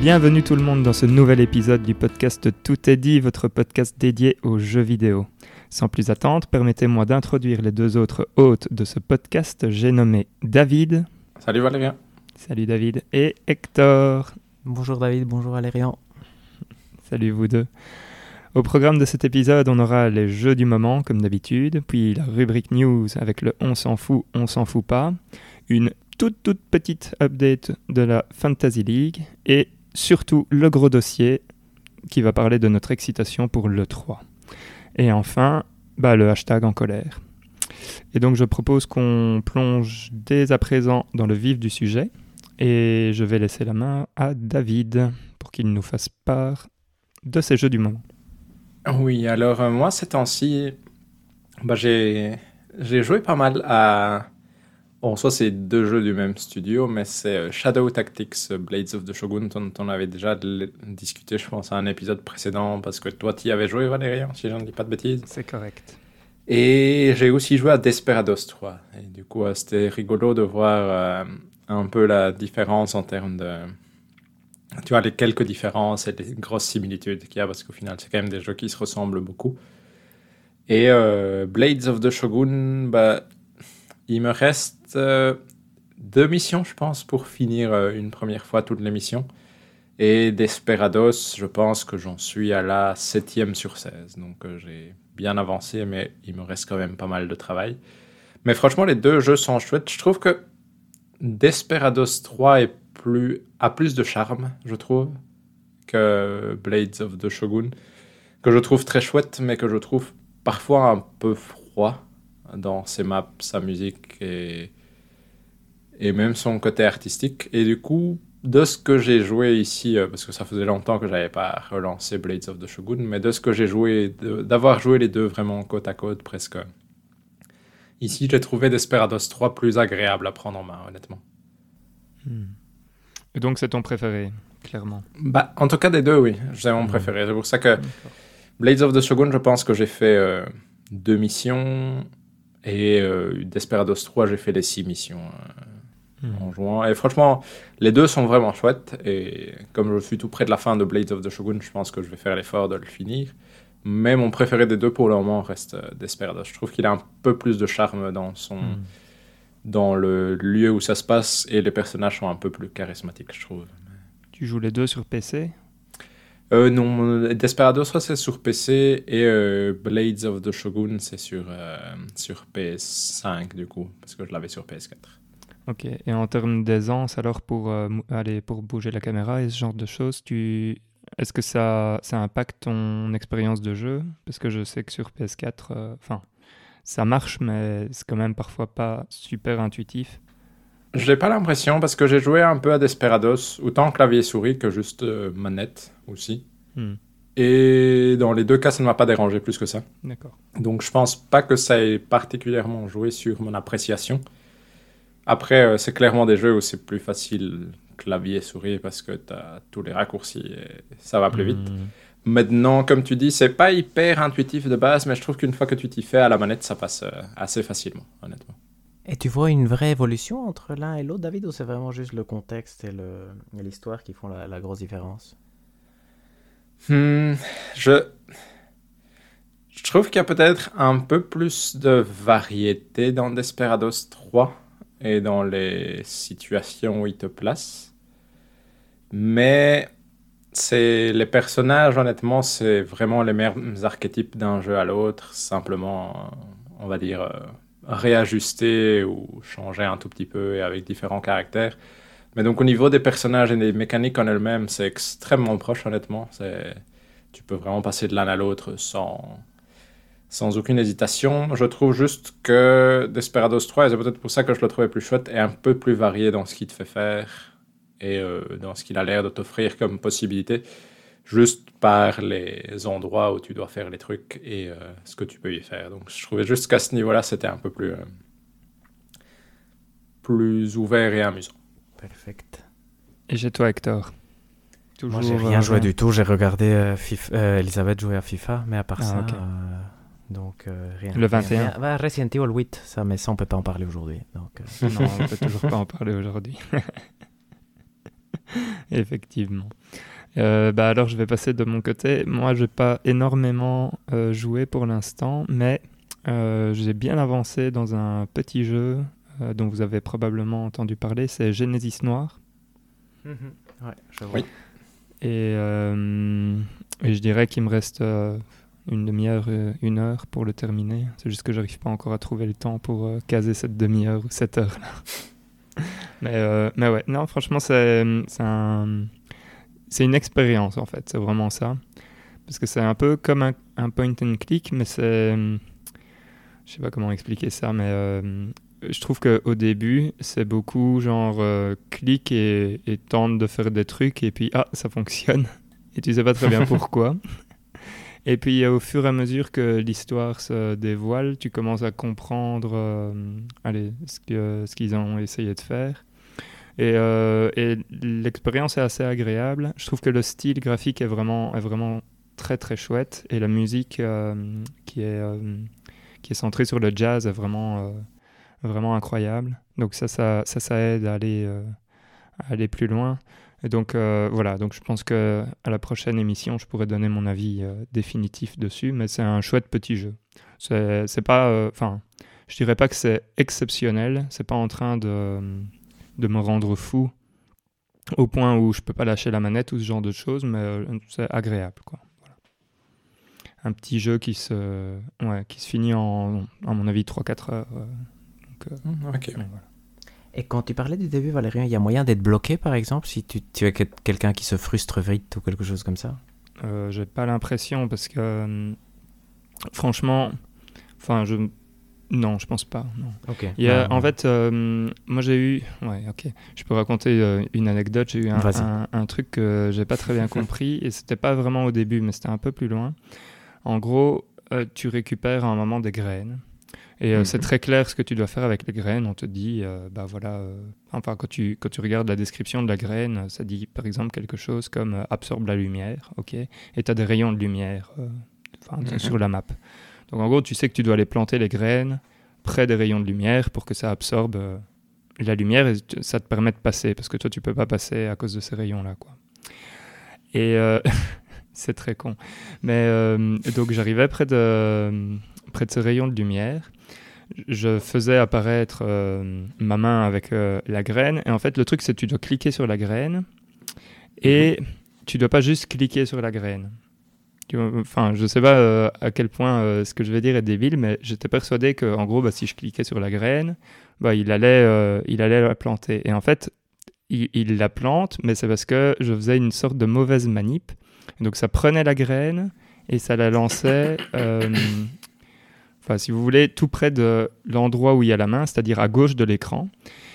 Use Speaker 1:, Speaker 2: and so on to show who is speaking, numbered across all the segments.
Speaker 1: Bienvenue tout le monde dans ce nouvel épisode du podcast Tout est dit, votre podcast dédié aux jeux vidéo. Sans plus attendre, permettez-moi d'introduire les deux autres hôtes de ce podcast. J'ai nommé David.
Speaker 2: Salut Valérien.
Speaker 1: Salut David. Et Hector.
Speaker 3: Bonjour David, bonjour Valérian.
Speaker 1: Salut vous deux. Au programme de cet épisode, on aura les jeux du moment, comme d'habitude, puis la rubrique news avec le on s'en fout, on s'en fout pas, une toute toute petite update de la Fantasy League, et surtout le gros dossier qui va parler de notre excitation pour l'E3. Et enfin, bah, le hashtag en colère. Et donc je propose qu'on plonge dès à présent dans le vif du sujet. Et je vais laisser la main à David pour qu'il nous fasse part de ces jeux du moment.
Speaker 2: Oui, alors euh, moi ces temps-ci, bah, j'ai joué pas mal à Bon, soit c'est deux jeux du même studio, mais c'est euh, Shadow Tactics euh, Blades of the Shogun, dont on avait déjà discuté, je pense, à un épisode précédent, parce que toi, tu y avais joué, Valérien, si je ne dis pas de bêtises.
Speaker 1: C'est correct.
Speaker 2: Et j'ai aussi joué à Desperados 3. Et du coup, euh, c'était rigolo de voir un peu la différence en termes de. Tu vois, les quelques différences et les grosses similitudes qu'il y a, parce qu'au final, c'est quand même des jeux qui se ressemblent beaucoup. Et Blades of the Shogun, bah, il me reste euh, deux missions, je pense, pour finir euh, une première fois toutes les missions. Et Desperados, je pense que j'en suis à la septième sur 16. Donc euh, j'ai bien avancé, mais il me reste quand même pas mal de travail. Mais franchement, les deux jeux sont chouettes. Je trouve que Desperados 3 est plus, a plus de charme, je trouve, que Blades of the Shogun. Que je trouve très chouette, mais que je trouve parfois un peu froid dans ses maps, sa musique et, et même son côté artistique. Et du coup, de ce que j'ai joué ici, euh, parce que ça faisait longtemps que j'avais pas relancé Blades of the Shogun, mais de ce que j'ai joué, d'avoir joué les deux vraiment côte à côte presque. Ici, j'ai trouvé Desperados 3 plus agréable à prendre en main, honnêtement.
Speaker 1: Hmm. Et donc, c'est ton préféré, clairement
Speaker 2: bah, En tout cas, des deux, oui. C'est mon hmm. préféré. C'est pour ça que Blades of the Shogun, je pense que j'ai fait euh, deux missions et euh, Desperados 3, j'ai fait les 6 missions euh, hmm. en jouant. Et franchement, les deux sont vraiment chouettes. Et comme je suis tout près de la fin de Blades of the Shogun, je pense que je vais faire l'effort de le finir. Mais mon préféré des deux pour le moment reste euh, Desperados. Je trouve qu'il a un peu plus de charme dans son. Hmm. Dans le lieu où ça se passe et les personnages sont un peu plus charismatiques, je trouve.
Speaker 1: Tu joues les deux sur PC
Speaker 2: euh, non, Desperados c'est sur PC et euh, Blades of the Shogun c'est sur, euh, sur PS5 du coup, parce que je l'avais sur PS4.
Speaker 1: Ok, et en termes d'aisance alors pour, aller, pour bouger la caméra et ce genre de choses, tu... est-ce que ça, ça impacte ton expérience de jeu? Parce que je sais que sur PS4, enfin, ça marche mais c'est quand même parfois pas super intuitif.
Speaker 2: J'ai pas l'impression parce que j'ai joué un peu à Desperados, autant clavier souris que juste euh, manette aussi. Hmm. Et dans les deux cas, ça ne m'a pas dérangé plus que ça.
Speaker 1: D'accord.
Speaker 2: Donc je pense pas que ça ait particulièrement joué sur mon appréciation. Après, euh, c'est clairement des jeux où c'est plus facile clavier souris parce que tu as tous les raccourcis et ça va plus vite. Hmm. Maintenant, comme tu dis, c'est pas hyper intuitif de base, mais je trouve qu'une fois que tu t'y fais à la manette, ça passe euh, assez facilement, honnêtement.
Speaker 3: Et tu vois une vraie évolution entre l'un et l'autre, David, ou c'est vraiment juste le contexte et l'histoire qui font la, grosse différence?
Speaker 2: Hmm, Je... trouve qu'il y a peut-être un peu plus de variété dans Desperados 3 et dans les situations où il te place. Mais c'est les personnages, honnêtement, c'est vraiment les mêmes archétypes d'un jeu à l'autre. Simplement, on va dire euh, réajuster ou changer un tout petit peu et avec différents caractères. Mais donc au niveau des personnages et des mécaniques en elles-mêmes, c'est extrêmement proche honnêtement. C'est... Tu peux vraiment passer de l'un à l'autre sans... sans aucune hésitation. Je trouve juste que Desperados 3, et c'est peut-être pour ça que je le trouvais plus chouette, est un peu plus varié dans ce qu'il te fait faire et euh, dans ce qu'il a l'air de t'offrir comme possibilité juste par les endroits où tu dois faire les trucs et euh, ce que tu peux y faire. Donc je trouvais juste qu'à ce niveau-là, c'était un peu plus, euh, plus ouvert et amusant.
Speaker 3: Perfect.
Speaker 1: Et chez toi, Hector?
Speaker 3: Toujours, Moi, j'ai rien joué du tout. J'ai regardé FIFA, Elisabeth jouer à FIFA, mais à part ah, ça, donc rien.
Speaker 1: Le 21
Speaker 3: bah, Resident Evil 8, ça, mais ça, on peut pas en parler aujourd'hui. Donc,
Speaker 1: non, on peut toujours pas en parler aujourd'hui. Effectivement. Euh, bah alors je vais passer de mon côté. Moi, je n'ai pas énormément euh, joué pour l'instant, mais euh, j'ai bien avancé dans un petit jeu dont vous avez probablement entendu parler. C'est Genesis Noir.
Speaker 3: Mhm. Ouais, je vois.
Speaker 1: Et, et, je dirais qu'il me reste une demi-heure, une heure pour le terminer. C'est juste que j'arrive pas encore à trouver le temps pour caser cette demi-heure ou cette heure-là. mais, mais ouais, non, franchement, c'est un c'est une expérience en fait, c'est vraiment ça. Parce que c'est un peu comme un, point and click, mais c'est. Je sais pas comment expliquer ça, mais euh, je trouve qu'au début, c'est beaucoup genre euh, clique et, tente de faire des trucs, et puis ah, ça fonctionne. Et tu sais pas très bien pourquoi. Et puis au fur et à mesure que l'histoire se dévoile, tu commences à comprendre euh, allez, ce qu'ils ont essayé de faire. Euh, et, l'expérience est assez agréable. Je trouve que le style graphique est vraiment, est vraiment très très chouette et la musique euh, qui, est, euh, qui est centrée sur le jazz est vraiment, vraiment incroyable. Donc ça, ça, ça, ça aide à aller, à aller plus loin. Et donc voilà, donc je pense que à la prochaine émission, je pourrais donner mon avis définitif dessus, mais c'est un chouette petit jeu. C'est pas, enfin, je dirais pas que c'est exceptionnel. C'est pas en train de de me rendre fou au point où je peux pas lâcher la manette ou ce genre de choses, mais euh, c'est agréable. Quoi. Un petit jeu qui se, ouais, qui se finit en, à mon avis, 3-4 heures. Euh,
Speaker 2: donc, euh, ok.
Speaker 3: Et quand tu parlais du début, Valérien, il y a moyen d'être bloqué, par exemple, si tu, tu as quelqu'un qui se frustre vite ou quelque chose comme ça?
Speaker 1: Euh, J'ai pas l'impression, parce que franchement, enfin, je non, je pense pas. Non. Il y a, en fait, euh, moi j'ai eu. Ouais, ok. Je peux raconter euh, une anecdote. J'ai eu un, un, truc que j'ai pas très bien compris et c'était pas vraiment au début, mais c'était un peu plus loin. En gros, euh, tu récupères à un moment des graines et c'est mhm. très clair ce que tu dois faire avec les graines. On te dit, bah voilà. enfin, quand tu, quand tu regardes la description de la graine, ça dit par exemple quelque chose comme absorbe la lumière, ok Et tu as des rayons de lumière sur la map. Donc en gros, tu sais que tu dois aller planter les graines près des rayons de lumière pour que ça absorbe euh, la lumière et ça te permet de passer parce que toi tu peux pas passer à cause de ces rayons là quoi. Et euh, c'est très con. Mais euh, donc j'arrivais près de près de ces rayons de lumière. Je faisais apparaître ma main avec la graine et en fait le truc c'est que tu dois cliquer sur la graine et mhm. tu dois pas juste cliquer sur la graine. Enfin, je sais pas euh, à quel point euh, ce que je vais dire est débile, mais j'étais persuadé que, en gros, bah, si je cliquais sur la graine, bah, il allait, euh, il allait la planter. Et en fait, il, la plante, mais c'est parce que je faisais une sorte de mauvaise manip. Donc, ça prenait la graine et ça la lançait. Enfin, si vous voulez, tout près de l'endroit où il y a la main, c'est-à-dire à gauche de l'écran.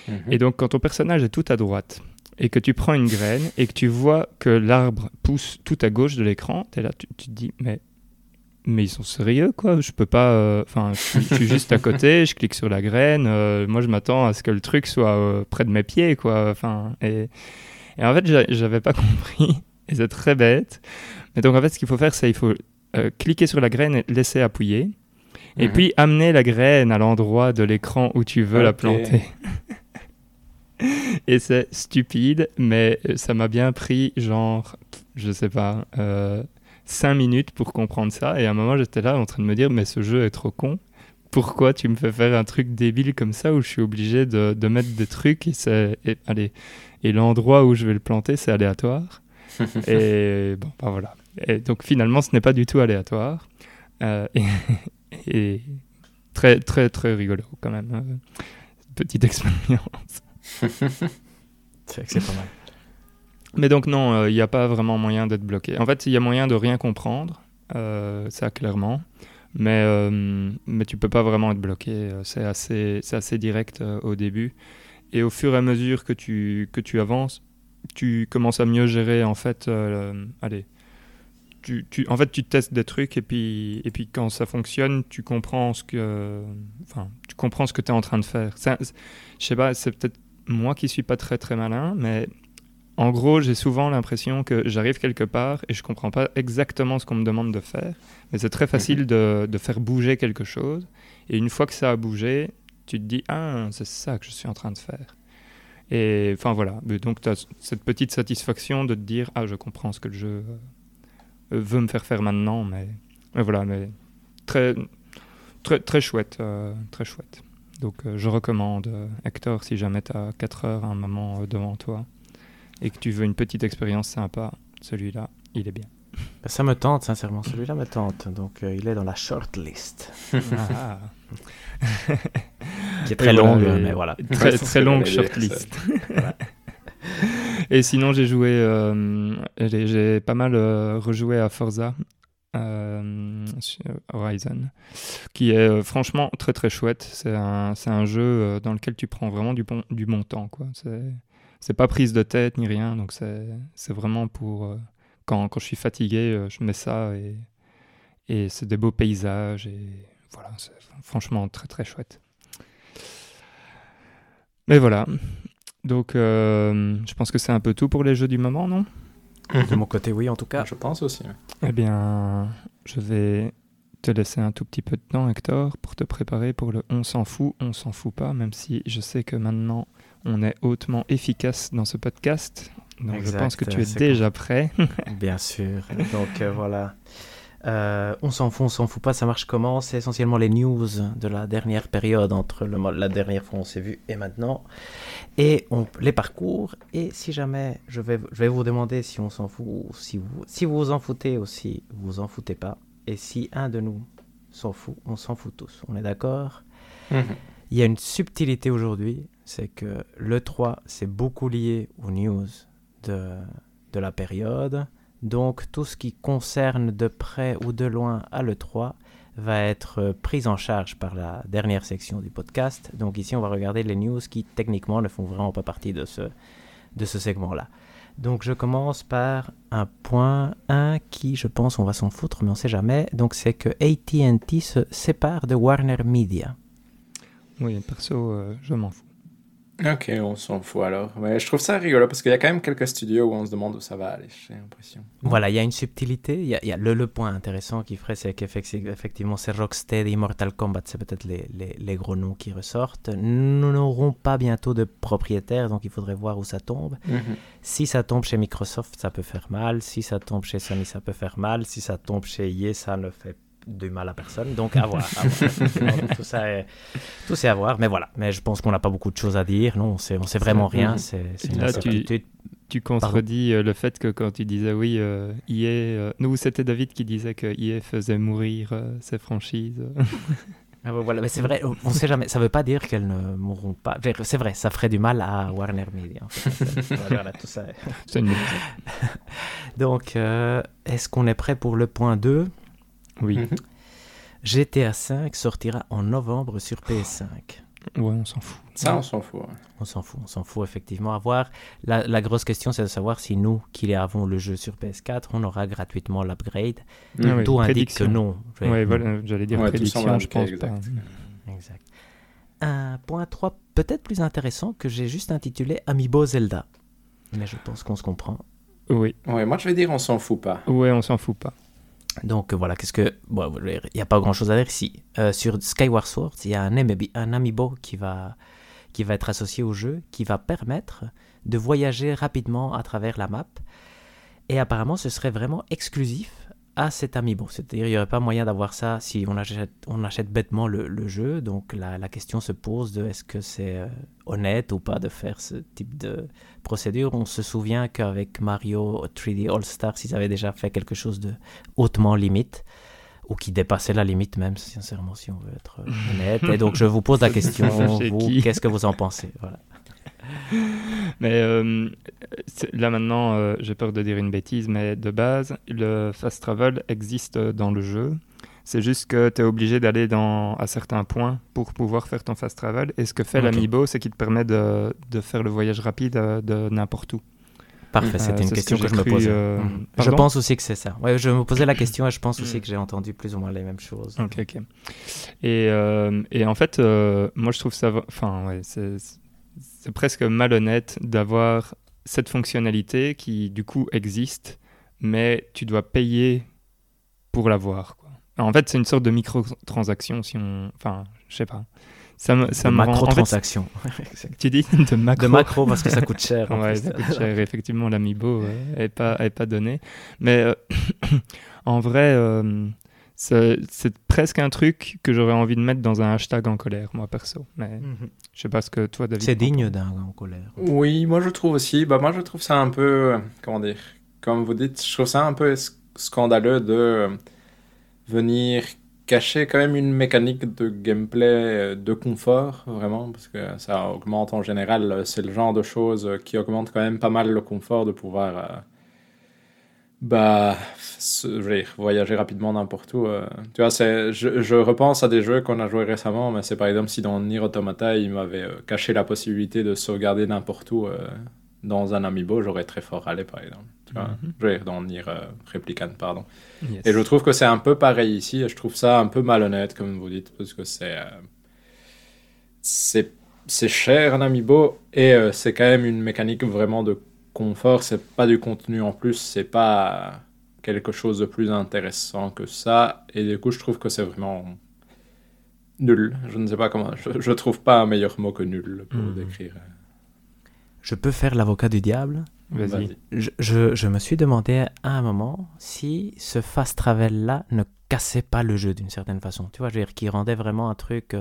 Speaker 1: Mhm. Et donc, quand ton personnage est tout à droite, et que tu prends une graine et que tu vois que l'arbre pousse tout à gauche de l'écran, es là, tu, te dis, mais, mais ils sont sérieux, quoi. Je peux pas. Euh, enfin, je, suis juste à côté, je clique sur la graine. Euh, moi, je m'attends à ce que le truc soit euh, près de mes pieds, quoi. Enfin, et, et en fait, j'avais pas compris. Et c'est très bête. Mais donc, en fait, ce qu'il faut faire, c'est il faut cliquer sur la graine et laisser appuyer. Et mhm. puis amener la graine à l'endroit de l'écran où tu veux la planter. Et c'est stupide, mais ça m'a bien pris, genre, je sais pas, euh, 5 minutes pour comprendre ça. Et à un moment, j'étais là en train de me dire, mais ce jeu est trop con. Pourquoi tu me fais faire un truc débile comme ça où je suis obligé de, de mettre des trucs et, c'est, allez, et l'endroit où je vais le planter, c'est aléatoire. et bon, bah voilà. Et donc finalement, ce n'est pas du tout aléatoire. Euh, et, et, très, très, très rigolo quand même. Euh, petite expérience.
Speaker 3: c'est que c'est pas mal.
Speaker 1: Mais donc non, il euh, n'y a pas vraiment moyen d'être bloqué. En fait, il y a moyen de rien comprendre, euh, ça clairement, mais, euh, mais tu peux pas vraiment être bloqué. C'est assez, assez direct au début. Et au fur et à mesure que tu, que tu avances, tu commences à mieux gérer en fait. allez, tu, tu, en fait, tu testes des trucs et puis, et puis quand ça fonctionne, tu comprends ce que, enfin, tu comprends ce que tu es en train de faire. je sais pas, c'est peut-être moi qui suis pas très très malin, mais en gros, j'ai souvent l'impression que j'arrive quelque part et je comprends pas exactement ce qu'on me demande de faire, mais c'est très facile mhm. de, de, faire bouger quelque chose. Et une fois que ça a bougé, tu te dis ah c'est ça que je suis en train de faire. Et enfin voilà, donc tu as cette petite satisfaction de te dire ah je comprends ce que le jeu veut me faire faire maintenant, mais, voilà, mais très très très chouette, euh, très chouette. Donc euh, je recommande Hector si jamais tu as 4 heures à un moment devant toi et que tu veux une petite expérience sympa, celui-là, il est bien.
Speaker 3: Bah, ça me tente, sincèrement. Celui-là me tente. Donc, il est dans la shortlist. Ah. qui est très longue, mais voilà.
Speaker 1: Très, très longue shortlist. Et sinon, j'ai joué, euh, j'ai pas mal euh, rejoué à Forza euh, Horizon, qui est franchement très très chouette. C'est un, un, jeu dans lequel tu prends vraiment du bon, du bon temps. Quoi. C'est, pas prise de tête ni rien, donc c'est, vraiment pour quand, quand je suis fatigué, je mets ça et, et c'est des beaux paysages et voilà, c'est franchement très très chouette. Mais voilà. Donc, euh, je pense que c'est un peu tout pour les jeux du moment, non?
Speaker 3: De mon côté, oui, en tout cas.
Speaker 2: Je pense aussi.
Speaker 1: Eh bien, je vais te laisser un tout petit peu de temps, Hector, pour te préparer pour le on s'en fout, on s'en fout pas, même si je sais que maintenant on est hautement efficace dans ce podcast. Donc, je pense que tu es déjà prêt.
Speaker 3: Bien sûr. Donc, euh, voilà. Euh, on s'en fout, on s'en fout pas, ça marche comment? C'est essentiellement les news de la dernière période entre le, la dernière fois on s'est vu et maintenant. Et on les parcours. Et si jamais, je vais, je vais vous demander si on s'en fout, ou si vous, si vous vous en foutez ou si vous vous en foutez pas. Et si un de nous s'en fout, on s'en fout tous. On est d'accord? Mhm. Il y a une subtilité aujourd'hui, c'est que le 3, c'est beaucoup lié aux news de, de la période. Donc tout ce qui concerne de près ou de loin à l'E3 va être euh, pris en charge par la dernière section du podcast. Donc ici, on va regarder les news qui techniquement ne font vraiment pas partie de ce, de ce segment-là. Donc je commence par un point 1 qui, je pense, on va s'en foutre, mais on ne sait jamais. Donc c'est que ATT se sépare de Warner Media.
Speaker 1: Oui, perso, euh, je m'en fous.
Speaker 2: Ok, on s'en fout alors. Mais je trouve ça rigolo parce qu'il y a quand même quelques studios où on se demande où ça va aller, j'ai l'impression.
Speaker 3: Voilà, il y a une subtilité. Il y a, le, le, point intéressant qui ferait, c'est qu'effectivement, c'est Rocksteady, Mortal Kombat, c'est peut-être les, les, les, gros noms qui ressortent. Nous n'aurons pas bientôt de propriétaire, donc il faudrait voir où ça tombe. Mhm. Si ça tombe chez Microsoft, ça peut faire mal. Si ça tombe chez Sony, ça peut faire mal. Si ça tombe chez EA, ça ne fait du mal à personne. Donc à voir. tout ça est, tout c'est à voir. Mais voilà. Mais je pense qu'on n'a pas beaucoup de choses à dire. Non, on sait, on sait vraiment rien. C'est une Là,
Speaker 1: tu, tu contredis euh, le fait que quand tu disais oui, euh, EA, euh, nous c'était David qui disait que EA faisait mourir ses franchises.
Speaker 3: Ah, voilà, mais c'est vrai, on sait jamais. Ça veut pas dire qu'elles ne mourront pas. C'est vrai, ça ferait du mal à Warner Media. voilà, tout ça. Donc, est-ce qu'on est prêt pour le point 2
Speaker 1: oui. Mhm.
Speaker 3: GTA 5 sortira en novembre sur PS5.
Speaker 1: Ouais, on s'en fout.
Speaker 2: Ça, on s'en fout.
Speaker 3: On s'en fout, on s'en fout effectivement. À voir. La, la grosse question, c'est de savoir si nous, qui avons le jeu sur PS4, on aura gratuitement l'upgrade. Ah tout indique que non.
Speaker 1: Oui, voilà, j'allais dire prédiction, je pense pas.
Speaker 3: Exact. Un point 3, peut-être plus intéressant, que j'ai juste intitulé Amiibo Zelda. Mais je pense qu'on se comprend.
Speaker 1: Oui.
Speaker 2: Ouais, moi je vais dire on s'en fout pas.
Speaker 1: Ouais, on s'en fout pas.
Speaker 3: Donc voilà, qu'est-ce que. Bon, il n'y a pas grand chose à dire ici. Euh, sur Skyward Sword, il y a un, un amiibo qui va, qui va être associé au jeu, qui va permettre de voyager rapidement à travers la map. Et apparemment, ce serait vraiment exclusif à cet amiibo. C'est-à-dire, il n'y aurait pas moyen d'avoir ça si on achète, on achète bêtement le, jeu. Donc la, la, question se pose de est-ce que c'est euh, honnête ou pas de faire ce type de procédure. On se souvient qu'avec Mario 3D All Stars, ils avaient déjà fait quelque chose de hautement limite ou qui dépassait la limite même, sincèrement, si on veut être honnête. Et donc je vous pose la question, vous, qu'est-ce que vous en pensez? Voilà.
Speaker 1: mais euh, là maintenant, euh, j'ai peur de dire une bêtise, mais de base, le fast travel existe dans le jeu. C'est juste que tu es obligé d'aller à certains points pour pouvoir faire ton fast travel. Et ce que fait l'Amiibo, c'est qu'il te permet de, de, faire le voyage rapide euh, de n'importe où.
Speaker 3: Parfait, c'était une question que, je me posais. Mm. je pense aussi que c'est ça. Ouais, je me posais la question et je pense aussi mm. que j'ai entendu plus ou moins les mêmes choses.
Speaker 1: Ok, ok. Et, et en fait, moi je trouve ça. Enfin, ouais, c'est presque malhonnête d'avoir cette fonctionnalité qui du coup existe, mais tu dois payer pour l'avoir. En fait, c'est une sorte de microtransaction, si on... Enfin, je sais pas. Ça me, ça
Speaker 3: de
Speaker 1: me rend- en fait,
Speaker 3: macro-transaction.
Speaker 1: tu dis de macro.
Speaker 3: de macro parce que ça coûte cher. en
Speaker 1: Ouais,
Speaker 3: plus.
Speaker 1: ça coûte cher. Effectivement, l'amiibo n'est pas, est pas donné. Mais euh, en vrai, euh, c'est presque un truc que j'aurais envie de mettre dans un hashtag en colère, moi perso. Mais
Speaker 3: Mhm.
Speaker 1: je sais pas ce que toi, David.
Speaker 3: C'est digne d'un en colère.
Speaker 2: Oui, moi je trouve aussi. Bah, moi je trouve ça un peu. euh, Comment dire Comme vous dites, je trouve ça un peu sc- scandaleux de euh, venir cacher quand même une mécanique de gameplay euh, de confort, vraiment, parce que ça augmente en général. C'est le genre de choses qui augmente quand même pas mal le confort de pouvoir. Bah, voyager rapidement n'importe où. euh. Tu vois, c'est, je, je repense à des jeux qu'on a joués récemment, mais c'est par exemple si dans Nier Automata, il m'avait euh, caché la possibilité de sauvegarder n'importe où euh, dans un amiibo, j'aurais très fort râlé par exemple. Tu vois,
Speaker 1: Mhm.
Speaker 2: je dire, dans Nier Replicant, pardon.
Speaker 1: Yes.
Speaker 2: Et je trouve que c'est un peu pareil ici, et je trouve ça un peu malhonnête, comme vous dites, parce que c'est. c'est c'est cher un amiibo, et c'est quand même une mécanique vraiment de confort, c'est pas du contenu en plus, c'est pas quelque chose de plus intéressant que ça, et du coup, je trouve que c'est vraiment nul. Je ne sais pas comment. Je, je trouve pas un meilleur mot que nul pour
Speaker 1: Mhm.
Speaker 2: décrire.
Speaker 3: Je peux faire l'avocat du diable?
Speaker 1: Vas-y.
Speaker 2: Vas-y.
Speaker 3: je, je- je me suis demandé à un moment si ce fast travel-là ne cassait pas le jeu d'une certaine façon. Tu vois, je veux dire, qui rendait vraiment un truc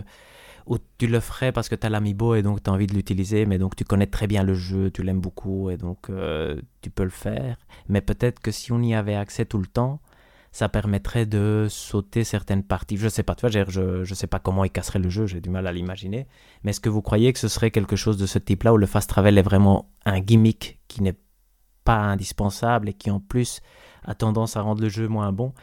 Speaker 3: où tu le ferais parce que tu as et donc tu envie de l'utiliser, mais donc tu connais très bien le jeu, tu l'aimes beaucoup et donc euh, tu peux le faire. Mais peut-être que si on y avait accès tout le temps, ça permettrait de sauter certaines parties. Je sais pas, tu vois, je, je sais pas comment il casserait le jeu, j'ai du mal à l'imaginer. Mais est-ce que vous croyez que ce serait quelque chose de ce type-là où le fast travel est vraiment un gimmick qui n'est pas indispensable et qui en plus a tendance à rendre le jeu moins bon?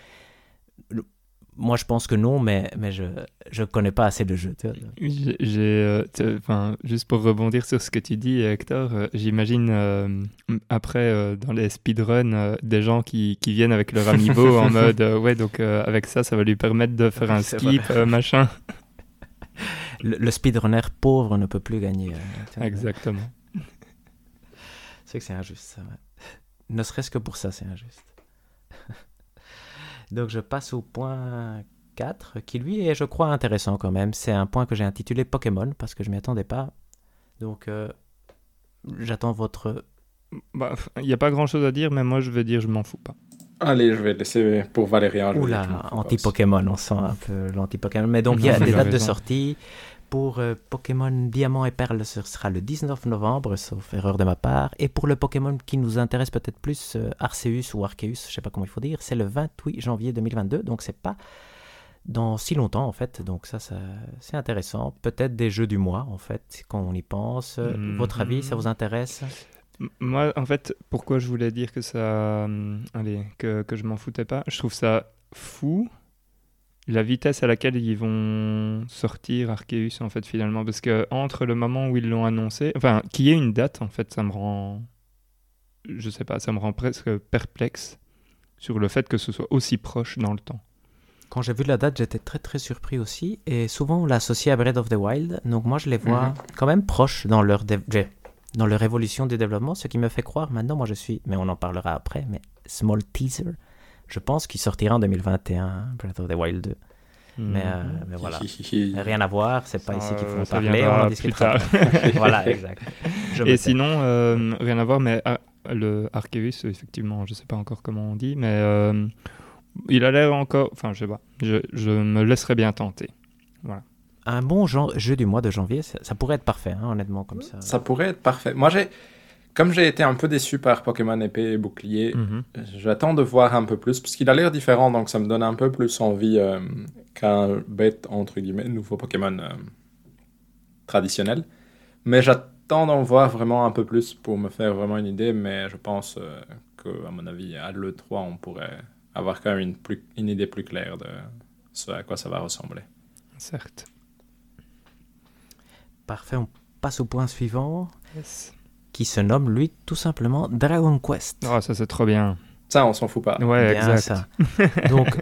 Speaker 3: Moi je pense que non, mais, mais je je connais pas assez le jeu.
Speaker 1: J'ai, euh, enfin, juste pour rebondir sur ce que tu dis, Hector, euh, j'imagine euh, après dans les speedruns des gens qui, qui viennent avec leur amiibo en mode ouais donc avec ça ça va lui permettre de faire un skip machin.
Speaker 3: Le, le speedrunner pauvre ne peut plus gagner.
Speaker 1: Exactement.
Speaker 3: C'est que c'est injuste, ça. ouais. Ne serait-ce que pour ça, c'est injuste. Donc je passe au point 4, qui lui est, je crois, intéressant quand même. C'est un point que j'ai intitulé Pokémon, parce que je m'y attendais pas. Donc euh, j'attends votre...
Speaker 1: Bah, Il n'y a pas grand chose à dire mais moi je veux dire je m'en fous pas.
Speaker 2: Allez, je vais laisser pour vais m'en
Speaker 3: Oula, anti-Pokémon, on sent un peu l'anti-Pokémon. Mais donc il y a des dates de sortie. Pour euh, Pokémon Diamant et Perle, ce sera le 19 novembre, sauf erreur de ma part. Et pour le Pokémon qui nous intéresse peut-être plus, euh, Arceus ou Arceus, je sais pas comment il faut dire, c'est le 28 janvier 2022. Donc c'est pas dans si longtemps en fait. Donc ça, ça c'est intéressant. Peut-être des jeux du mois en fait, quand on y pense. Euh,
Speaker 1: Mhm.
Speaker 3: Votre avis, ça vous intéresse?
Speaker 1: Moi, en fait, pourquoi je voulais dire que ça, hum, allez, que, que je m'en foutais pas, je trouve ça fou la vitesse à laquelle ils vont sortir Arceus en fait finalement, parce que entre le moment où ils l'ont annoncé, enfin, qu'il y ait une date en fait, ça me rend, je sais pas, ça me rend presque perplexe sur le fait que ce soit aussi proche dans le temps.
Speaker 3: Quand j'ai vu la date, j'étais très très surpris aussi. Et souvent, on l'associe à Breath of the Wild. Donc moi, je les vois
Speaker 2: Mhm.
Speaker 3: quand même proches dans leur, dans leur évolution du développement. Ce qui me fait croire, maintenant, moi je suis, mais on en parlera après, mais small teaser, je pense qu'il sortira en 2021, Breath of the Wild 2. Mais, euh, mais voilà. Rien à voir, c'est pas
Speaker 1: Ça,
Speaker 3: ici qu'il faut en
Speaker 1: ça
Speaker 3: parler, on en
Speaker 1: plus
Speaker 3: discutera. voilà, exact. Je
Speaker 1: Et sinon, euh, rien à voir, mais ah, le Arceus, effectivement, je sais pas encore comment on dit, mais euh, il a l'air encore. Enfin, je sais pas. Je, je me laisserai bien tenter.
Speaker 3: Un bon genre, jeu du mois de janvier, ça, ça pourrait être parfait, hein, honnêtement, comme ça.
Speaker 2: Ça pourrait être parfait. Moi, j'ai, comme j'ai été un peu déçu par Pokémon épée et bouclier,
Speaker 1: Mhm.
Speaker 2: j'attends de voir un peu plus, parce qu'il a l'air différent, donc ça me donne un peu plus envie euh, qu'un bête, entre guillemets, nouveau Pokémon euh, traditionnel. Mais j'attends d'en voir vraiment un peu plus pour me faire vraiment une idée, mais je pense euh, que, à mon avis, à l'E3, on pourrait avoir quand même une, plus- une idée plus claire de ce à quoi ça va ressembler.
Speaker 1: Certes.
Speaker 3: Parfait, on passe au point suivant, qui se nomme, lui, tout simplement Dragon Quest.
Speaker 1: Oh, ça c'est trop bien.
Speaker 2: Ça, on s'en fout pas.
Speaker 1: Ouais,
Speaker 3: Bien
Speaker 1: exact.
Speaker 3: ça. Donc,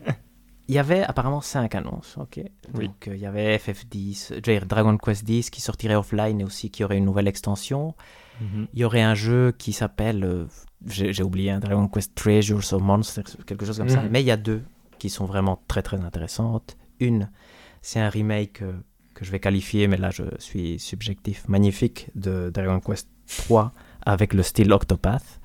Speaker 3: il y avait apparemment cinq annonces, ok.
Speaker 1: Oui.
Speaker 3: Donc, euh, il y avait FF10, je veux dire, Dragon Quest 10 qui sortirait offline et aussi qui aurait une nouvelle extension.
Speaker 1: Mhm.
Speaker 3: Il y aurait un jeu qui s'appelle, euh, j'ai oublié, hein, Dragon Quest Treasures of Monsters, quelque chose comme ça.
Speaker 2: Mhm.
Speaker 3: Mais il y a deux qui sont vraiment très très intéressantes. Une, c'est un remake euh, que je vais qualifier, mais là je suis subjectif, magnifique de Dragon Quest 3 avec le style Octopath.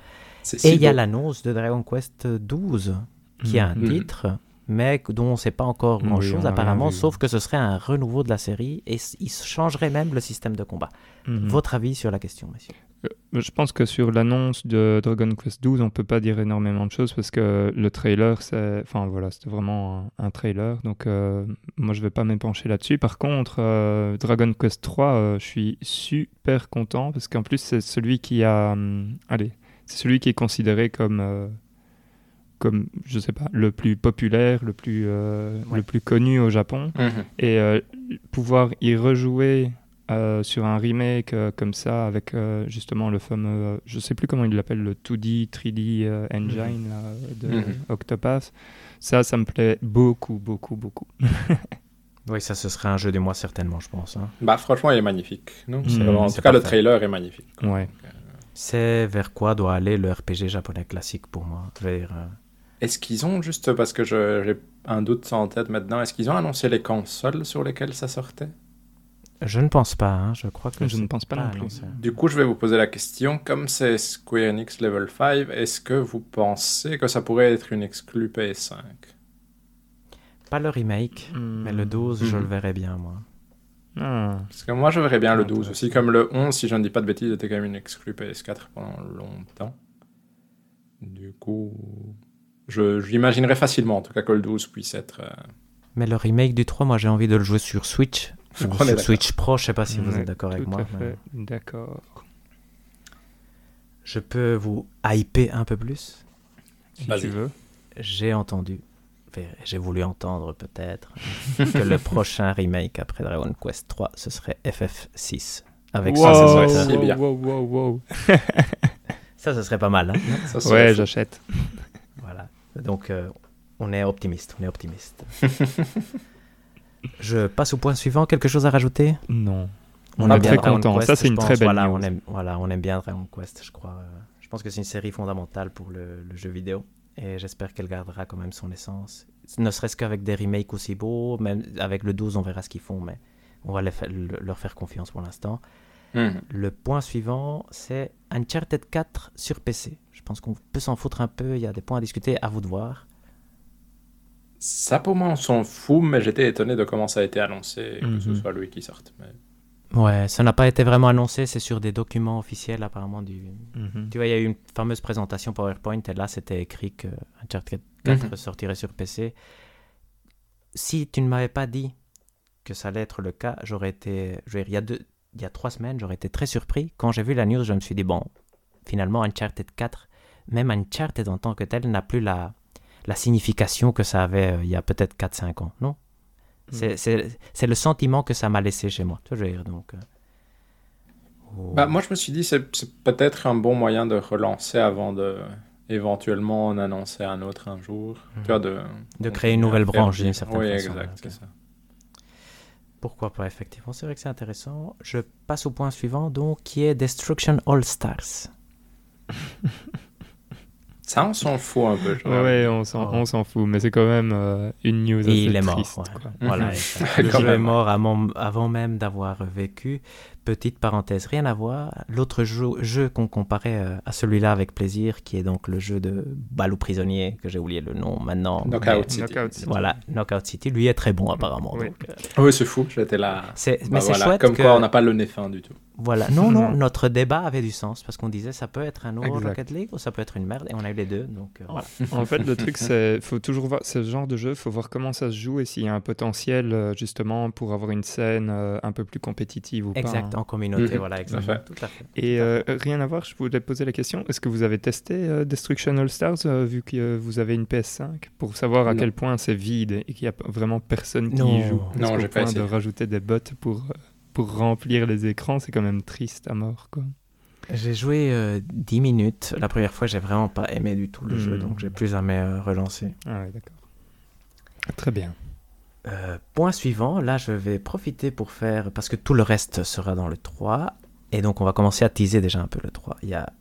Speaker 3: Et il y a l'annonce de Dragon Quest 12 qui a un
Speaker 2: Mhm.
Speaker 3: titre, mais dont on ne sait pas encore grand-chose apparemment, sauf que ce serait un renouveau de la série et il changerait même le système de combat.
Speaker 1: Mhm.
Speaker 3: Votre avis sur la question, messieurs?
Speaker 1: Euh, Je pense que sur l'annonce de Dragon Quest 12, on peut pas dire énormément de choses parce que le trailer, c'est, enfin voilà, c'était vraiment un, un trailer. Donc euh, moi, je vais pas m'épancher là-dessus. Par contre, euh, Dragon Quest 3, euh, je suis super content parce qu'en plus, c'est celui qui a, hum, allez, c'est celui qui est considéré comme, euh, comme, je sais pas, le plus populaire, le plus, euh,
Speaker 3: Ouais.
Speaker 1: le plus connu au Japon.
Speaker 2: Mhm.
Speaker 1: Et euh, pouvoir y rejouer euh, sur un remake euh, comme ça, avec euh, justement le fameux, euh, je sais plus comment il l'appelle, le 2D, 3D euh, engine là, de
Speaker 2: Mhm.
Speaker 1: Octopath, ça, ça me plaît beaucoup, beaucoup, beaucoup.
Speaker 3: Oui, ça ce serait un jeu du mois certainement, je pense. hein.
Speaker 2: Bah, franchement, il est magnifique. Non? C'est
Speaker 1: Mhm.
Speaker 2: vraiment- en tout cas, le trailer est magnifique. quoi.
Speaker 1: Ouais.
Speaker 3: C'est vers quoi doit aller le RPG japonais classique pour moi? Vers, euh,
Speaker 2: Est-ce qu'ils ont, juste parce que j'ai un doute en tête maintenant, est-ce qu'ils ont annoncé les consoles sur lesquelles ça sortait?
Speaker 3: Je ne pense pas, hein, je crois que
Speaker 1: Je ne pense pas non plus.
Speaker 2: Du coup, je vais vous poser la question, comme c'est Square Enix Level 5, est-ce que vous pensez que ça pourrait être une exclue PS5
Speaker 3: Pas le remake, mais le 12, je
Speaker 2: Mhm.
Speaker 3: le verrais bien, moi.
Speaker 1: Ah,
Speaker 2: Parce que moi, je verrais bien le
Speaker 1: Ah,
Speaker 2: 12 aussi, comme le 11, si je ne dis pas de bêtises, était quand même une exclue PS4 pendant longtemps. Du coup, je- j'imaginerais facilement, en tout cas, que le 12 puisse être... euh,
Speaker 3: Mais le remake du 3, moi j'ai envie de le jouer sur Switch. Sur. Switch Pro, je sais pas si vous êtes d'accord avec moi. mais
Speaker 1: D'accord.
Speaker 3: Je peux vous hyper un peu plus
Speaker 1: Si tu veux.
Speaker 3: J'ai entendu, j'ai voulu entendre peut-être, que le prochain remake après Dragon Quest 3, ce serait FF6. Avec
Speaker 2: Wow,
Speaker 3: ça,
Speaker 2: ça serait
Speaker 1: wow, wow, wow.
Speaker 3: ça, ce serait pas mal. hein.
Speaker 2: ça serait
Speaker 1: Ouais, j'achète.
Speaker 3: Voilà. Donc, euh, on est optimiste. On est optimiste. Je passe au point suivant. Quelque chose à rajouter?
Speaker 1: Non.
Speaker 3: On
Speaker 1: est très content.
Speaker 3: Quest,
Speaker 1: Ça, c'est une
Speaker 3: pense.
Speaker 1: très belle
Speaker 3: voilà,
Speaker 1: news.
Speaker 3: On aime, voilà, on aime bien Dragon Quest, je crois. Je pense que c'est une série fondamentale pour le, le jeu vidéo. Et j'espère qu'elle gardera quand même son essence. Ne serait-ce qu'avec des remakes aussi beaux. Même avec le 12, on verra ce qu'ils font. Mais on va les fa- le- leur faire confiance pour l'instant.
Speaker 2: Mhm.
Speaker 3: Le point suivant, c'est Uncharted 4 sur PC. Je pense qu'on peut s'en foutre un peu. Il y a des points à discuter. À vous de voir.
Speaker 2: Ça, pour moi, on s'en fout, mais j'étais étonné de comment ça a été annoncé, que ce
Speaker 1: Mhm.
Speaker 2: soit lui qui sorte. Mais...
Speaker 3: Ouais, ça n'a pas été vraiment annoncé. C'est sur des documents officiels apparemment du,
Speaker 1: Mhm.
Speaker 3: Tu vois, il y a eu une fameuse présentation PowerPoint et là, c'était écrit que Uncharted 4
Speaker 2: Mhm.
Speaker 3: sortirait sur PC. Si tu ne m'avais pas dit que ça allait être le cas, j'aurais été. je veux dire, il, y a deux, il y a trois semaines, j'aurais été très surpris. Quand j'ai vu la news, je me suis dit, bon, finalement, Uncharted 4, même Uncharted en tant que tel, n'a plus la, la signification que ça avait euh, il y a peut-être 4-5 ans, non? C'est- C'est le sentiment que ça m'a laissé chez moi. Tu vois, je veux dire, donc. euh, oh.
Speaker 2: Bah, moi, je me suis dit, c'est c'est peut-être un bon moyen de relancer avant de éventuellement en annoncer un autre un jour. Tu vois, de.
Speaker 3: De créer une nouvelle branche, d'une certaine
Speaker 2: Oui,
Speaker 3: façon,
Speaker 2: exact, c'est ça.
Speaker 3: Pourquoi pas, effectivement. C'est vrai que c'est intéressant. Je passe au point suivant, donc, qui est Destruction All Stars.
Speaker 2: Ça, on s'en fout un peu. crois.
Speaker 1: Ouais, on s'en,
Speaker 3: Oh.
Speaker 1: on s'en fout, mais c'est quand même euh, une news assez
Speaker 3: Et il est mort. ouais.
Speaker 1: quoi.
Speaker 3: Voilà, exact. le jeu est mort avant, avant même d'avoir vécu. Petite parenthèse, rien à voir. L'autre jeu, jeu qu'on comparait euh, à celui-là avec plaisir, qui est donc le jeu de Balou prisonnier, que j'ai oublié le nom maintenant.
Speaker 2: Knockout
Speaker 3: mais-
Speaker 2: City.
Speaker 1: Knockout City.
Speaker 3: Voilà, Knockout City. Lui est très bon apparemment.
Speaker 1: Oui.
Speaker 3: euh,
Speaker 2: Ah Oui, c'est fou, j'étais là.
Speaker 3: c'est,
Speaker 2: Bah
Speaker 3: mais c'est
Speaker 2: voilà,
Speaker 3: chouette
Speaker 2: Comme
Speaker 3: que...
Speaker 2: quoi, on n'a pas le nez fin du tout.
Speaker 3: Voilà, non, non, notre débat avait du sens parce qu'on disait ça peut être un nouveau
Speaker 1: Exact.
Speaker 3: Rocket League ou ça peut être une merde et on a eu les deux donc euh, voilà.
Speaker 1: En fait, le truc, c'est faut toujours voir ce genre de jeu, faut voir comment ça se joue et s'il y a un potentiel justement pour avoir une scène un peu plus compétitive ou
Speaker 3: Exact,
Speaker 1: pas. hein.
Speaker 3: En communauté, voilà,
Speaker 2: tout à
Speaker 3: exactement.
Speaker 2: fait.
Speaker 3: Tout à fait.
Speaker 1: Et euh, rien à voir, je voulais poser la question est-ce que vous avez testé euh, Destruction All Stars euh, vu que euh, vous avez une PS5 pour savoir à
Speaker 2: Non.
Speaker 1: quel point c'est vide et qu'il n'y a vraiment personne qui
Speaker 3: Non.
Speaker 1: y joue
Speaker 2: Non, j'ai pas
Speaker 1: point de
Speaker 2: essayé.
Speaker 1: rajouter des bots pour, pour remplir les écrans, c'est quand même triste à mort. Quoi.
Speaker 3: J'ai joué euh, 10 minutes. La première fois, j'ai vraiment pas aimé du tout le jeu,
Speaker 1: Mhm.
Speaker 3: donc j'ai plus jamais euh, relancé.
Speaker 1: Ah ouais, d'accord. Très bien.
Speaker 3: Euh, point suivant, là je vais profiter pour faire, parce que tout le reste sera dans le 3, et donc on va commencer à teaser déjà un peu le 3. Il y a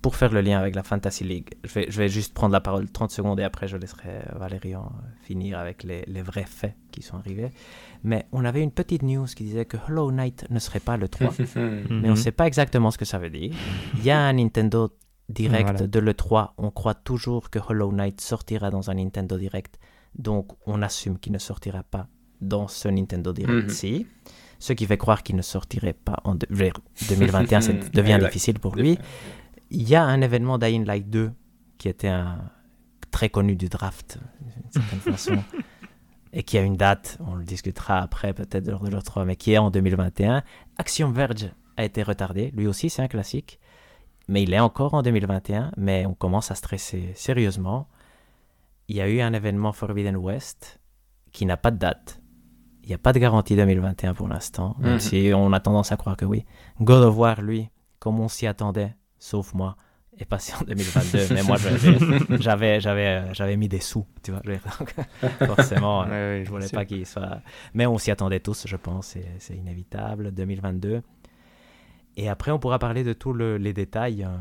Speaker 3: pour faire le lien avec la Fantasy League, je vais, je vais juste prendre la parole 30 secondes et après je laisserai Valérian finir avec les, les vrais faits qui sont arrivés. Mais on avait une petite news qui disait que Hollow Knight ne serait pas le 3. mais on ne sait pas exactement ce que ça veut dire. Il y a un Nintendo Direct
Speaker 1: Voilà.
Speaker 3: de l'E3. On croit toujours que Hollow Knight sortira dans un Nintendo Direct. Donc on assume qu'il ne sortira pas dans ce Nintendo Direct-ci. Ce qui fait croire qu'il ne sortirait pas en de- je veux dire, 2021. ça devient
Speaker 2: Exact.
Speaker 3: difficile pour lui. Il y a un événement Dying Light 2 qui était un très connu du draft, d'une certaine façon, et qui a une date, on le discutera après peut-être lors de l'E3, mais qui est en 2021. Axiom Verge a été retardé, lui aussi c'est un classique, mais il est encore en 2021, mais on commence à stresser sérieusement. Il y a eu un événement Forbidden West qui n'a pas de date. Il n'y a pas de garantie 2021 pour l'instant, même
Speaker 2: Mhm.
Speaker 3: si on a tendance à croire que oui. God of War, lui, comme on s'y attendait, sauf moi, est passé en 2022. mais moi, j'avais, j'avais, j'avais, mis des sous, tu vois. donc, forcément,
Speaker 1: Ouais, ouais,
Speaker 3: je voulais pas qu'il soit. Mais on s'y attendait tous, je pense. C'est, inévitable. 2022. Et après, on pourra parler de tous le- les détails euh,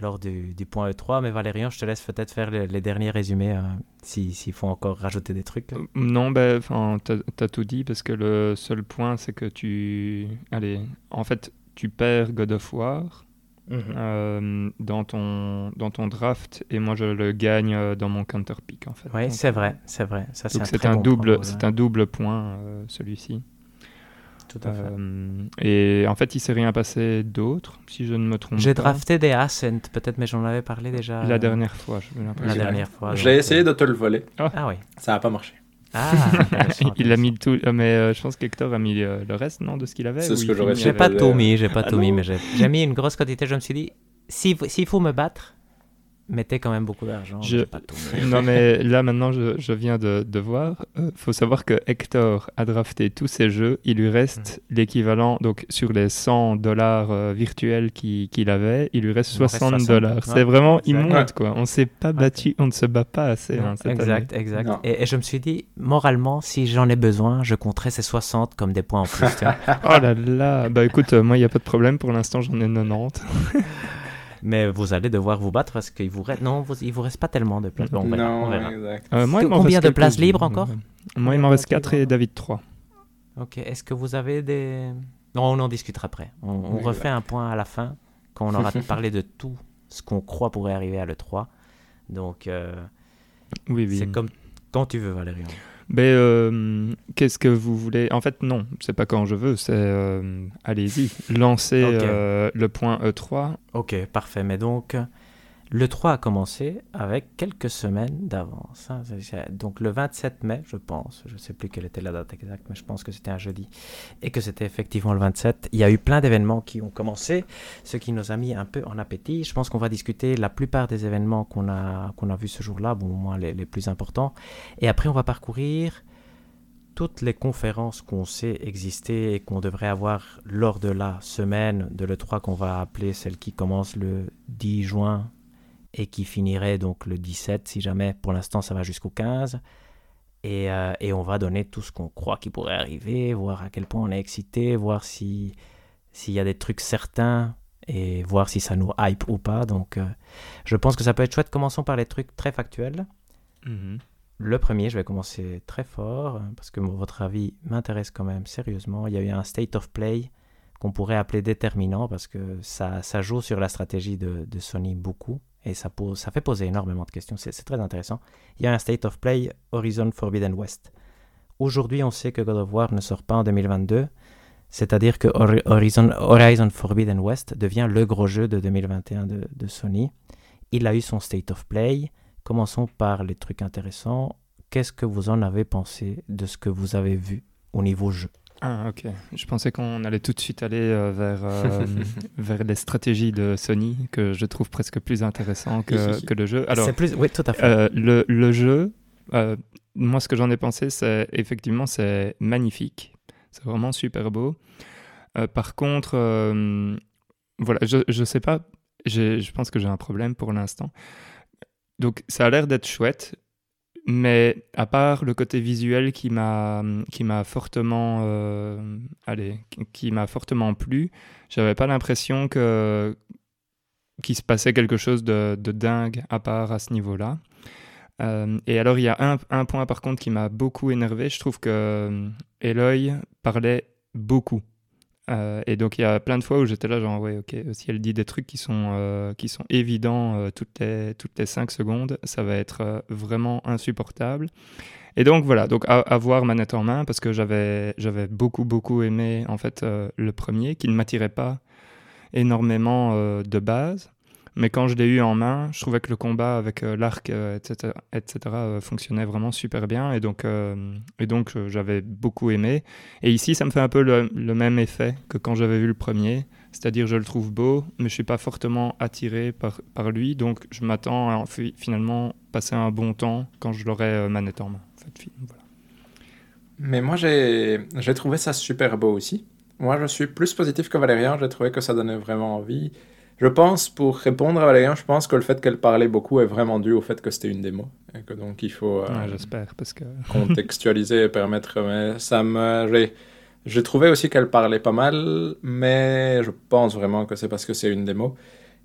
Speaker 3: lors du, du point E3. Mais Valérian, je te laisse peut-être faire le- les derniers résumés euh, si- s'il faut encore rajouter des trucs.
Speaker 1: Non, ben, enfin, t'as as tout dit parce que le seul point, c'est que tu, allez, en fait, tu perds God of War euh, dans ton dans ton draft et moi je le gagne euh, dans mon counter pick en fait.
Speaker 3: Oui, c'est vrai, c'est vrai. Ça, c'est
Speaker 1: Donc
Speaker 3: un
Speaker 1: c'est
Speaker 3: très
Speaker 1: un
Speaker 3: bon
Speaker 1: double, c'est un double point euh, celui-ci.
Speaker 3: Tout à fait.
Speaker 1: Euh, et en fait, il s'est rien passé d'autre, si je ne me trompe
Speaker 3: J'ai drafté des Ascent, peut-être, mais j'en avais parlé déjà.
Speaker 1: La
Speaker 3: euh,
Speaker 1: dernière fois, j'ai l'impression.
Speaker 3: La dernière fois.
Speaker 2: Je
Speaker 3: donc,
Speaker 2: l'ai essayé
Speaker 3: euh,
Speaker 2: de te le voler.
Speaker 3: Ah oui.
Speaker 2: Ça n'a pas marché.
Speaker 3: Ah,
Speaker 1: il a mis tout, mais euh, je pense qu'Hector a mis euh, le reste, non, de ce qu'il avait.
Speaker 2: C'est ce que j'aurais
Speaker 3: J'ai pas tout mis, j'ai pas
Speaker 1: Ah
Speaker 3: tout mis, mais j'ai mis une grosse quantité. Je me suis dit, s'il faut me battre, mettez quand même beaucoup d'argent.
Speaker 1: Je-
Speaker 3: pas.
Speaker 1: Non, mais là maintenant, je, je viens de, de voir. Il faut savoir que Hector a drafté tous ses jeux. Il lui reste
Speaker 3: Hmm.
Speaker 1: l'équivalent, donc sur les 100 dollars euh, virtuels qu'il avait, il lui reste
Speaker 3: Il en reste
Speaker 1: 60
Speaker 3: 60,
Speaker 1: dollars. C'est vraiment immonde,
Speaker 2: Ouais.
Speaker 1: quoi. On s'est pas battu, on ne se bat pas assez
Speaker 3: Non,
Speaker 1: hein, cette
Speaker 3: exact, exact. Et, et je me suis dit, moralement, si j'en ai besoin, je compterai ces 60 comme des points en plus.
Speaker 1: Oh là là Bah écoute, euh, moi, il n'y a pas de problème. Pour l'instant, j'en ai 90.
Speaker 3: mais vous allez devoir vous battre parce qu'il vous reste. Non, vous- il vous reste pas tellement de place. Bon, on verra, on
Speaker 2: non,
Speaker 3: verra.
Speaker 2: exact.
Speaker 1: Euh, moi, il m'en
Speaker 3: Combien
Speaker 1: reste
Speaker 3: de places libres encore
Speaker 1: Moi, il m'en reste
Speaker 3: de places
Speaker 1: 4 et David 3.
Speaker 3: Ok, est-ce que vous avez des... Non, on en discutera après. On, on
Speaker 2: Oui,
Speaker 3: refait un point à la fin, quand on aura parlé de tout ce qu'on croit pourrait arriver à l'E3. Donc, euh,
Speaker 1: Oui, oui.
Speaker 3: c'est comme quand tu veux, Valérian.
Speaker 1: Ben, euh, qu'est-ce que vous voulez? En fait, non, c'est pas quand je veux, c'est euh, allez-y, lancez euh, le point E3.
Speaker 3: Ok, parfait. Mais donc, le 3 a commencé avec quelques semaines d'avance. hein. Donc, le 27 mai, je pense, je ne sais plus quelle était la date exacte, mais je pense que c'était un jeudi, et que c'était effectivement le 27. Il y a eu plein d'événements qui ont commencé, ce qui nous a mis un peu en appétit. Je pense qu'on va discuter la plupart des événements qu'on a, qu'on a vus ce jour-là, bon, au moins les, les plus importants. Et après, on va parcourir toutes les conférences qu'on sait exister et qu'on devrait avoir lors de la semaine de l'E3 qu'on va appeler celle qui commence le 10 juin et qui finirait donc le 17 si jamais pour l'instant ça va jusqu'au 15 et, euh, et on va donner tout ce qu'on croit qui pourrait arriver voir à quel point on est excité voir si s'il y a des trucs certains et voir si ça nous hype ou pas. Donc euh, je pense que ça peut être chouette. Commençons par les trucs très factuels. Le premier, je vais commencer très fort, euh, parce que votre avis m'intéresse quand même sérieusement. Il y a eu un state of play qu'on pourrait appeler déterminant, parce que ça, ça joue sur la stratégie de, de Sony beaucoup, et ça, fait poser énormément de questions. C'est très intéressant. Il y a un state of play Horizon Forbidden West. Aujourd'hui, on sait que God of War ne sort pas en 2022, c'est-à-dire que Hori- Horizon, Horizon Forbidden West devient le gros jeu de 2021 de, de Sony. Il a eu son state of play. Commençons par les trucs intéressants. Qu'est-ce que vous en avez pensé de ce que vous avez vu au niveau jeu?
Speaker 1: Ah, ok. Je pensais qu'on allait tout de suite aller euh, vers, euh, vers les stratégies de Sony, que je trouve presque plus intéressant que, que le jeu. Alors,
Speaker 3: plus... Oui, tout à fait.
Speaker 1: Euh, le, le jeu, euh, moi ce que j'en ai pensé, c'est effectivement c'est magnifique, c'est vraiment super beau. Par contre, voilà, je, je sais pas, je pense que j'ai un problème pour l'instant. Donc ça a l'air d'être chouette, mais à part le côté visuel qui m'a qui m'a fortement euh, allez qui- m'a fortement plu, j'avais pas l'impression que qu'il se passait quelque chose de, de, dingue à part à ce niveau-là. et alors, il y a un, un, point par contre qui m'a beaucoup énervé. Je trouve que Eloy parlait beaucoup. Euh, et donc il y a plein de fois où j'étais là genre ouais ok si elle dit des trucs qui sont euh, qui sont évidents euh, toutes les toutes les 5 secondes ça va être vraiment insupportable. Et donc voilà. Donc avoir manette en main parce que j'avais j'avais beaucoup beaucoup aimé en fait le premier qui ne m'attirait pas énormément de base mais quand je l'ai eu en main, je trouvais que le combat avec euh, l'arc, etc., euh, etc. Euh, fonctionnait vraiment super bien. Et donc, et donc j'avais beaucoup aimé. Et ici, ça me fait un peu le, même effet que quand j'avais vu le premier. C'est-à-dire, je le trouve beau, mais je ne suis pas fortement attiré par, par lui. Donc, je m'attends à finalement passer un bon temps quand je l'aurai manette en main.
Speaker 2: Mais moi, j'ai trouvé ça super beau aussi. Moi, je suis plus positif que Valérian. J'ai trouvé que ça donnait vraiment envie. Je pense, pour répondre à Valérian, je pense que le fait qu'elle parlait beaucoup est vraiment dû au fait que c'était une démo. Et que donc il faut
Speaker 1: euh, j'espère, parce que...
Speaker 2: contextualiser et permettre. Mais ça me. J'ai trouvé aussi qu'elle parlait pas mal, mais je pense vraiment que c'est parce que c'est une démo.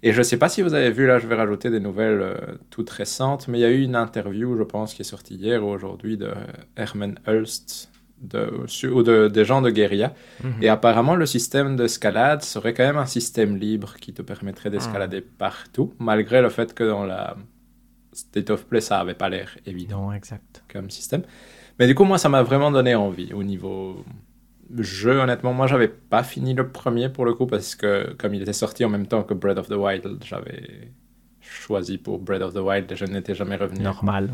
Speaker 2: Et je ne sais pas si vous avez vu, là je vais rajouter des nouvelles euh, toutes récentes, mais il y a eu une interview, je pense, qui est sortie hier ou aujourd'hui de Herman Hulst, de, ou de, des gens de guérilla. Mhm. Et apparemment, le système d'escalade serait quand même un système libre qui te permettrait d'escalader ah. partout, malgré le fait que dans la State of Play, ça n'avait pas l'air évident
Speaker 3: exact.
Speaker 2: comme système. Mais du coup, moi, ça m'a vraiment donné envie au niveau jeu. Honnêtement, moi, j'avais pas fini le premier pour le coup, parce que comme il était sorti en même temps que Breath of the Wild, j'avais choisi pour Breath of the Wild et je n'étais jamais revenu.
Speaker 3: Normal,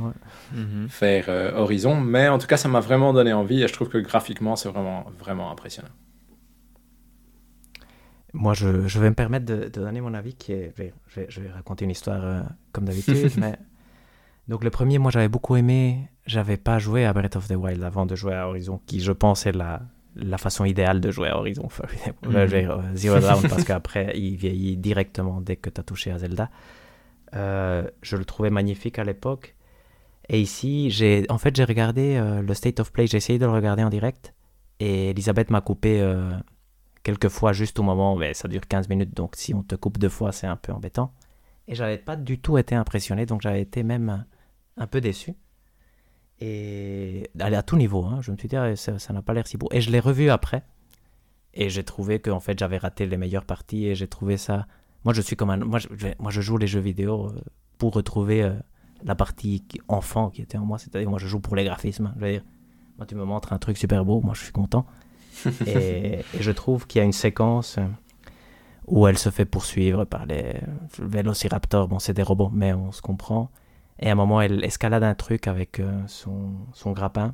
Speaker 2: mhm. Faire euh, Horizon. Mais en tout cas, ça m'a vraiment donné envie et je trouve que graphiquement, c'est vraiment, vraiment impressionnant.
Speaker 3: Moi, je, je, vais me permettre de, donner mon avis qui est. Je vais, je vais, raconter une histoire euh, comme d'habitude, mais. Donc, le premier, moi, j'avais beaucoup aimé. J'avais pas joué à Breath of the Wild avant de jouer à Horizon, qui, je pense, est la, la façon idéale de jouer à Horizon. Mhm. Zero Dawn, parce qu'après, il vieillit directement dès que tu as touché à Zelda. Euh, je le trouvais magnifique à l'époque. Et ici, j'ai, en fait, j'ai regardé euh, le State of Play, j'ai essayé de le regarder en direct. Et Elisabeth m'a coupé euh, quelques fois juste au moment, mais ça dure 15 minutes, donc si on te coupe deux fois, c'est un peu embêtant. Et j'avais pas du tout été impressionné, donc j'avais été même un peu déçu. Et à tout niveau, hein, je me suis dit, ah, ça n'a pas l'air si beau. Et je l'ai revu après. Et j'ai trouvé que en fait, j'avais raté les meilleures parties et j'ai trouvé ça moi, je suis comme un. Moi, je, moi, je joue les jeux vidéo euh, pour retrouver euh, la partie enfant qui était en moi. C'est-à-dire, moi, je joue pour les graphismes. Je veux dire, moi, tu me montres un truc super beau, moi, je suis content. et, je trouve qu'il y a une séquence euh, où elle se fait poursuivre par les vélociraptors. Bon, c'est des robots, mais on se comprend. Et à un moment, elle escalade un truc avec son, son grappin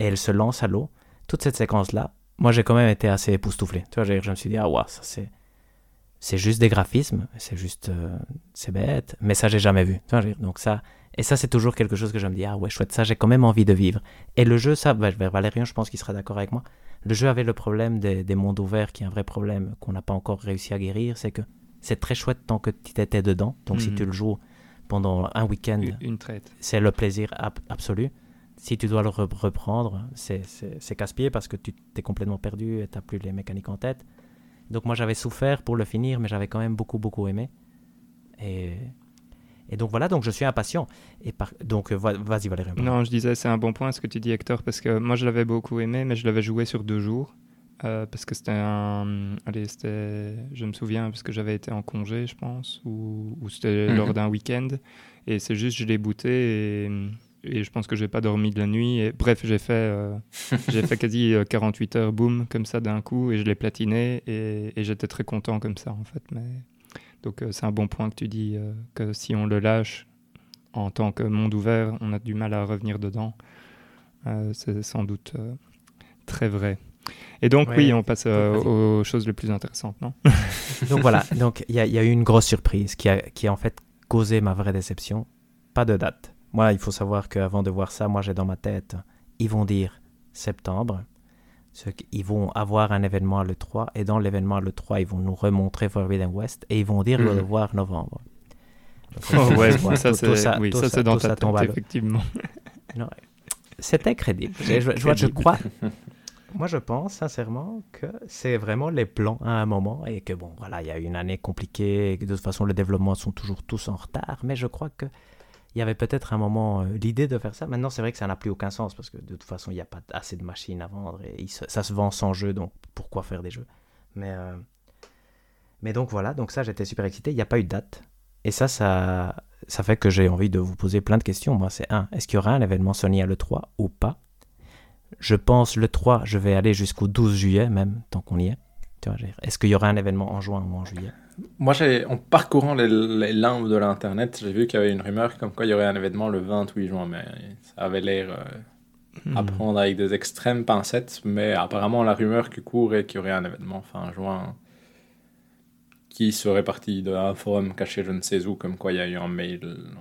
Speaker 3: et elle se lance à l'eau. Toute cette séquence-là, moi, j'ai quand même été assez époustouflé. Tu vois, je me suis dit, ah, ouais, ça c'est c'est juste des graphismes, c'est juste, euh, c'est bête, mais ça j'ai jamais vu. Donc ça, et ça c'est toujours quelque chose que je me dis, ah ouais, chouette, ça j'ai quand même envie de vivre. Et le jeu, ça, bah, Valérien, je pense qu'il sera d'accord avec moi. Le jeu avait le problème des, des mondes ouverts, qui est un vrai problème qu'on n'a pas encore réussi à guérir, c'est que c'est très chouette tant que tu étais dedans. Donc si mhm. tu le joues pendant un week-end,
Speaker 1: une traite,
Speaker 3: c'est le plaisir absolu. Si tu dois le reprendre, c'est casse-pied parce que tu t'es complètement perdu et tu n'as plus les mécaniques en tête. Donc moi j'avais souffert pour le finir, mais j'avais quand même beaucoup beaucoup aimé. Et, et donc voilà, donc je suis impatient. Et donc euh, vas-y Valérie.
Speaker 1: Non, je disais c'est un bon point ce que tu dis Hector, parce que moi je l'avais beaucoup aimé, mais je l'avais joué sur deux jours. Euh, parce que c'était un. Allez, c'était. Je me souviens, parce que j'avais été en congé, je pense, ou, ou c'était mhm. lors d'un week-end. Et c'est juste, je l'ai booté et et je pense que j'ai pas dormi de la nuit. Et, bref, j'ai fait, euh, j'ai fait quasi 48 euh, heures, boum, comme ça d'un coup, et je l'ai platiné, et, et j'étais très content comme ça, en fait. Mais... Donc euh, c'est un bon point que tu dis, que si on le lâche en tant que monde ouvert, on a du mal à revenir dedans. c'est sans doute très vrai. Et donc oui, on passe aux choses les plus intéressantes, non?
Speaker 3: Donc voilà, donc il y, y, a eu une grosse surprise qui a, qui a en fait causé ma vraie déception. Pas de date. Moi, il faut savoir qu'avant de voir ça, moi j'ai dans ma tête, ils vont dire septembre, ils vont avoir un événement à l'E3, et dans l'événement à l'E3, ils vont nous remontrer Forbidden West, et ils vont dire le voir novembre.
Speaker 1: oh, ouais, ça, c'est oui, ça, c'est dans ta effectivement.
Speaker 3: C'était crédible. Je, je, je, crois, Moi, je pense sincèrement que c'est vraiment les plans à un moment et que bon, voilà, il y a eu une année compliquée et que de toute façon, les développements sont toujours tous en retard. Mais je crois que il y avait peut-être un moment euh, l'idée de faire ça. Maintenant, c'est vrai que ça n'a plus aucun sens parce que de toute façon, il n'y a pas assez de machines à vendre et ça se vend sans jeu, donc pourquoi faire des jeux? Mais euh, donc voilà, donc ça, j'étais super excité. Il n'y a pas eu de date. Et ça, ça, ça fait que j'ai envie de vous poser plein de questions. Moi, c'est un, est-ce qu'il y aura un événement Sony à l'E3 ou pas? Je pense le 3, je vais aller jusqu'au 12 juillet même, tant qu'on y est. Est-ce qu'il y aura un événement en juin ou en juillet?
Speaker 2: Moi, en parcourant les, les limbes de l'Internet, j'ai vu qu'il y avait une rumeur comme quoi il y aurait un événement le 28 juin, mais ça avait l'air euh, à hmm. prendre avec des extrêmes pincettes. Mais apparemment, la rumeur qui court est qu'il y aurait un événement fin juin qui serait parti d'un forum caché je ne sais où, comme quoi il y a eu un mail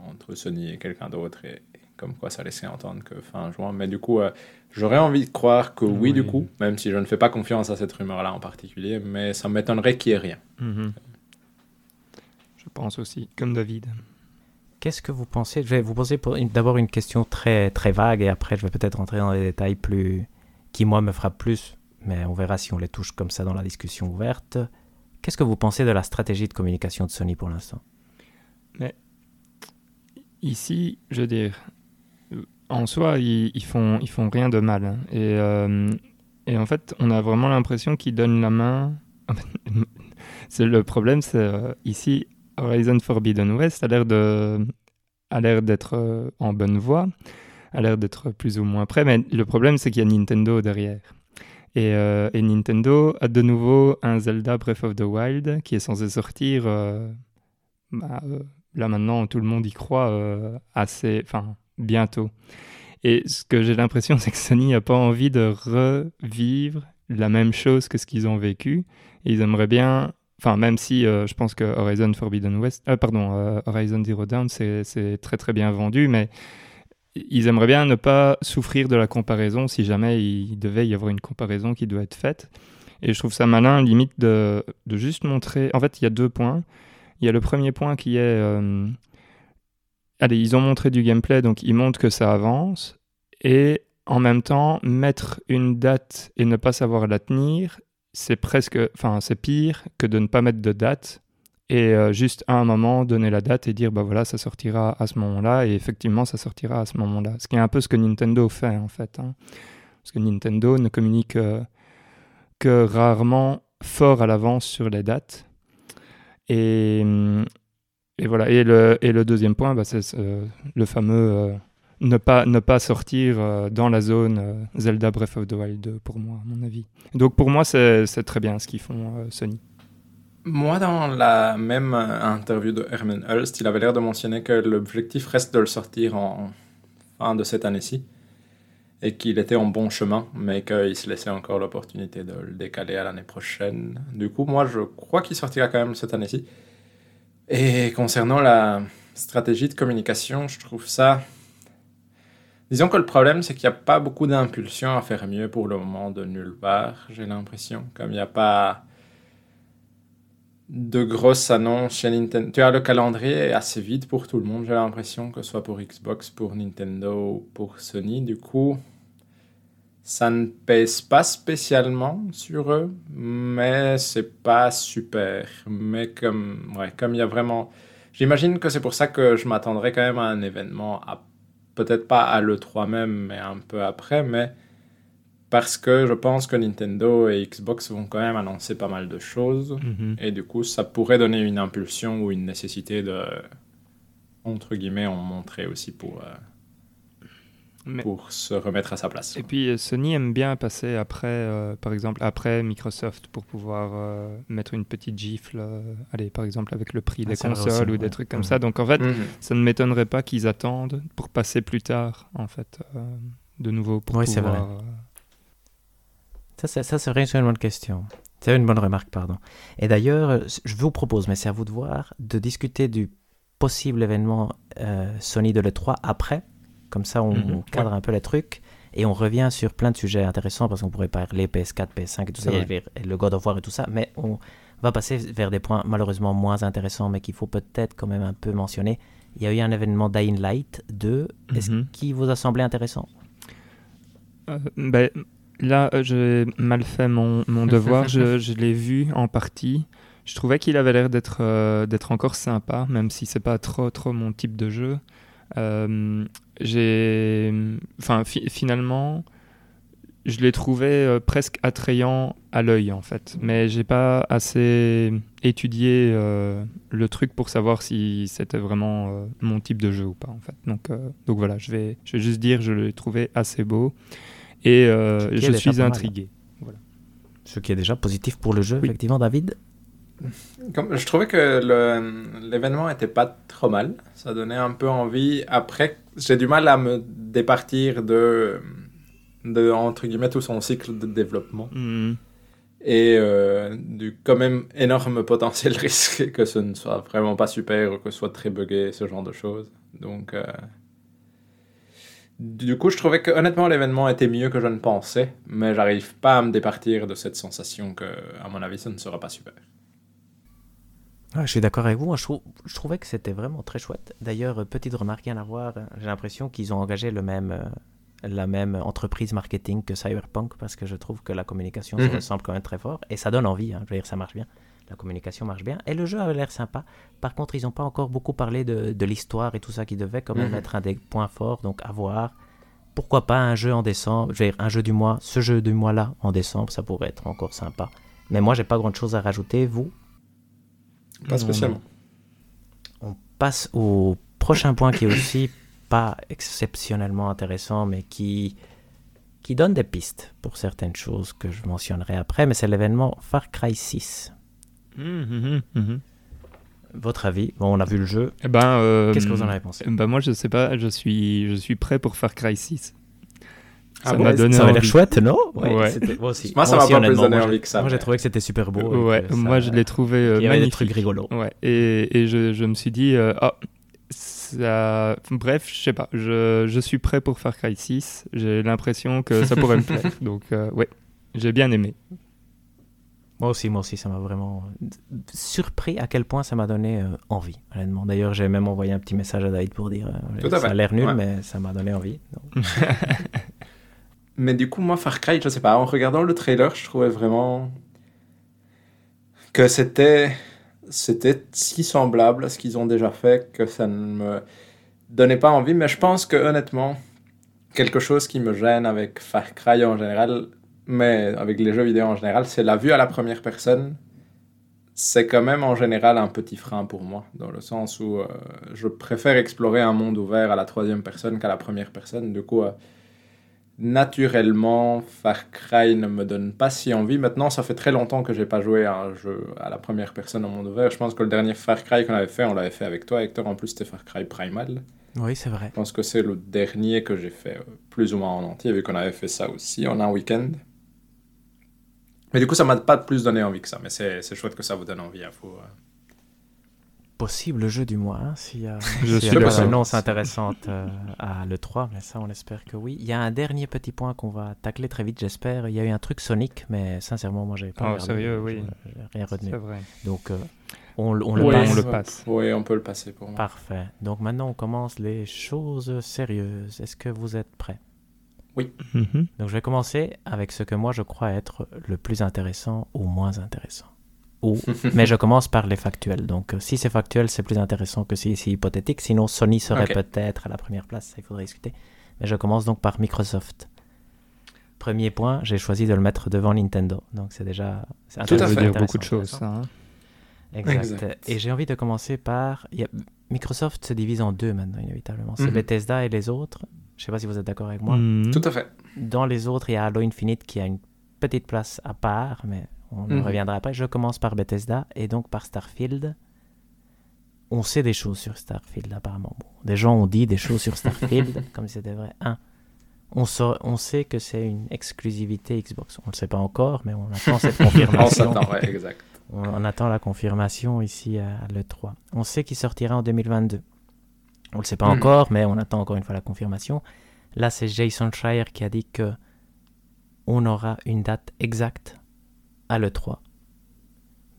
Speaker 2: entre Sony et quelqu'un d'autre, et, comme quoi ça laissait entendre que fin juin. Mais du coup, euh, j'aurais envie de croire que oui, du coup, même si je ne fais pas confiance à cette rumeur-là en particulier, mais ça m'étonnerait qu'il n'y ait rien.
Speaker 1: Mhm. Pense aussi, comme David.
Speaker 3: Qu'est-ce que vous pensez? Je vais vous poser d'abord une question très, très vague et après je vais peut-être rentrer dans les détails plus qui, moi, me frappent plus, mais on verra si on les touche comme ça dans la discussion ouverte. Qu'est-ce que vous pensez de la stratégie de communication de Sony pour l'instant?
Speaker 1: Mais ici, je veux dire, en soi, ils, ils font, ils font rien de mal. Hein. Et, euh, et, en fait, on a vraiment l'impression qu'ils donnent la main. c'est le problème, c'est euh, ici Horizon Forbidden West a l'air de a l'air d'être euh, en bonne voie, a l'air d'être plus ou moins prêt, mais le problème c'est qu'il y a Nintendo derrière. Euh, et, Nintendo a de nouveau un Zelda Breath of the Wild qui est censé sortir euh, bah, là maintenant, tout le monde y croit assez, enfin bientôt. Et ce que j'ai l'impression, c'est que Sony n'a pas envie de revivre la même chose que ce qu'ils ont vécu. ils aimeraient bien, enfin même si je pense que Horizon Forbidden West, pardon, Horizon Zero Dawn, c'est très très bien vendu, mais ils aimeraient bien ne pas souffrir de la comparaison si jamais il devait y avoir une comparaison qui doit être faite. Et je trouve ça malin, limite, de, de juste montrer. En fait, il y a deux points. Il y a le premier point qui est. Euh, allez, ils ont montré du gameplay, donc ils montrent que ça avance. Et en même temps, mettre une date et ne pas savoir la tenir, c'est presque. Enfin, c'est pire que de ne pas mettre de date et euh, juste à un moment donner la date et dire bah voilà ça sortira à ce moment-là et effectivement ça sortira à ce moment-là ce qui est un peu ce que Nintendo fait en fait hein. parce que Nintendo ne communique euh, que rarement fort à l'avance sur les dates et, et voilà et le, et le deuxième point bah, c'est euh, le fameux ne pas, ne pas sortir dans la zone Zelda Breath of the Wild pour moi à mon avis donc pour moi c'est très bien ce qu'ils font Sony
Speaker 2: moi, dans la même interview de Herman Hulst, il avait l'air de mentionner que l'objectif reste de le sortir en fin de cette année-ci et qu'il était en bon chemin, mais qu'il se laissait encore l'opportunité de le décaler à l'année prochaine. Du coup, moi, je crois qu'il sortira quand même cette année-ci. Et concernant la stratégie de communication, je trouve ça... Disons que le problème, c'est qu'il n'y a pas beaucoup d'impulsion à faire mieux pour le moment de nulle part, j'ai l'impression. Comme il n'y a pas de grosses annonces chez Nintendo. Tu as le calendrier assez vide pour tout le monde, j'ai l'impression, que ce soit pour Xbox, pour Nintendo ou pour Sony. Du coup, ça ne pèse pas spécialement sur eux, mais c'est pas super. Mais comme, comme il y a vraiment. J'imagine que c'est pour ça que je m'attendrais quand même à un événement, peut-être pas à l'E3 même, mais un peu après, mais parce que je pense que Nintendo et Xbox vont quand même annoncer pas mal de choses. Mhm. Et du coup, ça pourrait donner une impulsion ou une nécessité de, entre guillemets, en montrer aussi pour, euh, pour se remettre à sa place.
Speaker 1: Et puis, euh, Sony aime bien passer après, euh, par exemple, après Microsoft pour pouvoir mettre une petite gifle, allez, par exemple, avec le prix ah, des consoles ou des trucs comme ça. Donc, en fait, mhm. ça ne m'étonnerait pas qu'ils attendent pour passer plus tard, en fait, de nouveau pour oui, pouvoir... Vrai
Speaker 3: ça, ça, c'est vraiment une bonne question. C'est une bonne remarque, pardon. Et d'ailleurs, je vous propose, mais c'est à vous de voir, de discuter du possible événement euh, Sony de l'E3 après. Comme ça, on, mhm. cadre un peu les trucs. Et on revient sur plein de sujets intéressants parce qu'on pourrait parler PS4, PS5 et tout ça, et le God of War et tout ça. Mais on va passer vers des points malheureusement moins intéressants, mais qu'il faut peut-être quand même un peu mentionner. Il y a eu un événement Dying Light 2. Est-ce mhm. qu'il vous a semblé intéressant?
Speaker 1: Euh, ben, là, euh, j'ai mal fait mon, mon devoir. je je l'ai vu en partie. Je trouvais qu'il avait l'air d'être euh, d'être encore sympa, même si c'est pas trop trop mon type de jeu. Euh, j'ai, enfin, fi- finalement, je l'ai trouvé euh, presque attrayant à l'œil en fait, mais j'ai pas assez étudié euh, le truc pour savoir si c'était vraiment euh, mon type de jeu ou pas en fait. Donc, euh, donc voilà, je vais, je vais juste dire, je l'ai trouvé assez beau et je suis intrigué.
Speaker 3: Ce qui est déjà positif pour le jeu,
Speaker 1: Oui.
Speaker 3: effectivement, David.
Speaker 2: Comme- je trouvais que l'événement était pas trop mal. Ça donnait un peu envie. Après, j'ai du mal à me départir de, de entre guillemets, tout son cycle de développement.
Speaker 1: Hmm.
Speaker 2: Et euh, du quand même énorme potentiel risque que ce ne soit vraiment pas super ou que ce soit très buggé, ce genre de choses. Donc, euh, du coup, je trouvais que honnêtement l'événement était mieux que je ne pensais, mais j'arrive pas à me départir de cette sensation que, à mon avis, ce ne sera pas super.
Speaker 3: Ouais, je suis d'accord avec vous. Je, trou- je trouvais que c'était vraiment très chouette. D'ailleurs, euh, petite remarque, rien à voir. euh, J'ai l'impression qu'ils ont engagé le même, euh, la même entreprise marketing que Cyberpunk parce que je trouve que la communication se
Speaker 2: Mhm.
Speaker 3: ressemble quand même très fort et ça donne envie. hein. Je veux dire, ça marche bien. La communication marche bien et le jeu avait l'air sympa. Par contre, ils n'ont pas encore beaucoup parlé de, de l'histoire et tout ça qui devait quand même
Speaker 2: Mhm.
Speaker 3: être un des points forts. Donc, à voir. Pourquoi pas un jeu en décembre Je veux dire, un jeu du mois. Ce jeu du mois-là en décembre, ça pourrait être encore sympa. Mais moi, j'ai pas grand chose à rajouter. Vous
Speaker 2: Pas spécialement.
Speaker 3: On passe au prochain point qui est aussi pas exceptionnellement intéressant, mais qui, qui donne des pistes pour certaines choses que je mentionnerai après, mais c'est l'événement Far Cry 6.
Speaker 1: Mhm, mhm, mhm.
Speaker 3: Votre avis? Bon, on a vu le jeu.
Speaker 1: Eh ben, euh,
Speaker 3: Qu'est-ce que vous en avez pensé?
Speaker 1: ben moi, je sais pas, je suis, je suis prêt pour Far Cry 6.
Speaker 2: Ah
Speaker 1: ça
Speaker 2: bon
Speaker 1: m'a donné
Speaker 3: Ça avait l'air
Speaker 1: envie.
Speaker 3: chouette, non
Speaker 1: Ouais.
Speaker 3: Moi aussi.
Speaker 2: Moi, ça m'a pas plus donné envie
Speaker 3: j'ai-
Speaker 2: que ça,
Speaker 3: Moi, j'ai trouvé que c'était super beau.
Speaker 1: Ouais,
Speaker 3: ça-
Speaker 1: moi je l'ai trouvé euh,
Speaker 3: Il y avait des
Speaker 1: magnifique.
Speaker 3: trucs rigolos.
Speaker 1: Ouais, et, et je, je me suis dit, euh, ah, ça... bref, je sais pas, je, je suis prêt pour Far Cry 6. J'ai l'impression que ça pourrait me plaire. Donc, euh, ouais, j'ai bien aimé.
Speaker 3: Moi aussi, moi aussi, ça m'a vraiment surpris à quel point ça m'a donné euh, envie, honnêtement. D'ailleurs, j'ai même envoyé un petit message à David pour dire euh,
Speaker 2: Tout à
Speaker 3: ça a l'air nul,
Speaker 2: Ouais.
Speaker 3: mais ça m'a donné envie.
Speaker 2: Mais du coup, moi, Far Cry, je sais pas, en regardant le trailer, je trouvais vraiment que c'était c'était si semblable à ce qu'ils ont déjà fait que ça ne me donnait pas envie. Mais je pense que honnêtement, quelque chose qui me gêne avec Far Cry en général, mais avec les jeux vidéo en général, c'est la vue à la première personne. C'est quand même en général un petit frein pour moi, dans le sens où euh, je préfère explorer un monde ouvert à la troisième personne qu'à la première personne. Du coup, euh, naturellement, Far Cry ne me donne pas si envie. Maintenant, ça fait très longtemps que j'ai pas joué à un jeu à la première personne en monde ouvert. Je pense que le dernier Far Cry qu'on avait fait, on l'avait fait avec toi, Hector. En plus, c'était Far Cry Primal.
Speaker 3: Oui, c'est vrai.
Speaker 2: Je pense que c'est le dernier que j'ai fait euh, plus ou moins en entier, vu qu'on avait fait ça aussi en un week-end. Mais du coup, ça m'a pas plus donné envie que ça. Mais c'est chouette que ça vous donne envie. Hein, faut, euh,
Speaker 3: Possible jeu du mois, hein, s'il y a,
Speaker 1: Je
Speaker 3: s'il y
Speaker 1: suis
Speaker 3: a des
Speaker 2: d'accord.
Speaker 3: annonces intéressantes euh, à l'E3, mais ça, on espère que oui. Il y a un dernier petit point qu'on va tacler très vite, j'espère. Il y a eu un truc Sonic, mais sincèrement, moi, j'avais pas
Speaker 1: Oh,
Speaker 3: regardé,
Speaker 1: sérieux, oui.
Speaker 3: rien retenu.
Speaker 1: C'est vrai.
Speaker 3: Donc, euh, on, on le passe.
Speaker 1: on le passe.
Speaker 2: Oui, on peut le passer pour moi.
Speaker 3: Parfait. Donc maintenant, on commence les choses sérieuses. Est-ce que vous êtes prêts?
Speaker 1: Mhm.
Speaker 3: Donc je vais commencer avec ce que moi je crois être le plus intéressant ou moins intéressant. Ou, mais je commence par les factuels. Donc euh, si c'est factuel, c'est plus intéressant que si c'est hypothétique. Sinon, Sony serait peut-être à la première place. Ça, il faudrait discuter. Mais je commence donc par Microsoft. Premier point, j'ai choisi de le mettre devant Nintendo. Donc c'est déjà... c'est
Speaker 2: Tout à
Speaker 1: veut dire beaucoup de choses, ça. hein.
Speaker 3: Exact.
Speaker 2: Exact.
Speaker 3: Et j'ai envie de commencer par. il y a- Microsoft se divise en deux maintenant, inévitablement. C'est
Speaker 2: Mhm.
Speaker 3: Bethesda et les autres. Je sais pas si vous êtes d'accord avec moi.
Speaker 1: Mhm.
Speaker 2: Tout à fait.
Speaker 3: Dans les autres, il y a Halo Infinite qui a une petite place à part, mais on
Speaker 2: Mhm.
Speaker 3: reviendra après. Je commence par Bethesda et donc par Starfield. On sait des choses sur Starfield, apparemment. Bon, des gens ont dit des choses sur Starfield, comme si c'était vrai. Un, on, sa- on sait que c'est une exclusivité Xbox. On ne le sait pas encore, mais on attend cette
Speaker 2: On
Speaker 3: confirmation.
Speaker 2: s'attend, ouais, exact.
Speaker 3: On, on attend la confirmation ici à l'E3. On sait qu'il sortira en 2022. On ne le sait pas
Speaker 2: Mhm.
Speaker 3: encore, mais on attend encore une fois la confirmation. Là, c'est Jason Schreier qui a dit que on aura une date exacte à l'E3.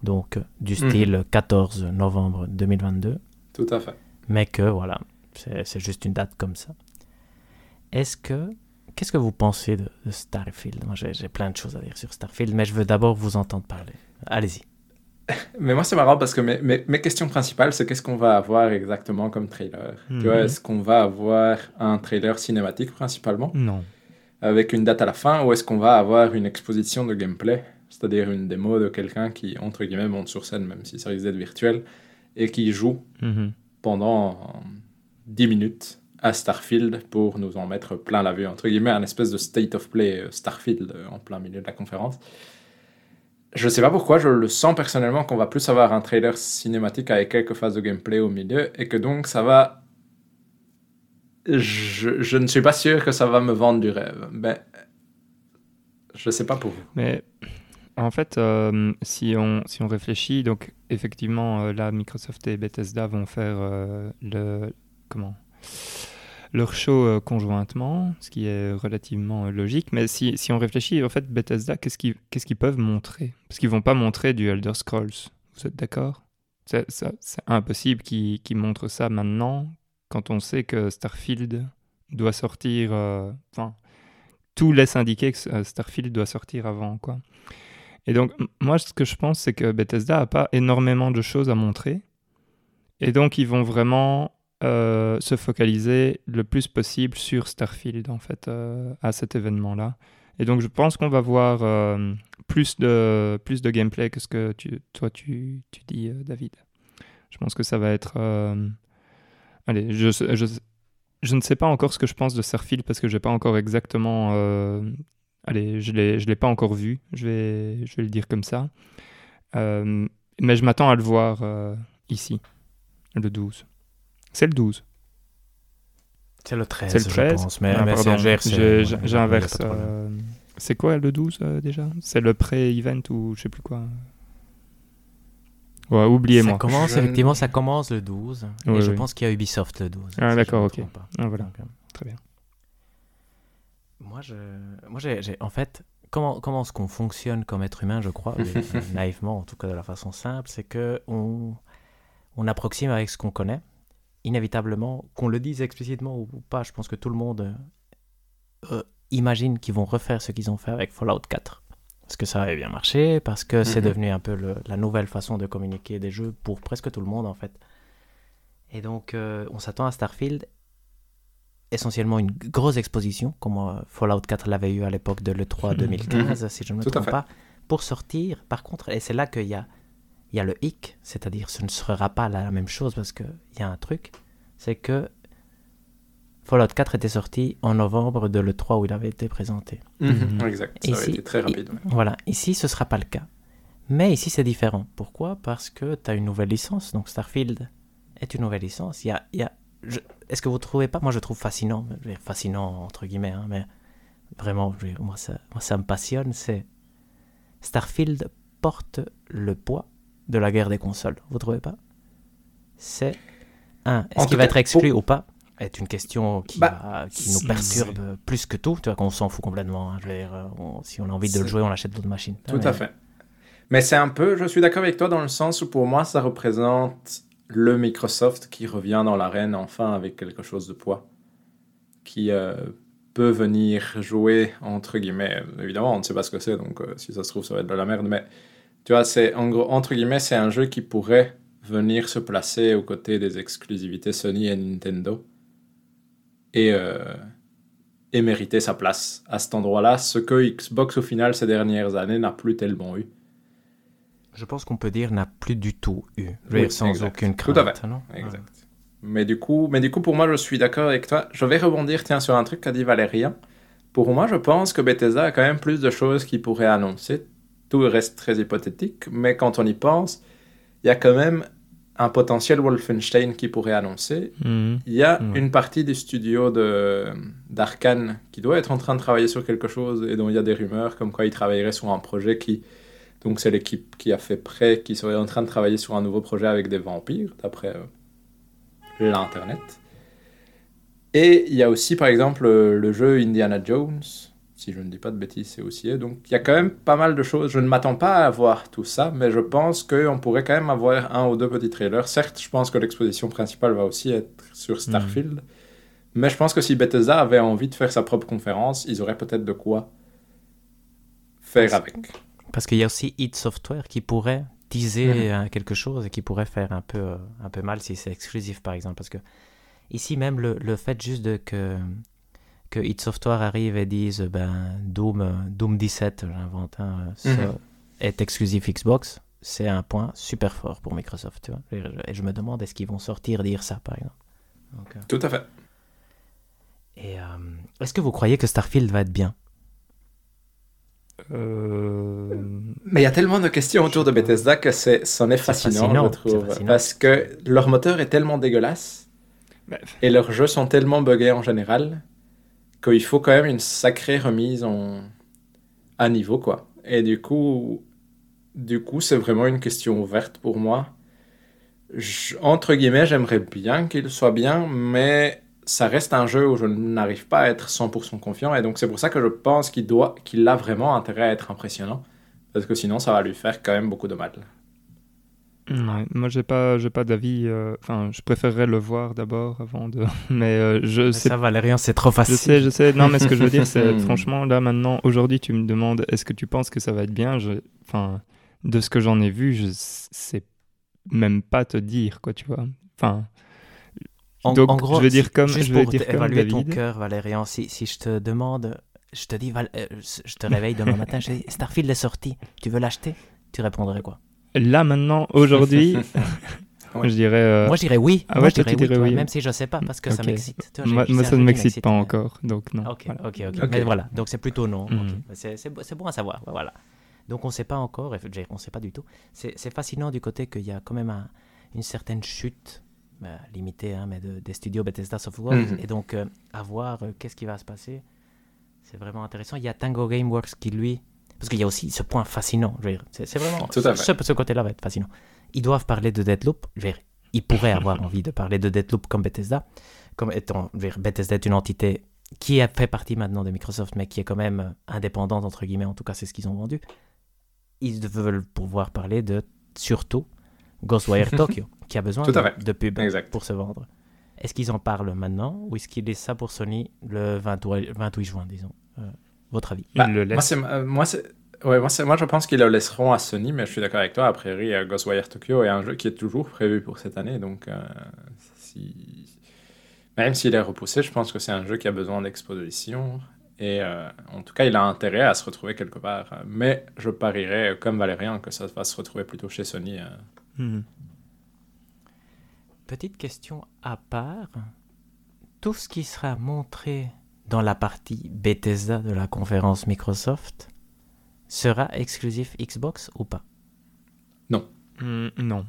Speaker 3: Donc, du
Speaker 2: Mhm.
Speaker 3: style 14 novembre 2022.
Speaker 2: Tout à fait.
Speaker 3: Mais que, voilà, c'est juste une date comme ça. Est-ce que qu'est-ce que vous pensez de, de Starfield? Moi, j'ai plein de choses à dire sur Starfield, mais je veux d'abord vous entendre parler. Allez-y.
Speaker 2: Mais moi, c'est marrant parce que mes, mes, mes questions principales, c'est qu'est-ce qu'on va avoir exactement comme trailer? Tu vois,
Speaker 1: Mhm.
Speaker 2: est-ce qu'on va avoir un trailer cinématique principalement,
Speaker 1: Non.
Speaker 2: avec une date à la fin, ou est-ce qu'on va avoir une exposition de gameplay, c'est-à-dire une démo de quelqu'un qui, entre guillemets, monte sur scène, même si ça risque d'être virtuel, et qui joue
Speaker 1: Mhm.
Speaker 2: pendant euh, 10 minutes à Starfield pour nous en mettre plein la vue, entre guillemets, un espèce de state of play euh, Starfield euh, en plein milieu de la conférence. Je sais pas pourquoi, je le sens personnellement qu'on va plus avoir un trailer cinématique avec quelques phases de gameplay au milieu et que donc ça va. Je, je ne suis pas sûr que ça va me vendre du rêve. Mais je sais pas pour vous.
Speaker 1: Mais en fait, euh, si, on, si on réfléchit, donc effectivement, euh, là, Microsoft et Bethesda vont faire euh, le, comment, leur show conjointement, ce qui est relativement logique. Mais si, si on réfléchit, en fait, Bethesda, qu'est-ce qu'ils qu'est-ce qu'ils peuvent montrer? Parce qu'ils vont pas montrer du Elder Scrolls. Vous êtes d'accord? C'est impossible qu'ils qu'ils montrent ça maintenant, quand on sait que Starfield doit sortir. Enfin, tout laisse indiquer que Starfield doit sortir avant, quoi. Et donc, moi, ce que je pense, c'est que Bethesda a pas énormément de choses à montrer. Et donc, ils vont vraiment euh, se focaliser le plus possible sur Starfield, en fait, euh, à cet événement-là. Et donc, je pense qu'on va voir euh, plus, de, plus de gameplay que ce que toi, tu, tu dis, David. Je pense que ça va être... Allez, je, je, je ne sais pas encore ce que je pense de Starfield parce que j'ai pas encore exactement... Allez, je l'ai, je l'ai pas encore vu, je vais, je vais le dire comme ça. Euh, mais je m'attends à le voir euh, ici, le 12. C'est le 12.
Speaker 3: C'est le 13,
Speaker 1: C'est le 13
Speaker 3: je pense. Mais,
Speaker 1: Ah,
Speaker 3: mais ouais, ouais,
Speaker 1: J'inverse. euh, c'est quoi le 12 euh, déjà? C'est le pré-event ou je sais plus quoi? Ouais, oubliez-moi.
Speaker 3: Ça commence,
Speaker 2: Je-
Speaker 3: effectivement, ça commence le 12.
Speaker 1: Oui,
Speaker 3: et je
Speaker 1: oui.
Speaker 3: pense qu'il y a Ubisoft le 12.
Speaker 1: Ah,
Speaker 3: si je
Speaker 1: d'accord, ok. Ah, voilà,
Speaker 3: Donc, euh,
Speaker 1: très bien.
Speaker 3: Moi, je, moi j'ai, j'ai- en fait, comment, comment est-ce qu'on fonctionne comme être humain, je crois, mais naïvement, en tout cas de la façon simple, c'est que on, on approxime avec ce qu'on connaît. Inévitablement, qu'on le dise explicitement ou pas, je pense que tout le monde euh, imagine qu'ils vont refaire ce qu'ils ont fait avec Fallout 4. Parce que ça avait bien marché, parce que c'est
Speaker 2: Mhm.
Speaker 3: devenu un peu le- la nouvelle façon de communiquer des jeux pour presque tout le monde, en fait. Et donc, euh, on s'attend à Starfield essentiellement une grosse exposition, comme euh, Fallout 4 l'avait eu à l'époque de l'E3 2015, si je ne me
Speaker 2: Tout
Speaker 3: trompe pas, pour sortir. Par contre, et c'est là qu'il y a, il y a le hic, c'est-à-dire ce ne sera pas la même chose parce qu'il y a un truc, c'est que Fallout 4 était sorti en novembre de l'E3 où il avait été présenté.
Speaker 1: Mhm.
Speaker 2: Exact, ça
Speaker 3: Ici-
Speaker 2: a été très rapide. ouais.
Speaker 3: Voilà, ici ce sera pas le cas. Mais ici c'est différent. Pourquoi? Parce que tu as une nouvelle licence, donc Starfield est une nouvelle licence. Il y a, il y a- je- Est-ce que vous trouvez pas Moi je trouve fascinant, fascinant entre guillemets, hein, mais vraiment, je moi, ça, moi ça me passionne. C'est Starfield porte le poids de la guerre des consoles. Vous trouvez pas? C'est un. Est-ce qu'il va être exclu ou pas? Est une question qui,
Speaker 2: Bah,
Speaker 3: va- qui nous perturbe plus que tout. Tu vois qu'on s'en fout complètement. hein. Je veux dire, euh, on- si on a envie de le jouer, on achète d'autres machines.
Speaker 2: Tout
Speaker 3: Ah,
Speaker 2: à fait. Mais c'est un peu, je suis d'accord avec toi dans le sens où pour moi, ça représente le Microsoft qui revient dans l'arène enfin avec quelque chose de poids, qui euh, peut venir jouer, entre guillemets, évidemment, on ne sait pas ce que c'est, donc euh, si ça se trouve, ça va être de la merde, mais tu vois, c'est, entre guillemets, c'est un jeu qui pourrait venir se placer aux côtés des exclusivités Sony et Nintendo et, euh, et mériter sa place à cet endroit-là, ce que Xbox au final ces dernières années n'a plus tellement eu.
Speaker 3: Je pense qu'on peut dire n'a plus du tout eu.
Speaker 2: Oui,
Speaker 3: sans
Speaker 2: exact.
Speaker 3: aucune
Speaker 2: Tout
Speaker 3: crainte.
Speaker 2: à fait.
Speaker 3: non?
Speaker 2: Exact. Mais du coup, mais du coup, pour moi, je suis d'accord avec toi. Je vais rebondir, tiens, sur un truc qu'a dit Valérien. Pour moi, je pense que Bethesda a quand même plus de choses qu'il pourrait annoncer. Tout reste très hypothétique, mais quand on y pense, il y a quand même un potentiel Wolfenstein qui pourrait annoncer.
Speaker 1: Mhm.
Speaker 2: Il y a une partie du studio de d'Arkane qui doit être en train de travailler sur quelque chose et dont il y a des rumeurs comme quoi il travaillerait sur un projet qui donc c'est l'équipe qui a fait prêt qui serait en train de travailler sur un nouveau projet avec des vampires d'après euh, l'internet. Et il y a aussi par exemple le, le jeu Indiana Jones si je ne dis pas de bêtises, c'est aussi. Donc il y a quand même pas mal de choses. Je ne m'attends pas à voir tout ça, mais je pense qu'on pourrait quand même avoir un ou deux petits trailers. Certes, je pense que l'exposition principale va aussi être sur Starfield, Mais je pense que si Bethesda avait envie de faire sa propre conférence, ils auraient peut-être de quoi faire avec.
Speaker 3: Parce qu'il y a aussi id Software qui pourrait teaser
Speaker 2: Mhm.
Speaker 3: euh, quelque chose et qui pourrait faire un peu, euh, un peu mal si c'est exclusif, par exemple. Parce que ici, même le, le fait juste de que, que id Software arrive et dise ben, Doom, euh, Doom 17, j'invente, hein,
Speaker 2: Mhm.
Speaker 3: est exclusif Xbox, c'est un point super fort pour Microsoft. Tu vois et, je, et je me demande est-ce qu'ils vont sortir dire ça, par exemple? Donc, euh,
Speaker 2: Tout à fait.
Speaker 3: et euh, est-ce que vous croyez que Starfield va être bien?
Speaker 1: Euh,
Speaker 2: Mais il y a tellement de questions autour de Bethesda que c'est, c'en est fascinant,
Speaker 3: fascinant,
Speaker 2: je trouve.
Speaker 3: fascinant.
Speaker 2: Parce que leur moteur est tellement dégueulasse et leurs jeux sont tellement buggés en général qu'il faut quand même une sacrée remise en... à niveau, quoi. Et du coup, du coup, c'est vraiment une question ouverte pour moi. Je- entre guillemets, j'aimerais bien qu'il soit bien, mais ça reste un jeu où je n'arrive pas à être 100% confiant. Et donc, c'est pour ça que je pense qu'il doit, qu'il a vraiment intérêt à être impressionnant. Parce que sinon, ça va lui faire quand même beaucoup de mal.
Speaker 1: ouais, moi, j'ai pas, j'ai pas d'avis. euh, Enfin, je préférerais le voir d'abord avant de. Mais euh, je
Speaker 3: Mais
Speaker 1: sais
Speaker 3: Ça, Valérian, c'est trop facile.
Speaker 1: Je sais, je sais. Non, mais ce que je veux dire, c'est franchement, là maintenant, aujourd'hui, tu me demandes est-ce que tu penses que ça va être bien? Je... Enfin, de ce que j'en ai vu, je sais même pas te dire, quoi, tu vois. Enfin,
Speaker 3: En,
Speaker 1: donc,
Speaker 3: en gros,
Speaker 1: je vais dire comme,
Speaker 3: juste
Speaker 1: je vais
Speaker 3: pour
Speaker 1: dire comme
Speaker 3: évaluer ton cœur, Valérian, si, si je te demande, je te dis, Val- euh, je te réveille demain matin, je te dis, Starfield est sorti, tu veux l'acheter? Tu répondrais quoi?
Speaker 1: Là maintenant, aujourd'hui,
Speaker 2: Ouais.
Speaker 1: je dirais. euh,
Speaker 3: Moi, je dirais oui.
Speaker 1: ah
Speaker 3: Moi,
Speaker 1: ouais,
Speaker 3: je
Speaker 1: toi,
Speaker 3: dirais
Speaker 1: tu
Speaker 3: oui,
Speaker 1: dirais
Speaker 3: toi,
Speaker 1: oui.
Speaker 3: même si je sais pas, parce que ça m'excite.
Speaker 1: Moi, moi, ça ne m'excite pas encore, donc non.
Speaker 3: Ok,
Speaker 1: Voilà.
Speaker 3: ok, ok.
Speaker 2: Ok.
Speaker 3: Mais voilà, donc c'est plutôt non.
Speaker 1: Mhm.
Speaker 3: C'est bon- à savoir. Voilà. Donc on ne sait pas encore, et je veux dire, on ne sait pas du tout. C'est c'est fascinant du côté qu'il y a quand même un- une certaine chute, bah, limitée, hein, mais de- des studios Bethesda Software.
Speaker 2: Mhm.
Speaker 3: Et donc, euh, à voir euh, qu'est-ce qui va se passer, c'est vraiment intéressant. Il y a Tango Gameworks qui, lui, parce qu'il y a aussi ce point fascinant. C'est vraiment.
Speaker 2: Tout à.
Speaker 3: Ce, ce côté-là va être fascinant. Ils doivent parler de Deadloop. Je veux dire, ils pourraient avoir envie de parler de Deadloop comme Bethesda. Comme étant, je veux dire, Bethesda est une entité qui a fait partie maintenant de Microsoft, mais qui est quand même euh, indépendante, entre guillemets, en tout cas, c'est ce qu'ils ont vendu. Ils veulent pouvoir parler de, surtout, Ghostwire Tokyo, qui a besoin de, pub
Speaker 2: Exact.
Speaker 3: pour se vendre. Est-ce qu'ils en parlent maintenant, ou est-ce qu'ils laissent ça pour Sony le 28, 28 juin, disons Euh, Votre avis?
Speaker 2: Bah,
Speaker 1: le
Speaker 2: moi,
Speaker 1: laissent.
Speaker 2: c'est, euh, moi, c'est, ouais, moi, c'est, moi, je pense qu'ils le laisseront à Sony, mais je suis d'accord avec toi. A priori, euh, Ghostwire Tokyo est un jeu qui est toujours prévu pour cette année, donc euh, si... même s'il est repoussé, je pense que c'est un jeu qui a besoin d'exposition. Et euh, en tout cas, il a intérêt à se retrouver quelque part. Mais je parierais, comme Valérian, que ça va se retrouver plutôt chez Sony.
Speaker 1: Mhm.
Speaker 3: Petite question à part. Tout ce qui sera montré dans la partie Bethesda de la conférence Microsoft sera exclusif Xbox ou pas?
Speaker 1: Mm, non.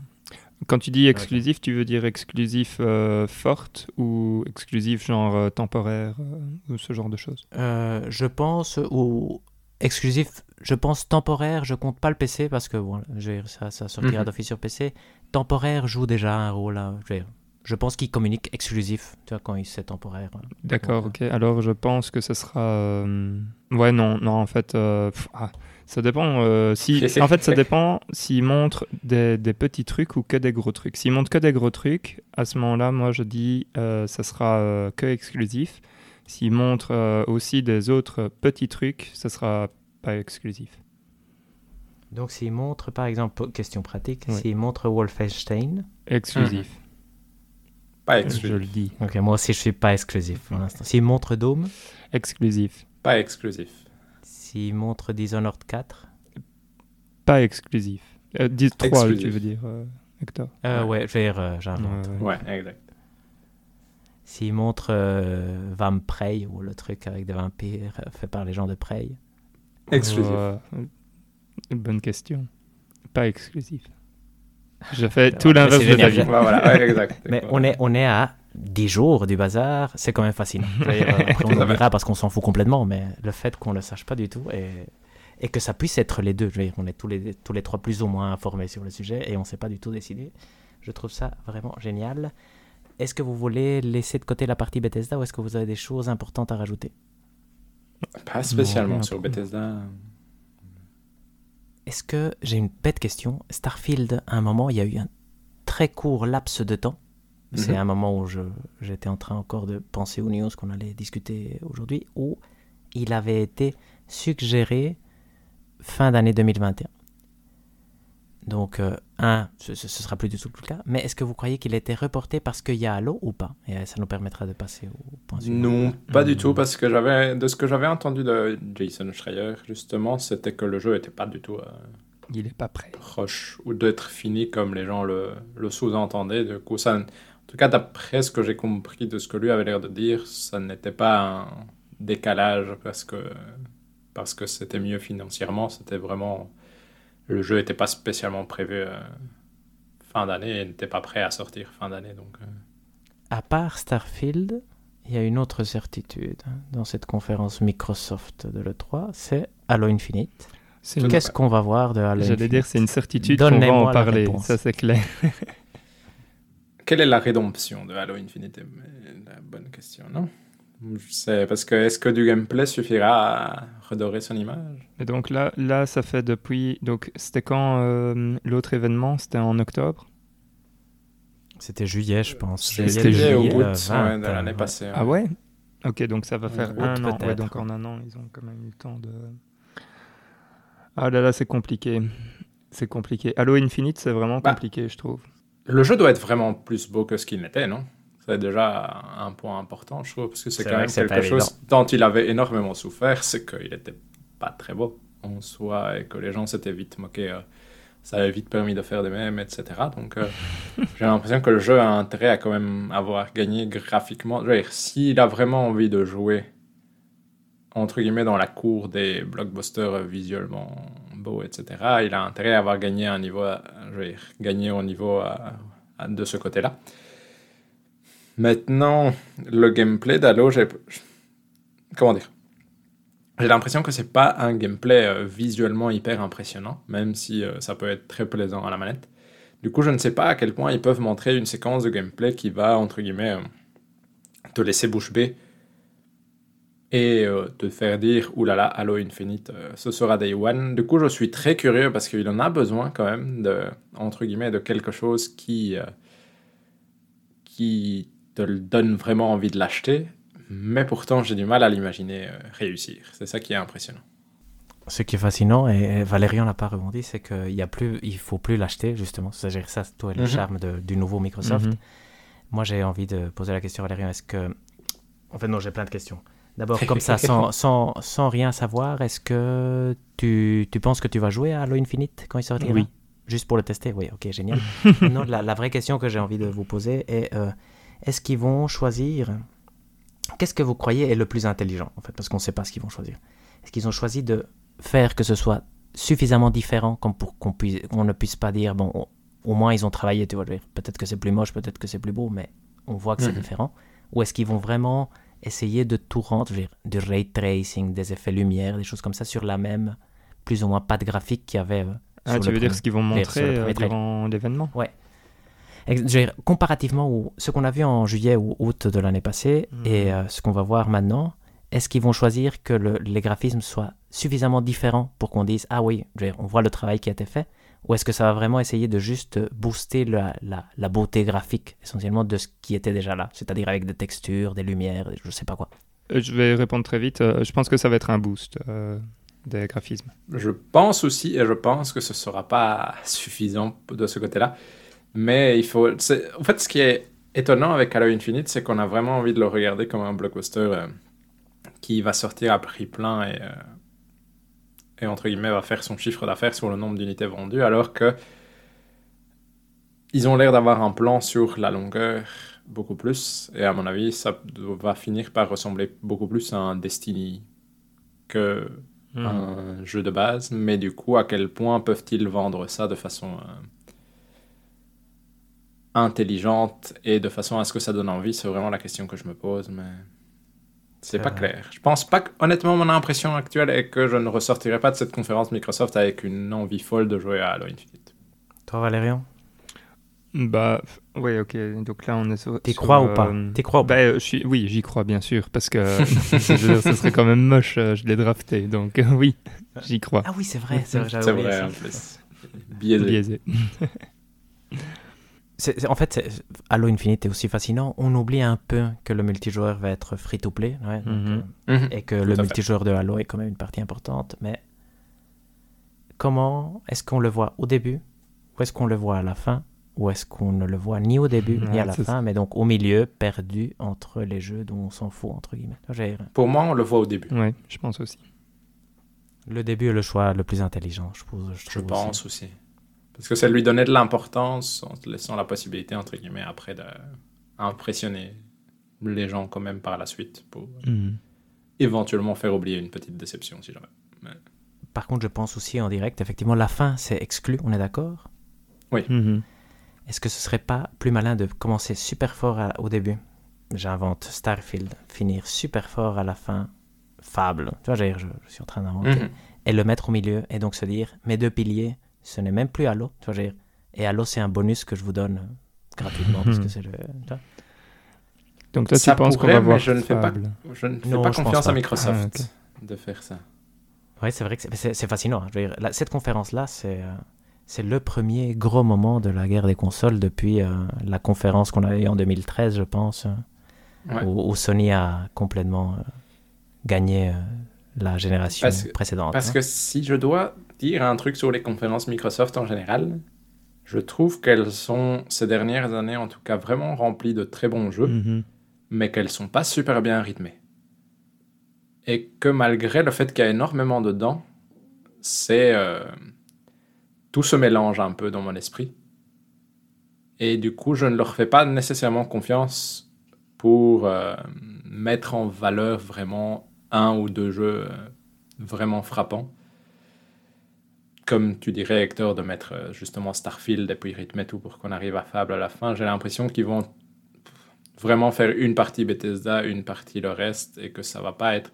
Speaker 1: Quand tu dis exclusif, tu veux dire exclusif euh, forte ou exclusif genre euh, temporaire euh, ou ce genre de choses?
Speaker 3: Euh, Je pense, ou exclusif, je pense temporaire, je compte pas le PC parce que bon, je veux dire, ça, ça sortira
Speaker 2: Mhm.
Speaker 3: d'office sur PC. Temporaire joue déjà un rôle. là, je, veux dire, je pense qu'il communique exclusif, tu vois, quand il c'est temporaire.
Speaker 1: D'accord,
Speaker 3: Ouais.
Speaker 1: ok. Alors je pense que ce sera. euh, Ouais, non, non, en fait, euh, pff, ah, ça dépend. euh, si... En fait, ça dépend s'ils montrent des, des petits trucs ou que des gros trucs. S'ils montrent que des gros trucs, à ce moment-là, moi je dis euh, ça sera euh, que exclusif. S'ils montrent euh, aussi des autres petits trucs, ça sera pas exclusif.
Speaker 3: Donc s'il montre, par exemple, question pratique,
Speaker 1: Oui.
Speaker 3: s'il montre Wolfenstein,
Speaker 1: Exclusif,
Speaker 2: Pas
Speaker 1: je
Speaker 2: exclusif.
Speaker 1: le dis.
Speaker 3: ok, moi aussi je suis pas exclusif pour l'instant. S'il montre Dome,
Speaker 1: Exclusif.
Speaker 2: Pas exclusif.
Speaker 3: s'il montre Dishonored 4,
Speaker 1: Pas exclusif. Euh, dis 3,
Speaker 2: Exclusif.
Speaker 1: tu veux dire, euh, Hector?
Speaker 3: euh,
Speaker 2: Ouais.
Speaker 3: ouais, je vais dire, euh, j'invente.
Speaker 1: Ouais, ouais.
Speaker 2: Ouais, exact.
Speaker 3: S'il montre euh, Vamprey ou le truc avec des vampires euh, fait par les gens de Prey,
Speaker 2: Exclusif.
Speaker 1: Euh, bonne question. Pas exclusif. Je fais tout l'inverse de. David.
Speaker 2: Ouais, voilà, ouais, exact.
Speaker 3: Mais on est, on est à 10 jours du bazar, c'est quand même fascinant. Après, on oubliera parce qu'on s'en fout complètement, mais le fait qu'on ne le sache pas du tout et, et que ça puisse être les deux, je veux dire, on est tous les, tous les trois plus ou moins informés sur le sujet et on ne s'est pas du tout décidé. Je trouve ça vraiment génial. Est-ce que vous voulez laisser de côté la partie Bethesda ou est-ce que vous avez des choses importantes à rajouter?
Speaker 2: Pas spécialement sur Bethesda.
Speaker 3: Est-ce que, j'ai une bête question, Starfield, à un moment, il y a eu un très court laps de temps, C'est
Speaker 2: Mhm.
Speaker 3: un moment où j'étais en train encore de penser aux news qu'on allait discuter aujourd'hui, où il avait été suggéré fin d'année 2021. Donc, euh, un, ce, ce ce sera plus du tout le cas, mais est-ce que vous croyez qu'il a été reporté parce qu'il y a Halo ou pas? Et ça nous permettra de passer au point suivant.
Speaker 2: Non, pas du
Speaker 1: Hmm.
Speaker 2: tout, parce que j'avais, de ce que j'avais entendu de Jason Schreier, justement, c'était que le jeu était pas du tout euh,
Speaker 1: Il est pas prêt.
Speaker 2: proche ou d'être fini comme les gens le, le sous-entendaient. Du coup, ça, en tout cas, d'après ce que j'ai compris de ce que lui avait l'air de dire, ça n'était pas un décalage parce que parce que c'était mieux financièrement. C'était vraiment le jeu n'était pas spécialement prévu euh, fin d'année et n'était pas prêt à sortir fin d'année. Donc, euh,
Speaker 3: À part Starfield, il y a une autre certitude hein, dans cette conférence Microsoft de l'E3, c'est Halo Infinite.
Speaker 1: C'est une-
Speaker 3: Qu'est-ce qu'on va voir de Halo
Speaker 1: J'allais
Speaker 3: Infinite
Speaker 1: dire, c'est une certitude qu'on va en parler. Ça, c'est clair.
Speaker 2: Quelle est la rédemption de Halo Infinite? La bonne question, non? Parce que est-ce que du gameplay suffira à redorer son image?
Speaker 1: Et donc là, là, ça fait depuis. Donc, c'était quand euh, l'autre événement? C'était en octobre?
Speaker 3: C'était juillet, je pense.
Speaker 1: C'était
Speaker 3: Juillet,
Speaker 1: juillet
Speaker 2: ou août ouais,
Speaker 3: 20,
Speaker 2: de l'année
Speaker 3: euh,
Speaker 2: passée.
Speaker 1: Ah ouais Ok, donc ça va faire
Speaker 3: Août,
Speaker 1: un an. Donc en un an, ils ont quand même eu le temps de. Ah là là, c'est compliqué. C'est compliqué. Halo Infinite, c'est vraiment
Speaker 2: Bah.
Speaker 1: compliqué, je trouve.
Speaker 2: Le jeu doit être vraiment plus beau que ce qu'il n'était, non? C'est déjà un point important, je trouve, parce que c'est quand même
Speaker 3: que
Speaker 2: quelque chose dont il avait énormément souffert, c'est qu'il n'était pas très beau en soi et que les gens s'étaient vite moqués. euh, ça avait vite permis de faire des mèmes, etc. Donc euh, j'ai l'impression que le jeu a intérêt à quand même avoir gagné graphiquement. Je veux dire, s'il a vraiment envie de jouer, entre guillemets, dans la cour des blockbusters euh, visuellement beaux, etc., il a intérêt à avoir gagné un niveau, je veux dire, gagné au niveau de ce côté-là. Maintenant, le gameplay d'Halo, j'ai... Comment dire? J'ai l'impression que c'est pas un gameplay euh, visuellement hyper impressionnant, même si euh, ça peut être très plaisant à la manette. Du coup, je ne sais pas à quel point ils peuvent montrer une séquence de gameplay qui va, entre guillemets, euh, te laisser bouche bée et te faire dire « Oulala, Halo Infinite, ce sera Day One ». Du coup, je suis très curieux parce qu'il en a besoin quand même, de, entre guillemets, de quelque chose qui... qui te le donne vraiment envie de l'acheter, mais pourtant j'ai du mal à l'imaginer euh, réussir. C'est ça qui est impressionnant.
Speaker 3: Ce qui est fascinant, et et Valérie en a pas rebondi, c'est qu'il plus, il faut plus l'acheter justement. C'est-à-dire ça, c'est tout le
Speaker 2: Mhm.
Speaker 3: charme de- du nouveau Microsoft.
Speaker 1: Mhm.
Speaker 3: Moi, j'ai envie de poser la question à. Est-ce que, en fait, non, j'ai plein de questions. D'abord, comme ça, sans, sans, sans rien savoir, est-ce que tu, tu penses que tu vas jouer à Halo Infinite quand il sortira?
Speaker 1: Oui.
Speaker 3: Juste pour le tester? Oui, ok, génial. non, la, la vraie question que j'ai envie de vous poser est euh, est-ce qu'ils vont choisir? Qu'est-ce que vous croyez est le plus intelligent, en fait, parce qu'on ne sait pas ce qu'ils vont choisir. Est-ce qu'ils ont choisi de faire que ce soit suffisamment différent comme pour qu'on puisse, on ne puisse pas dire, bon, au, au moins ils ont travaillé, tu vois, peut-être que c'est plus moche, peut-être que c'est plus beau, mais on voit que c'est
Speaker 2: Mhm.
Speaker 3: différent. Ou est-ce qu'ils vont vraiment essayer de tout rendre, je veux dire, du ray tracing, des effets lumière, des choses comme ça, sur la même, plus ou moins, patte graphique qu'il y avait euh,
Speaker 1: Ah,
Speaker 3: sur
Speaker 1: tu
Speaker 3: le
Speaker 1: veux dire ce qu'ils vont montrer euh, durant l'événement?
Speaker 3: Dire, comparativement au ce qu'on a vu en juillet ou août de l'année passée
Speaker 1: Mhm.
Speaker 3: et euh, ce qu'on va voir maintenant, est-ce qu'ils vont choisir que le- les graphismes soient suffisamment différents pour qu'on dise ah oui, dire, on voit le travail qui a été fait, ou est-ce que ça va vraiment essayer de juste booster la, la- la beauté graphique essentiellement de ce qui était déjà là, c'est-à-dire avec des textures, des lumières, je sais pas quoi?
Speaker 1: Euh, Je vais répondre très vite. Euh, Je pense que ça va être un boost euh, des graphismes.
Speaker 2: Je pense aussi, et je pense que ce ne sera pas suffisant de ce côté-là, mais il faut... En fait, ce qui est étonnant avec Halo Infinite, c'est qu'on a vraiment envie de le regarder comme un blockbuster euh, qui va sortir à prix plein et, euh, et entre guillemets va faire son chiffre d'affaires sur le nombre d'unités vendues, alors que ils ont l'air d'avoir un plan sur la longueur beaucoup plus, et à mon avis, ça va finir par ressembler beaucoup plus à un Destiny que
Speaker 1: Hmm.
Speaker 2: un jeu de base, mais du coup, à quel point peuvent-ils vendre ça de façon euh, intelligente et de façon à ce que ça donne envie C'est vraiment la question que je me pose, mais c'est pas clair. Je pense pas que, honnêtement, mon impression actuelle est que je ne ressortirai pas de cette conférence Microsoft avec une envie folle de jouer à Halo Infinite.
Speaker 3: Toi Valérian,
Speaker 1: Bah, ouais, ok. Donc là, on est sur.
Speaker 3: t'y crois ou pas?
Speaker 1: euh,
Speaker 3: T'y crois ou
Speaker 1: Bah,
Speaker 3: pas
Speaker 1: euh, je suis... Oui, j'y crois bien sûr, parce que je veux dire, ce serait quand même moche, euh, je l'ai drafté, donc euh, oui, j'y crois.
Speaker 3: Ah oui, c'est vrai, c'est vrai, j'avais
Speaker 2: C'est vrai, en plus. Biaisé.
Speaker 1: Biaisé.
Speaker 3: C'est- c'est- en fait, c'est- Halo Infinite est aussi fascinant. On oublie un peu que le multijoueur va être free-to-play. ouais,
Speaker 1: Mhm.
Speaker 3: euh,
Speaker 2: Mhm.
Speaker 3: et que
Speaker 2: Tout
Speaker 3: le multijoueur de Halo est quand même une partie importante. Mais comment est-ce qu'on le voit au début? Ou est-ce qu'on le voit à la fin? Ou est-ce qu'on ne le voit ni au début ni à la fin, mais donc au milieu, perdu entre les jeux dont on s'en fout, entre guillemets. J'ai-
Speaker 2: Pour moi, on le voit au début.
Speaker 1: Ouais, je pense aussi.
Speaker 3: Le début est le choix le plus intelligent, je, trouve- je
Speaker 2: Je
Speaker 3: trouve aussi.
Speaker 2: pense aussi. Parce que ça lui donnait de l'importance en te laissant la possibilité, entre guillemets, après d'impressionner les gens quand même par la suite pour
Speaker 1: Mhm.
Speaker 2: éventuellement faire oublier une petite déception si jamais.
Speaker 3: Par contre, je pense aussi en direct, effectivement, la fin, c'est exclu, on est d'accord?
Speaker 1: Mhm.
Speaker 3: Est-ce que ce serait pas plus malin de commencer super fort à- au début? J'invente Starfield, finir super fort à la fin, Fable, tu vois, je, je suis en train d'inventer,
Speaker 2: Mhm.
Speaker 3: et le mettre au milieu, et donc se dire, mes deux piliers, ce n'est même plus Halo, tu vois, je veux dire, et Halo, c'est un bonus que je vous donne euh, gratuitement, parce que c'est le...
Speaker 1: Donc toi,
Speaker 2: Ça
Speaker 1: tu penses qu'on
Speaker 2: pourrait,
Speaker 1: va
Speaker 2: mais
Speaker 1: voir
Speaker 2: je ne fais pas-. Je ne fais
Speaker 3: Non,
Speaker 2: pas confiance
Speaker 3: pas.
Speaker 2: à Microsoft
Speaker 1: Ah,
Speaker 2: de faire ça.
Speaker 3: Ouais, c'est vrai que c'est- fascinant. hein. Je veux dire, la- cette conférence-là, c'est euh, c'est le premier gros moment de la guerre des consoles depuis euh, la conférence qu'on a eue en 2013, je pense, euh,
Speaker 2: Ouais.
Speaker 3: où, où Sony a complètement euh, gagné euh, la génération
Speaker 2: Parce que-
Speaker 3: précédente.
Speaker 2: Parce
Speaker 3: hein.
Speaker 2: que si je dois dire un truc sur les conférences Microsoft en général, je trouve qu'elles sont, ces dernières années en tout cas, vraiment remplies de très bons jeux,
Speaker 1: Mhm.
Speaker 2: mais qu'elles sont pas super bien rythmées. Et que malgré le fait qu'il y a énormément dedans, c'est... euh, tout se mélange un peu dans mon esprit. Et du coup, je ne leur fais pas nécessairement confiance pour euh, mettre en valeur vraiment un ou deux jeux euh, vraiment frappants. Comme tu dirais, Hector, de mettre euh, justement Starfield et puis rythmer tout pour qu'on arrive à Fable à la fin. J'ai l'impression qu'ils vont vraiment faire une partie Bethesda, une partie le reste, et que ça va pas être.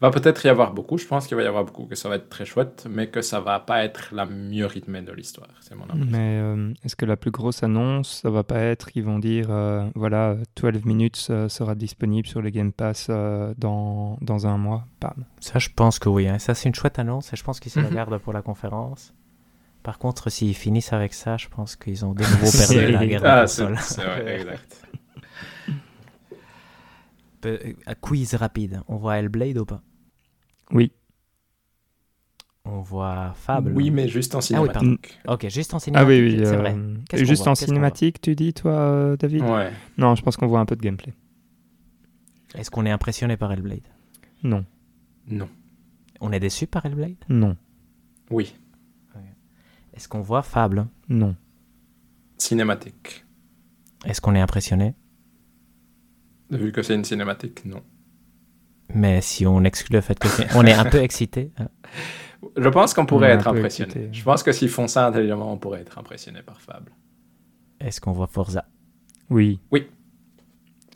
Speaker 2: Il va peut-être y avoir beaucoup, je pense qu'il va y avoir beaucoup, que ça va être très chouette, mais que ça va pas être la mieux rythmée de l'histoire. C'est mon impression.
Speaker 1: Mais euh, est-ce que la plus grosse annonce, ça va pas être, ils vont dire, euh, voilà, 12 minutes euh, sera disponible sur les Game Pass euh, dans, dans un mois? Bam.
Speaker 3: Ça, je pense que oui. hein. Ça, c'est une chouette annonce et je pense qu'ils se la
Speaker 2: Mhm.
Speaker 3: gardent pour la conférence. Par contre, s'ils finissent avec ça, je pense qu'ils ont de nouveau perdu la guerre des
Speaker 2: Ah, c'est vrai, exact.
Speaker 3: Peu- quiz rapide. On voit Hellblade ou pas?
Speaker 1: Oui.
Speaker 3: On voit Fable.
Speaker 2: Oui, mais juste en
Speaker 3: Ah oui, pardon.
Speaker 2: cinématique.
Speaker 3: Ok, juste en
Speaker 1: Ah
Speaker 3: cinématique.
Speaker 1: oui, oui.
Speaker 3: c'est
Speaker 1: euh,
Speaker 3: vrai.
Speaker 1: Juste en cinématique, tu dis, toi, euh, David
Speaker 2: ouais.
Speaker 1: Non, je pense qu'on voit un peu de gameplay.
Speaker 3: Est-ce qu'on est impressionné par Hellblade?
Speaker 1: Non,
Speaker 2: Non.
Speaker 3: On est déçu par Hellblade?
Speaker 1: Non,
Speaker 2: Oui.
Speaker 3: Est-ce qu'on voit Fable?
Speaker 1: Non.
Speaker 2: Cinématique.
Speaker 3: Est-ce qu'on est impressionné?
Speaker 2: Vu que c'est une cinématique, non.
Speaker 3: Mais si on exclut le fait que c'est- on est un peu excité. hein.
Speaker 2: Je pense qu'on
Speaker 1: On
Speaker 2: pourrait
Speaker 1: est
Speaker 2: être impressionné.
Speaker 1: excité.
Speaker 2: Je pense que s'ils font ça intelligemment, on pourrait être impressionné par Fable.
Speaker 3: Est-ce qu'on voit Forza?
Speaker 1: Oui.
Speaker 2: Oui.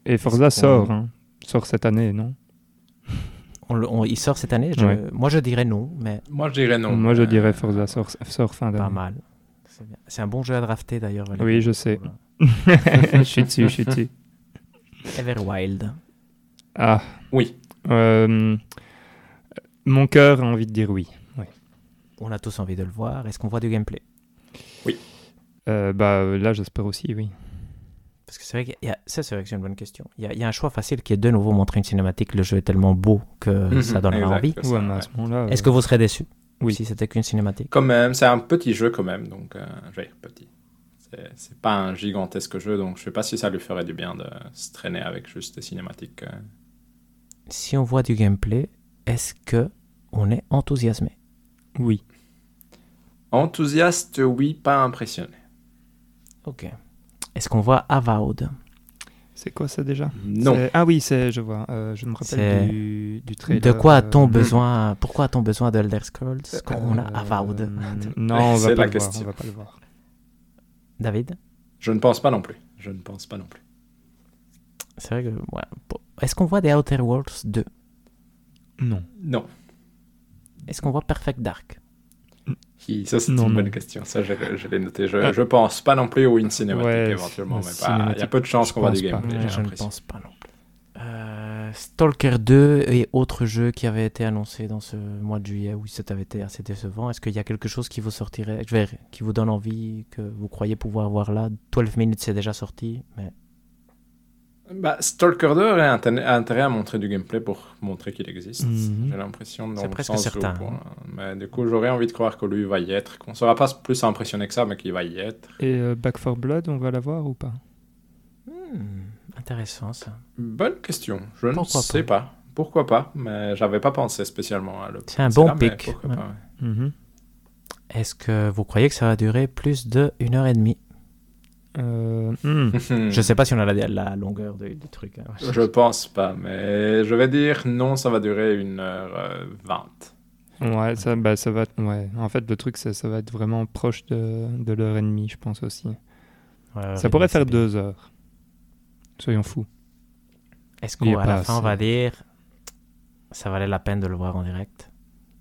Speaker 1: Et Forza
Speaker 3: qu'on-
Speaker 1: sort, hein. sort cette année, non?
Speaker 3: On le- on- Il sort cette année Je-
Speaker 1: Ouais.
Speaker 3: Moi, je dirais non, mais
Speaker 2: Moi, je dirais non.
Speaker 1: Moi, je
Speaker 2: Euh,
Speaker 1: dirais Forza sort, sort fin
Speaker 3: pas
Speaker 1: d'année.
Speaker 3: mal. C'est bien. C'est un bon jeu à drafter d'ailleurs.
Speaker 1: Oui, je sais. Je suis dessus, je suis dessus.
Speaker 3: Everwild.
Speaker 1: Ah.
Speaker 2: Oui.
Speaker 1: Euh, mon cœur a envie de dire oui.
Speaker 3: On a tous envie de le voir. Est-ce qu'on voit du gameplay?
Speaker 1: Euh, bah là, j'espère aussi, oui.
Speaker 3: Parce que c'est vrai que ça, c'est vrai que c'est une bonne question. Il y, a, il y a un choix facile qui est de nouveau montrer une cinématique. Le jeu est tellement beau que
Speaker 2: Mhm,
Speaker 3: ça
Speaker 2: exact,
Speaker 3: envie.
Speaker 2: c'est ça,
Speaker 1: Ouais,
Speaker 2: ouais.
Speaker 1: ce moment-là.
Speaker 3: Est-ce
Speaker 1: euh,
Speaker 3: que vous serez déçu
Speaker 1: Oui.
Speaker 3: si c'était qu'une cinématique?
Speaker 2: Quand même, c'est un petit jeu quand même, donc euh, petit. C'est- C'est pas un gigantesque jeu, donc je sais pas si ça lui ferait du bien de se traîner avec juste des cinématiques. euh.
Speaker 3: Si on voit du gameplay, est-ce que on est enthousiasmé?
Speaker 1: Oui.
Speaker 2: Enthousiaste, oui, pas impressionné.
Speaker 3: Ok. Est-ce qu'on voit Avowed?
Speaker 1: C'est quoi ça déjà?
Speaker 2: Non.
Speaker 1: C'est- Ah oui, c'est, je vois. euh, je me
Speaker 3: C'est-
Speaker 1: rappelle du, du trailer.
Speaker 3: De quoi a-t-on
Speaker 1: euh,
Speaker 3: besoin? Pourquoi a-t-on besoin de Elder Scrolls quand on a
Speaker 1: euh,
Speaker 3: Avowed?
Speaker 1: Non, on va
Speaker 2: C'est
Speaker 1: pas
Speaker 2: la
Speaker 1: le voir.
Speaker 2: question.
Speaker 1: On va pas le voir.
Speaker 3: David?
Speaker 2: Je ne pense pas non plus. Je ne pense pas non plus.
Speaker 3: C'est vrai que. ouais. Est-ce qu'on voit des Outer Worlds 2
Speaker 1: Non.
Speaker 2: Non.
Speaker 3: Est-ce qu'on voit Perfect Dark?
Speaker 2: Hi, Ça, c'est une
Speaker 1: non.
Speaker 2: bonne question. Ça, je, je l'ai noté. Je, je pense pas non plus ou une cinématique
Speaker 1: Ouais,
Speaker 2: éventuellement. pas- il y a peu de chances qu'on voit du gameplay,
Speaker 3: Ouais, Je ne pense pas non plus. Euh, Stalker 2 et autres jeux qui avaient été annoncés dans ce mois de juillet, oui, ça avait été assez décevant. Est-ce qu'il y a quelque chose qui vous sortirait, qui vous donne envie, que vous croyez pouvoir voir là? 12 minutes, c'est déjà sorti, mais
Speaker 2: Bah, Stalker 2 a intérêt à montrer du gameplay pour montrer qu'il existe.
Speaker 1: Mhm.
Speaker 2: J'ai l'impression dans
Speaker 3: C'est
Speaker 2: le
Speaker 3: presque
Speaker 2: sens
Speaker 3: certain,
Speaker 2: où,
Speaker 3: hein.
Speaker 2: Mais du coup, j'aurais envie de croire que lui va y être. Qu'on sera pas plus impressionné que ça, mais qu'il va y être.
Speaker 1: Et euh, Back 4 Blood, on va l'avoir ou pas?
Speaker 3: Hmm, intéressant ça.
Speaker 2: Bonne question. Je ne
Speaker 3: Pourquoi
Speaker 2: sais pas? Pourquoi pas Mais j'avais pas pensé spécialement à le.
Speaker 3: C'est un bon
Speaker 2: là,
Speaker 3: pic. ouais.
Speaker 1: Mhm.
Speaker 3: Est-ce que vous croyez que ça va durer plus de une heure et demie?
Speaker 1: Euh, hmm.
Speaker 3: Je sais pas si on a la, la longueur de- du truc. hein.
Speaker 2: Je pense pas, mais je vais dire non, ça va durer une heure euh, vingt.
Speaker 1: Ouais, ça, bah, ça va. Ouais. En fait, le truc, ça, ça va être vraiment proche de, de l'heure et demie, je pense aussi.
Speaker 3: Ouais,
Speaker 1: ça pourrait faire deux heures. Soyons fous.
Speaker 3: Est-ce
Speaker 1: Il y a
Speaker 3: qu'à
Speaker 1: pas
Speaker 3: la fin on
Speaker 1: assez.
Speaker 3: va dire ça valait la peine de le voir en direct?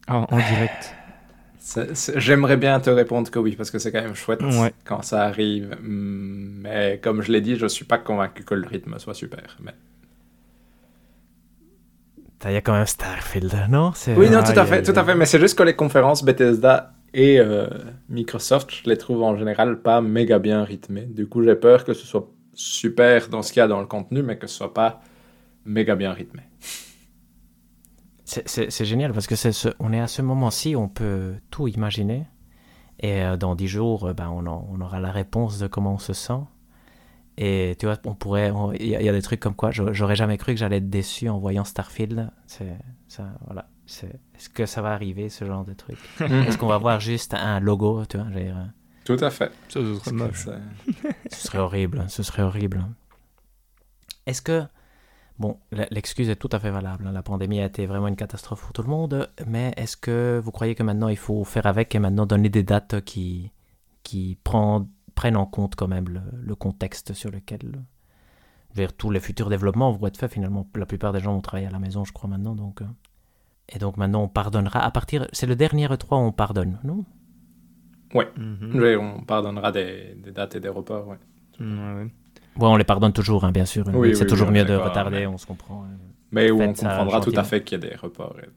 Speaker 1: Ah, en direct.
Speaker 2: J'aimerais bien te répondre que oui, parce que c'est quand même chouette
Speaker 1: Ouais.
Speaker 2: quand ça arrive. Mm, Mais comme je l'ai dit, je suis pas convaincu que le rythme soit super. Mais...
Speaker 3: Il y a quand même Starfield, non?
Speaker 2: Oui, non, tout à fait, tout à fait. Mais c'est juste que les conférences Bethesda et euh, Microsoft, je les trouve en général pas méga bien rythmées. Du coup, j'ai peur que ce soit super dans ce qu'il y a dans le contenu, mais que ce soit pas méga bien rythmé.
Speaker 3: C'est- génial parce que c'est ce, on est à ce moment-ci on peut tout imaginer. Et euh, dans dix jours, euh, ben, on, en- on aura la réponse de comment on se sent. Et tu vois, on pourrait. Il y, a- il y a des trucs comme quoi j'a- j'aurais jamais cru que j'allais être déçu en voyant Starfield. C'est ça, voilà. C'est- Est-ce que ça va arriver, ce genre de truc? Est-ce qu'on va voir juste un logo, tu vois euh,
Speaker 2: Tout à fait.
Speaker 1: Ça, ce serait
Speaker 3: Ce serait horrible, ce serait horrible. Est-ce que... Bon, l'excuse est tout à fait valable. hein. La pandémie a été vraiment une catastrophe pour tout le monde. Mais est-ce que vous croyez que maintenant il faut faire avec et maintenant donner des dates qui, qui prend- prennent en compte quand même le, le contexte sur lequel... Vers tous les futurs développements vont être faits finalement? La plupart des gens vont travailler à la maison, je crois, maintenant. Donc, euh. Et donc maintenant on pardonnera. À partir... C'est le dernier E3 où on pardonne, non?
Speaker 1: Mhm.
Speaker 2: Oui, on pardonnera des, des dates et des reports. ouais.
Speaker 1: Ouais, ouais.
Speaker 3: Ouais, on les pardonne toujours, hein, bien sûr.
Speaker 2: Oui,
Speaker 3: c'est
Speaker 2: oui,
Speaker 3: toujours
Speaker 2: oui,
Speaker 3: mieux de retarder,
Speaker 2: mais-
Speaker 3: on se comprend. hein.
Speaker 2: Mais où
Speaker 3: Faites
Speaker 2: on comprendra tout à fait qu'il y a des reports. et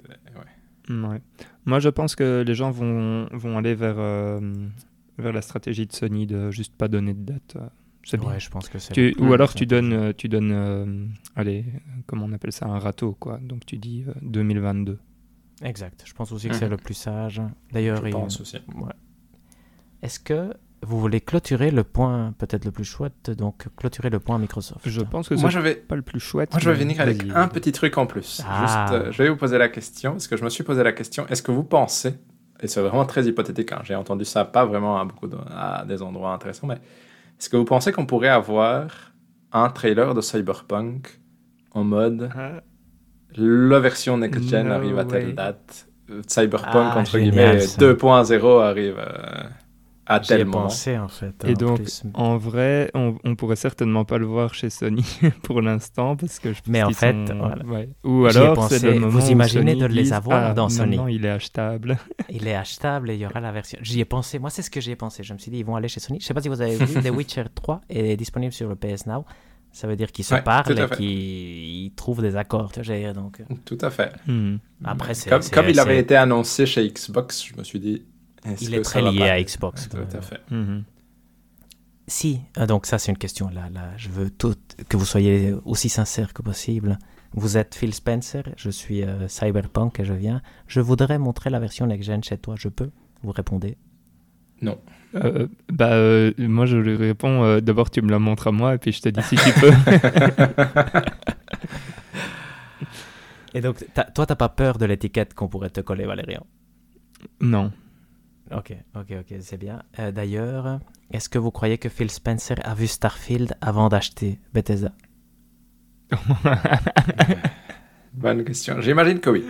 Speaker 2: des- ouais.
Speaker 1: Ouais. Moi, je pense que les gens vont, vont aller vers, euh, vers la stratégie de Sony de juste pas donner de date. euh, C'est.
Speaker 3: Ouais, je pense que c'est.
Speaker 1: Tu- ou
Speaker 2: Mm,
Speaker 1: alors
Speaker 3: c'est
Speaker 1: tu donnes, euh, tu donnes euh, allez, comment on appelle ça, un râteau, quoi. Donc tu dis euh, 2022.
Speaker 3: Exact. Je pense aussi que
Speaker 2: Mhm.
Speaker 3: c'est le plus sage. D'ailleurs,
Speaker 2: Je
Speaker 3: il-
Speaker 2: pense aussi.
Speaker 3: ouais. est-ce que vous voulez clôturer le point peut-être le plus chouette, donc clôturer le point Microsoft
Speaker 1: Je pense que
Speaker 2: Moi,
Speaker 1: c'est
Speaker 2: je vais,
Speaker 1: pas le plus chouette.
Speaker 2: moi, je vais venir avec un petit truc en plus.
Speaker 3: Ah.
Speaker 2: Juste, euh, je vais vous poser la question, parce que je me suis posé la question, est-ce que vous pensez, et c'est vraiment très hypothétique, hein, j'ai entendu ça pas vraiment à, beaucoup de- à des endroits intéressants, mais est-ce que vous pensez qu'on pourrait avoir un trailer de Cyberpunk en mode
Speaker 1: Ah,
Speaker 2: la version next-gen
Speaker 1: No
Speaker 2: arrive à telle
Speaker 1: way.
Speaker 2: date, Cyberpunk
Speaker 3: Ah,
Speaker 2: entre
Speaker 3: génial,
Speaker 2: guillemets
Speaker 3: ça.
Speaker 2: 2.0 arrive euh, à
Speaker 3: J'y ai
Speaker 2: tel moment.
Speaker 3: pensé en fait.
Speaker 1: Et
Speaker 3: en
Speaker 1: donc,
Speaker 3: plus.
Speaker 1: en vrai, on, on pourrait certainement pas le voir chez Sony pour l'instant parce que je pense
Speaker 3: Mais en fait,
Speaker 1: sont-
Speaker 3: voilà.
Speaker 1: ouais. Ou alors
Speaker 3: pensé.
Speaker 1: c'est le
Speaker 3: Vous
Speaker 1: moment
Speaker 3: imaginez
Speaker 1: Sony
Speaker 3: de les avoir
Speaker 1: ah,
Speaker 3: dans Sony.
Speaker 1: Il est achetable.
Speaker 3: Il est achetable et il y aura la version. J'y ai pensé. Moi, c'est ce que j'y ai pensé. Je me suis dit, ils vont aller chez Sony. Je sais pas si vous avez vu, The Witcher 3 est disponible sur le PS Now. Ça veut dire qu'ils se
Speaker 2: Ouais,
Speaker 3: parlent et qu'ils ils trouvent des accords. Tu vois, donc. euh,
Speaker 2: Tout à fait.
Speaker 1: Hmm.
Speaker 3: Après,
Speaker 2: comme, comme il avait été annoncé chez Xbox, je me suis dit. Est-ce
Speaker 3: Il est très lié à Xbox.
Speaker 2: Tout à fait.
Speaker 1: Mhm.
Speaker 3: Si, ah, donc ça c'est une question là, là, je veux tout, que vous soyez aussi sincère que possible. Vous êtes Phil Spencer, je suis euh, Cyberpunk et je viens. Je voudrais montrer la version next-gen chez toi, je peux? Vous répondez
Speaker 1: Euh, bah, euh, moi, je lui réponds euh, d'abord, tu me la montres à moi et puis je te dis si tu peux.
Speaker 3: Et donc, t'as- toi t'as pas peur de l'étiquette qu'on pourrait te coller, Valérian?
Speaker 1: Non.
Speaker 3: Ok, ok, ok, c'est bien. Euh, D'ailleurs, est-ce que vous croyez que Phil Spencer a vu Starfield avant d'acheter Bethesda?
Speaker 2: Bonne question. J'imagine que oui.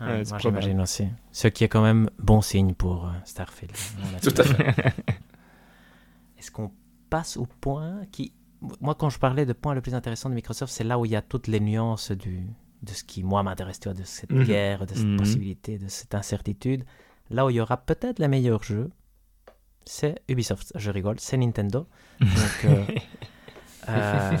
Speaker 3: Ah,
Speaker 1: Ouais,
Speaker 3: Moi j'imagine aussi. Ce qui est quand même bon signe pour euh, Starfield. Voilà,
Speaker 2: Tout à fait.
Speaker 3: Est-ce qu'on passe au point qui... Moi, quand je parlais de point le plus intéressant de Microsoft, c'est là où il y a toutes les nuances du... de ce qui, moi, m'intéresse, de cette
Speaker 2: Mhm.
Speaker 3: guerre, de cette
Speaker 1: Mhm.
Speaker 3: possibilité, de cette incertitude. Là où il y aura peut-être les meilleurs jeux, c'est Ubisoft. Je rigole, c'est Nintendo. Donc, euh, euh,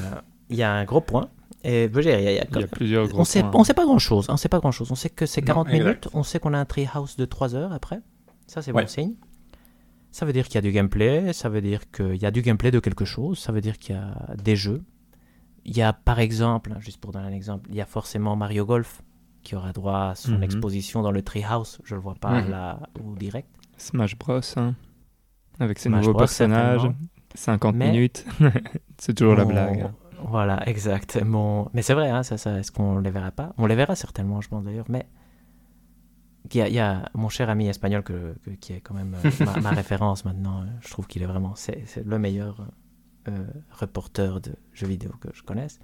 Speaker 3: il y a un gros point. Et il y a- il y a
Speaker 1: Il y a plusieurs gros
Speaker 3: on sait,
Speaker 1: points.
Speaker 3: on sait pas grand chose. On sait pas grand chose. On sait que c'est
Speaker 2: Non,
Speaker 3: 40
Speaker 2: exact.
Speaker 3: minutes. On sait qu'on a un treehouse de 3 heures après. Ça, c'est
Speaker 2: Ouais.
Speaker 3: bon signe. Ça veut dire qu'il y a du gameplay. Ça veut dire qu'il y a du gameplay de quelque chose. Ça veut dire qu'il y a des jeux. Il y a, par exemple, juste pour donner un exemple, il y a forcément Mario Golf qui aura droit à son
Speaker 1: Mhm.
Speaker 3: exposition dans le treehouse. Je le vois pas
Speaker 2: Mhm.
Speaker 3: là au direct.
Speaker 1: Smash Bros. hein, avec ses
Speaker 3: Smash
Speaker 1: nouveaux
Speaker 3: Bros,
Speaker 1: personnages.
Speaker 3: certainement.
Speaker 1: 50
Speaker 3: Mais-
Speaker 1: minutes. c'est toujours la blague.
Speaker 3: Voilà, exactement. Mais c'est vrai, hein, ça, ça, est-ce qu'on les verra pas? On les verra certainement, je pense d'ailleurs. Mais il y, a, il y a mon cher ami espagnol que, que- qui est quand même euh, ma, ma référence maintenant. euh, Je trouve qu'il est vraiment c'est le meilleur euh, reporter de jeux vidéo que je connaisse.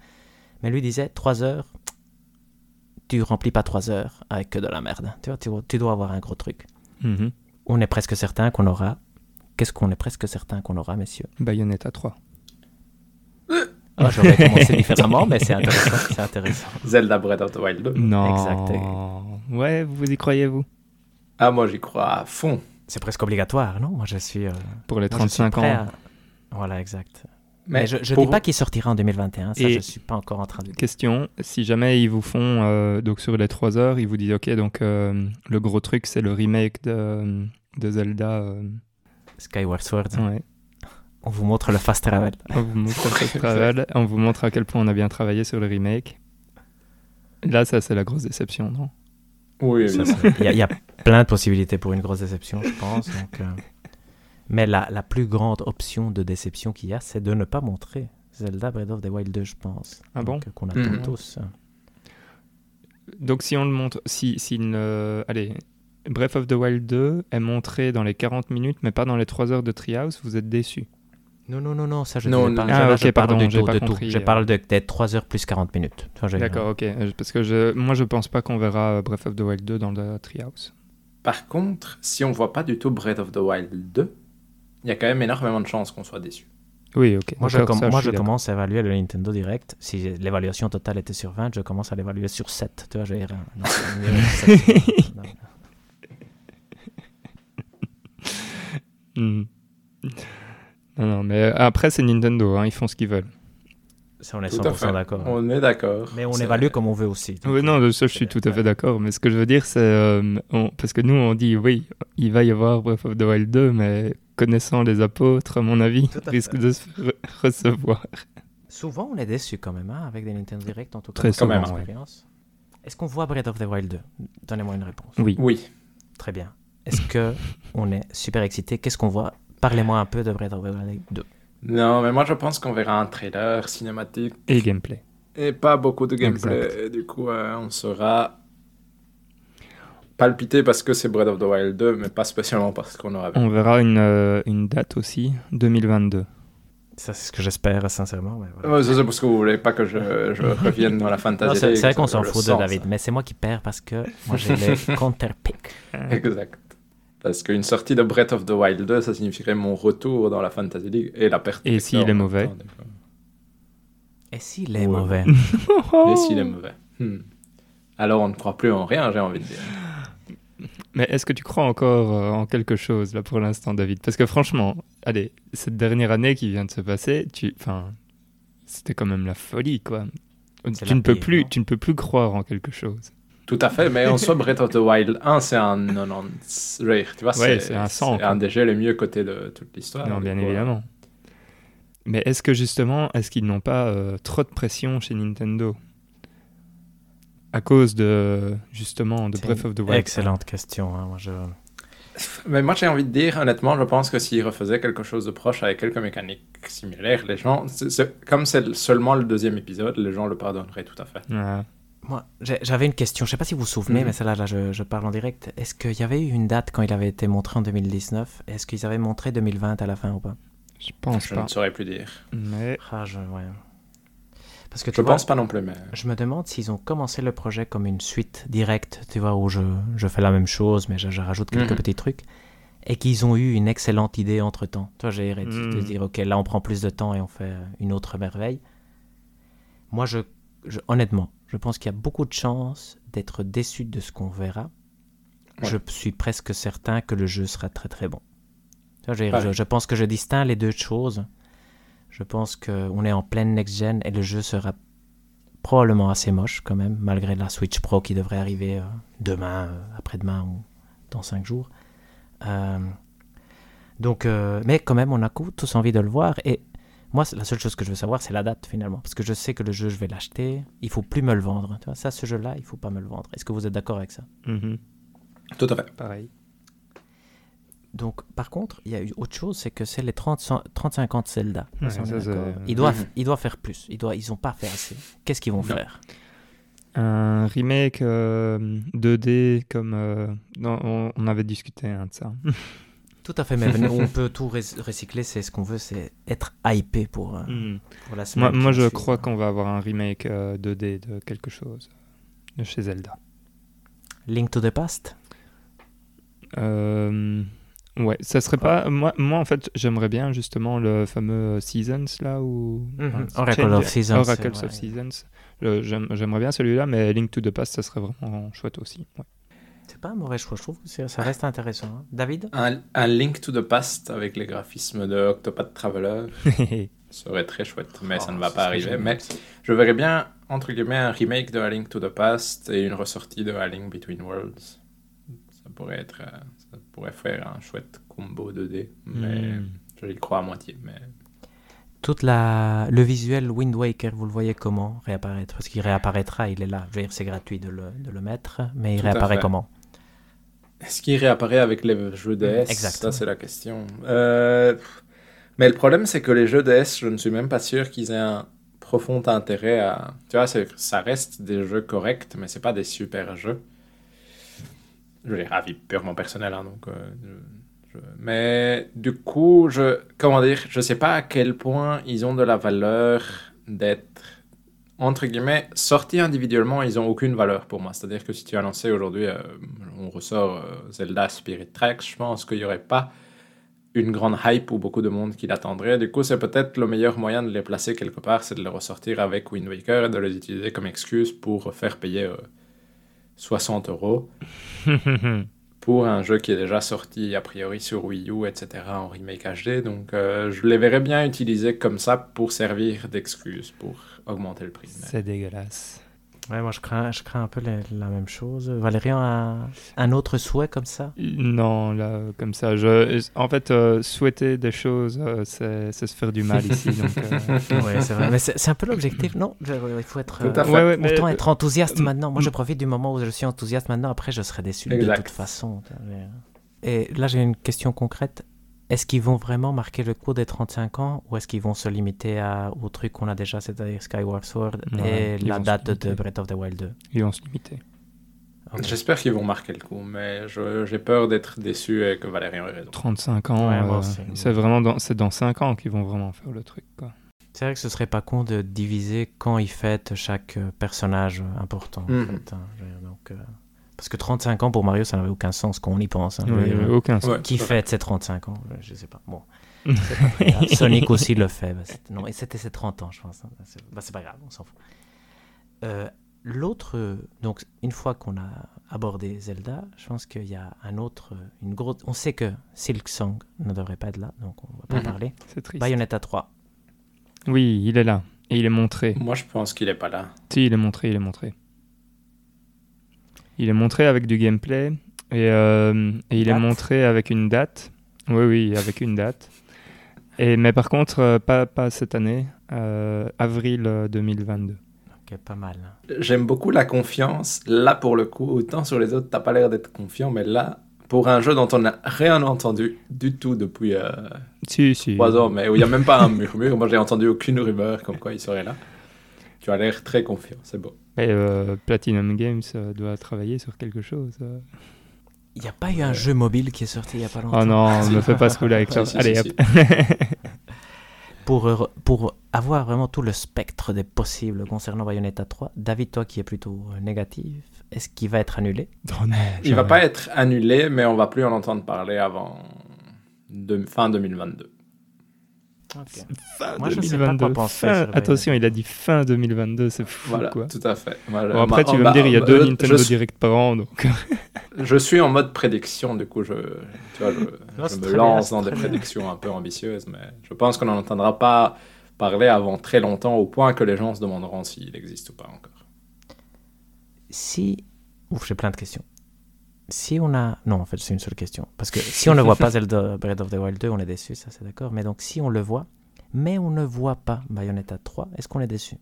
Speaker 3: Mais lui disait 3 heures, tu remplis pas 3 heures avec que de la merde. Tu vois, tu, tu dois avoir un gros truc.
Speaker 1: Mhm.
Speaker 3: On est presque certain qu'on aura. Qu'est-ce qu'on est presque certain qu'on aura, messieurs?
Speaker 1: Bayonetta 3.
Speaker 3: Ah, J'aurais commencé différemment, mais c'est intéressant. C'est intéressant.
Speaker 2: Zelda Breath of the Wild 2.
Speaker 1: Non.
Speaker 3: Exact.
Speaker 1: Ouais, vous y croyez, vous?
Speaker 2: Ah, moi j'y crois à fond.
Speaker 3: C'est presque obligatoire, non? Moi, je suis. euh,
Speaker 1: Pour les
Speaker 3: moi, je suis
Speaker 1: 35
Speaker 3: prêt
Speaker 1: ans.
Speaker 3: à- Voilà, exact.
Speaker 2: Mais,
Speaker 3: Mais, je ne dis pas qu'il sortira en 2021. Ça,
Speaker 1: Et-
Speaker 3: je suis pas encore en train de.
Speaker 1: Question, si jamais ils vous font, euh, donc sur les 3 heures, ils vous disent, ok, donc euh, le gros truc, c'est le remake de, de Zelda. euh,
Speaker 3: Skyward Sword.
Speaker 1: ouais.
Speaker 3: On vous montre le fast travel.
Speaker 1: On vous montre le fast travel, on vous montre à quel point on a bien travaillé sur le remake. Là, ça, c'est la grosse déception, non?
Speaker 2: Oui,
Speaker 3: Il y, y a plein de possibilités pour une grosse déception, je pense. donc, euh, Mais la, la plus grande option de déception qu'il y a, c'est de ne pas montrer Zelda Breath of the Wild 2, je pense.
Speaker 1: Ah bon
Speaker 3: euh, Qu'on attend
Speaker 2: Mhm.
Speaker 3: tous.
Speaker 1: Donc si on le montre, si, si une, allez, Breath of the Wild 2 est montré dans les 40 minutes, mais pas dans les 3 heures de Treehouse, vous êtes déçu.
Speaker 3: Non, non, non, non, ça je
Speaker 2: Non,
Speaker 3: pas.
Speaker 2: non.
Speaker 3: Ça,
Speaker 1: Ah,
Speaker 3: là,
Speaker 1: ok,
Speaker 3: je parle
Speaker 1: pardon,
Speaker 3: du
Speaker 1: j'ai
Speaker 3: tout,
Speaker 1: pas
Speaker 3: de tout.
Speaker 1: compris,
Speaker 3: Je
Speaker 1: euh.
Speaker 3: parle de, des 3 heures plus 40 minutes.
Speaker 1: D'accord, ok. Euh, Parce que je, moi, je pense pas qu'on verra Breath of the Wild 2 dans le Treehouse.
Speaker 2: Par contre, si on voit pas du tout Breath of the Wild 2, il y a quand même énormément de chances qu'on soit déçu.
Speaker 1: Oui, ok.
Speaker 3: Moi, je,
Speaker 1: D'accord,
Speaker 3: com-
Speaker 1: ça,
Speaker 3: moi,
Speaker 1: suis
Speaker 3: je
Speaker 1: d'accord.
Speaker 3: commence à évaluer le Nintendo Direct. Si l'évaluation totale était sur 20, je commence à l'évaluer sur 7. Tu vois, je vais dire, non.
Speaker 1: Hmm. Non, mais après, c'est Nintendo, hein, ils font ce qu'ils veulent.
Speaker 3: Ça, on est
Speaker 2: Tout à
Speaker 3: 100%
Speaker 2: fait.
Speaker 3: d'accord.
Speaker 2: On est d'accord.
Speaker 3: Mais on évalue comme on veut aussi. Donc,
Speaker 1: Oui, non, ça, je suis tout à fait d'accord. Mais ce que je veux dire, c'est. euh, on- parce que nous, on dit, oui, il va y avoir Breath of the Wild 2, mais connaissant les apôtres, à mon avis,
Speaker 3: à
Speaker 1: risque de se re- recevoir.
Speaker 3: Souvent, on est déçu quand même hein, avec des Nintendo Direct, en tout cas.
Speaker 1: Très
Speaker 2: souvent,
Speaker 1: ouais.
Speaker 3: expérience. Est-ce qu'on voit Breath of the Wild 2 Donnez-moi une réponse.
Speaker 1: Oui.
Speaker 2: Oui.
Speaker 3: Très bien. Est-ce que on est super excité? Qu'est-ce qu'on voit? Parlez-moi un peu de Breath of the Wild 2.
Speaker 2: Non, mais moi je pense qu'on verra un trailer cinématique
Speaker 1: Et gameplay.
Speaker 2: et pas beaucoup de gameplay.
Speaker 1: Exact.
Speaker 2: Du coup, euh, on sera palpité parce que c'est Breath of the Wild 2, mais pas spécialement parce qu'on aura.
Speaker 1: On verra une, euh, une date aussi, 2022.
Speaker 3: Ça, c'est ce que j'espère, sincèrement. mais voilà.
Speaker 2: Ouais, ça, c'est parce que vous voulez pas que je, je revienne dans la fantasy.
Speaker 3: c'est
Speaker 2: League,
Speaker 3: c'est vrai qu'on s'en
Speaker 2: le
Speaker 3: fout de David,
Speaker 2: ça.
Speaker 3: mais c'est moi qui perds parce que moi j'ai les counter-pick.
Speaker 2: Exact. Parce qu'une sortie de Breath of the Wild 2, ça signifierait mon retour dans la Fantasy League et la perte.
Speaker 1: Et s'il est mauvais
Speaker 2: temps, coup.
Speaker 3: Et s'il est
Speaker 2: Ouais.
Speaker 3: mauvais?
Speaker 2: Et s'il est mauvais Hmm. Alors on ne croit plus en rien, j'ai envie de dire.
Speaker 1: Mais est-ce que tu crois encore euh, en quelque chose là pour l'instant, David? Parce que franchement, allez, cette dernière année qui vient de se passer, tu, enfin, c'était quand même la folie, quoi. Tu ne peux
Speaker 3: pire,
Speaker 1: plus, tu ne peux plus croire en quelque chose.
Speaker 2: Tout à fait, mais en soi, Breath of the Wild 1, c'est un 90 rare, tu vois,
Speaker 1: Ouais,
Speaker 2: c'est
Speaker 1: un 100,
Speaker 2: c'est un des jeux les mieux cotés de toute l'histoire.
Speaker 1: non, bien
Speaker 2: coup,
Speaker 1: évidemment. Mais est-ce que justement, est-ce qu'ils n'ont pas euh, trop de pression chez Nintendo? À cause de justement de Breath of the Wild
Speaker 3: Excellente question. hein, moi, je...
Speaker 2: Mais moi, j'ai envie de dire, honnêtement, je pense que s'ils refaisaient quelque chose de proche avec quelques mécaniques similaires, les gens, comme c'est seulement le deuxième épisode, les gens le pardonneraient tout à fait.
Speaker 1: Ouais.
Speaker 3: Moi, j'avais une question. Je sais pas si vous vous souvenez,
Speaker 2: Mhm.
Speaker 3: mais celle-là, là, je, je parle en direct. Est-ce qu'il y avait eu une date quand il avait été montré en 2019 Est-ce qu'ils avaient montré 2020 à la fin ou pas?
Speaker 1: Je pense
Speaker 2: Je
Speaker 1: pas.
Speaker 2: ne saurais plus dire.
Speaker 1: Mais
Speaker 3: Ah, je... ouais. Parce que tu
Speaker 2: Je
Speaker 3: vois,
Speaker 2: pense pas non plus, mais...
Speaker 3: Je me demande s'ils ont commencé le projet comme une suite directe, tu vois, où je, je fais la même chose, mais je, je rajoute quelques
Speaker 2: Mhm.
Speaker 3: petits trucs, et qu'ils ont eu une excellente idée entre temps. Toi, j'ai de
Speaker 1: Mhm.
Speaker 3: dire, ok, là, on prend plus de temps et on fait une autre merveille. Moi, je, je- honnêtement, je pense qu'il y a beaucoup de chances d'être déçu de ce qu'on verra.
Speaker 2: Ouais.
Speaker 3: Je suis presque certain que le jeu sera très très bon. Tu vois, je pense que je distingue les deux choses. Je pense qu'on est en pleine next-gen et le jeu sera probablement assez moche quand même, malgré la Switch Pro qui devrait arriver euh, demain, euh, après-demain ou dans 5 jours. Euh, donc, euh, mais quand même, on a tous envie de le voir. Et moi, c'est- la seule chose que je veux savoir, c'est la date finalement. Parce que je sais que le jeu, je vais l'acheter. Il faut plus me le vendre. Tu vois, ça, ce jeu-là, il faut pas me le vendre. Est-ce que vous êtes d'accord avec ça?
Speaker 1: Mhm.
Speaker 2: Tout à fait.
Speaker 1: Pareil.
Speaker 3: Donc, par contre, il y a eu autre chose, c'est que c'est les 30, cent- 35 ans de Zelda.
Speaker 1: Ouais,
Speaker 3: Ça, ils, doivent,
Speaker 2: Mhm.
Speaker 3: ils doivent faire plus. Ils doivent, ils ont pas fait assez. Qu'est-ce qu'ils vont
Speaker 2: Non.
Speaker 3: faire?
Speaker 1: Un remake euh, 2D comme... euh, non, on, on avait discuté hein, de ça.
Speaker 3: Tout à fait, mais on peut tout ré- recycler. C'est ce qu'on veut, c'est être hypé pour, euh, pour la semaine.
Speaker 1: Moi, moi je crois qu'on va avoir un remake euh, 2D de quelque chose de chez Zelda.
Speaker 3: Link to the Past?
Speaker 1: Euh, ouais, ça serait pas. Moi, moi, en fait, j'aimerais bien justement le fameux Seasons là où.
Speaker 3: Mhm.
Speaker 1: enfin,
Speaker 3: Oracle
Speaker 1: Change-
Speaker 3: of Seasons,
Speaker 1: Oracles
Speaker 3: c'est
Speaker 1: of. Seasons. J'aimerais bien celui-là, mais Link to the Past, ça serait vraiment chouette aussi.
Speaker 3: C'est pas un mauvais choix, je trouve. C'est- Ça reste intéressant. hein. David?
Speaker 2: Un, un Link to the Past avec les graphismes de Octopath Traveler serait très chouette, mais ça
Speaker 3: Oh,
Speaker 2: ne va
Speaker 3: ce
Speaker 2: pas arriver. Mais je verrais bien, entre guillemets, un remake de A Link to the Past et une ressortie de A Link Between Worlds. Ça pourrait être, euh, pourrait faire un chouette combo 2D, mais
Speaker 1: Mm.
Speaker 2: je y crois à moitié. Mais
Speaker 3: Toute la... Le visuel Wind Waker, vous le voyez comment réapparaître? Parce qu'il réapparaîtra, il est là. Je veux dire, c'est gratuit de le, de le mettre, mais il
Speaker 2: Tout
Speaker 3: réapparaît comment?
Speaker 2: Est-ce qu'il réapparaît avec les jeux DS
Speaker 3: Exact.
Speaker 2: Ça, c'est la question. Euh, Mais le problème, c'est que les jeux DS, je ne suis même pas sûr qu'ils aient un profond intérêt à. Tu vois, ça reste des jeux corrects, mais c'est pas des super jeux. Je dire, avis purement personnel, hein, donc. euh, Mais du coup, je. Comment dire Je sais pas à quel point ils ont de la valeur d'être entre guillemets, sortis individuellement, ils n'ont aucune valeur pour moi. C'est-à-dire que si tu as lancé aujourd'hui, euh, on ressort euh, Zelda Spirit Tracks, je pense qu'il n'y aurait pas une grande hype ou beaucoup de monde qui l'attendrait. Du coup, c'est peut-être le meilleur moyen de les placer quelque part, c'est de les ressortir avec Wind Waker et de les utiliser comme excuse pour faire payer 60 euros pour un jeu qui est déjà sorti a priori sur Wii U, etc., en remake HD. Donc, euh, je les verrais bien utiliser comme ça pour servir d'excuse, pour augmenter le prix.
Speaker 1: C'est dégueulasse.
Speaker 3: Ouais, moi je crains, je crains un peu la même chose. Valérian a un autre souhait comme ça?
Speaker 1: Non, là, comme ça, je, en fait, euh, souhaiter des choses, euh, c'est se faire du mal ici. Donc, euh,
Speaker 3: Ouais, c'est vrai. Mais c'est un peu l'objectif, non? Il faut être. Euh.
Speaker 1: Ouais, ouais, mais-
Speaker 3: Autant être enthousiaste
Speaker 1: euh,
Speaker 3: maintenant. Moi, je profite du moment où je suis enthousiaste maintenant. Après, je serai déçu de toute façon. Et là, j'ai une question concrète. Est-ce qu'ils vont vraiment marquer le coup des 35 ans ou est-ce qu'ils vont se limiter à, au truc qu'on a déjà, c'est-à-dire Skyward Sword
Speaker 1: Ouais,
Speaker 3: et la date de. Breath of the Wild 2
Speaker 1: ils vont se limiter.
Speaker 2: J'espère qu'ils vont marquer le coup, mais j'ai peur d'être déçu et que Valérian ait raison.
Speaker 1: 35 ans,
Speaker 3: Ouais,
Speaker 1: euh, c'est vraiment dans, c'est dans 5 ans qu'ils vont vraiment faire le truc. Quoi.
Speaker 3: C'est vrai que ce serait pas con de diviser quand ils fêtent chaque euh, personnage important. en
Speaker 2: Mhm.
Speaker 3: fait, hein. Donc, euh, Parce que 35 ans pour Mario, ça n'avait aucun sens quand on y pense. hein.
Speaker 1: Ouais,
Speaker 3: dire,
Speaker 1: euh, aucun sens.
Speaker 3: Qui fête ses 35 ans? Je- Je sais pas. Bon. Pas. Sonic aussi le fait. Bah, non, et c'était ses 30 ans, je pense. hein. C'est bah, c'est pas grave, on s'en fout. Euh, L'autre, euh, donc une fois qu'on a abordé Zelda, je pense qu'il y a un autre, euh, une grosse. On sait que Silk Song ne devrait pas être là, donc on va pas
Speaker 2: Mhm.
Speaker 3: parler.
Speaker 1: C'est triste.
Speaker 3: Bayonetta 3.
Speaker 1: Oui, il est là. Et il est montré.
Speaker 2: Moi, je pense qu'il est pas là.
Speaker 1: Si, il est montré, il est montré. Il est montré avec du gameplay. Et, euh, et il est montré avec une date. Oui, oui, avec une date. Et, mais par contre, euh, pas, pas cette année. euh, avril euh, 2022.
Speaker 3: Ok, pas mal.
Speaker 2: J'aime beaucoup la confiance. Là, pour le coup, autant sur les autres, t'as pas l'air d'être confiant, mais là, pour un jeu dont on n'a rien entendu du tout depuis euh,
Speaker 1: Si, si.
Speaker 2: trois ans, mais où il n'y a même pas un murmure, moi j'ai entendu aucune rumeur comme quoi il serait là. Tu as l'air très confiant, c'est beau.
Speaker 1: Et, euh, Platinum Games euh, doit travailler sur quelque chose. euh.
Speaker 3: Il n'y a pas eu un jeu mobile qui est sorti il n'y a pas longtemps
Speaker 1: Oh non, ne me fais pas ce coup-là avec
Speaker 2: Si,
Speaker 1: ça.
Speaker 2: si,
Speaker 1: Allez,
Speaker 2: si,
Speaker 1: hop.
Speaker 3: pour, pour avoir vraiment tout le spectre des possibles concernant Bayonetta 3, David, toi qui es plutôt négatif, est-ce qu'il va être annulé?
Speaker 1: Oh non,
Speaker 2: Il va pas être annulé, mais on va plus en entendre parler avant de- fin 2022.
Speaker 1: Fin
Speaker 3: Moi, je sais pas
Speaker 1: 2022.
Speaker 3: quoi penser
Speaker 1: Fin-
Speaker 3: sur Bayonetta.
Speaker 1: Attention, il a dit fin 2022, c'est fou
Speaker 2: Voilà,
Speaker 1: quoi.
Speaker 2: tout à fait.
Speaker 1: Bon, après, tu vas
Speaker 2: bah,
Speaker 1: me dire, il y a
Speaker 2: bah,
Speaker 1: deux Nintendo
Speaker 2: je,
Speaker 1: Direct par an, donc.
Speaker 2: je suis en mode prédiction, du coup, je, tu vois, je,
Speaker 3: Non,
Speaker 2: je
Speaker 3: c'est
Speaker 2: me lance
Speaker 3: bien,
Speaker 2: dans des prédictions un peu ambitieuses, mais je pense qu'on n'en entendra pas parler avant très longtemps, au point que les gens se demanderont s'il existe ou pas encore.
Speaker 3: Si. Ouf, j'ai plein de questions. Si on a. Non, en fait, c'est une seule question. Parce que si on ne voit pas Zelda Breath of the Wild 2, on est déçu, ça c'est d'accord. Mais donc, si on le voit, mais on ne voit pas Bayonetta 3, est-ce qu'on est déçu?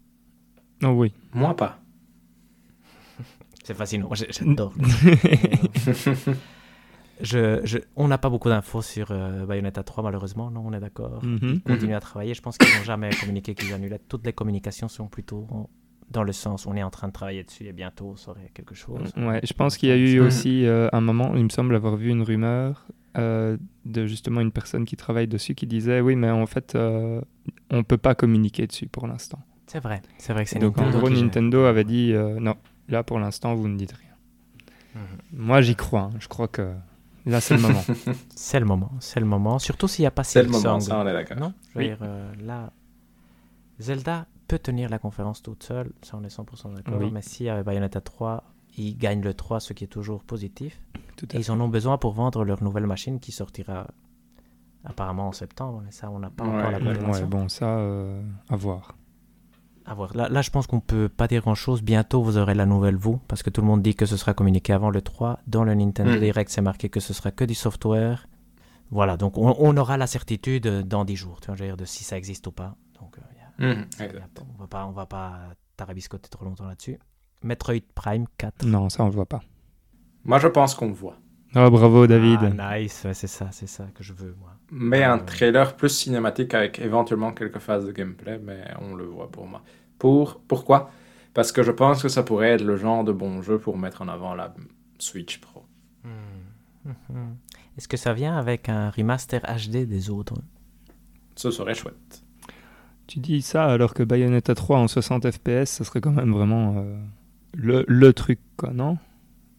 Speaker 1: Oh oui.
Speaker 2: Moi pas.
Speaker 3: C'est fascinant, j'adore. je, je- on n'a pas beaucoup d'infos sur euh, Bayonetta 3, malheureusement, non, on est d'accord.
Speaker 1: Mhm.
Speaker 3: Ils continuent à travailler. Je pense qu'ils n'ont jamais communiqué qu'ils annulaient. Toutes les communications sont plutôt en- dans le sens on est en train de travailler dessus et bientôt on saurait quelque chose.
Speaker 1: Ouais, je pense qu'il y a eu aussi euh, un moment, il me semble avoir vu une rumeur euh, de justement une personne qui travaille dessus qui disait oui, mais en fait, euh, on peut pas communiquer dessus pour l'instant.
Speaker 3: C'est vrai, c'est vrai que c'est
Speaker 1: Donc en
Speaker 3: Nintendo
Speaker 1: gros,
Speaker 3: qui gère.
Speaker 1: Nintendo avait dit euh, non, là pour l'instant, vous ne dites rien.
Speaker 3: Mhm.
Speaker 1: Moi, j'y crois. hein. Je crois que là, c'est le moment.
Speaker 3: C'est le moment, c'est le moment. Surtout s'il n'y a pas
Speaker 2: C'est le moment, ça on est d'accord.
Speaker 3: Non, je veux
Speaker 1: Oui.
Speaker 3: dire, euh, là, Zelda peut tenir la conférence toute seule, ça on est 100% d'accord.
Speaker 1: Oui.
Speaker 3: Mais si avec Bayonetta 3, ils gagnent le 3, ce qui est toujours positif.
Speaker 1: Tout
Speaker 3: Et
Speaker 1: à
Speaker 3: ils en ont besoin pour vendre leur nouvelle machine qui sortira apparemment en septembre. Mais ça, on n'a pas
Speaker 2: Ouais,
Speaker 3: encore la confirmation.
Speaker 1: Ouais, bon, ça, euh, à voir.
Speaker 3: À voir. Là, là, je pense qu'on peut pas dire grand-chose. Bientôt, vous aurez la nouvelle, vous, parce que tout le monde dit que ce sera communiqué avant le 3. Dans le Nintendo
Speaker 2: Mm.
Speaker 3: Direct, c'est marqué que ce sera que du software. Voilà, donc on, on aura la certitude dans 10 jours, tu vois, je veux dire, de si ça existe ou pas. Donc, euh, pas- on va pas, on va pas tarabiscoter trop longtemps là-dessus. Metroid Prime 4.
Speaker 1: Non, ça, on le voit pas.
Speaker 2: Moi je pense qu'on le voit.
Speaker 1: Oh, bravo, David.
Speaker 3: Ah, nice, ouais, c'est ça, c'est ça que je veux, moi.
Speaker 2: Mais un
Speaker 3: Euh.
Speaker 2: trailer plus cinématique avec éventuellement quelques phases de gameplay, mais on le voit pour moi. Pour, pourquoi? Parce que je pense que ça pourrait être le genre de bon jeu pour mettre en avant la Switch Pro.
Speaker 3: Hmm. Mhm. Est-ce que ça vient avec un remaster HD des autres?
Speaker 2: Ce serait chouette.
Speaker 1: Tu dis ça alors que Bayonetta 3 en 60 FPS, ça serait quand même vraiment euh, le, le truc, quoi, non?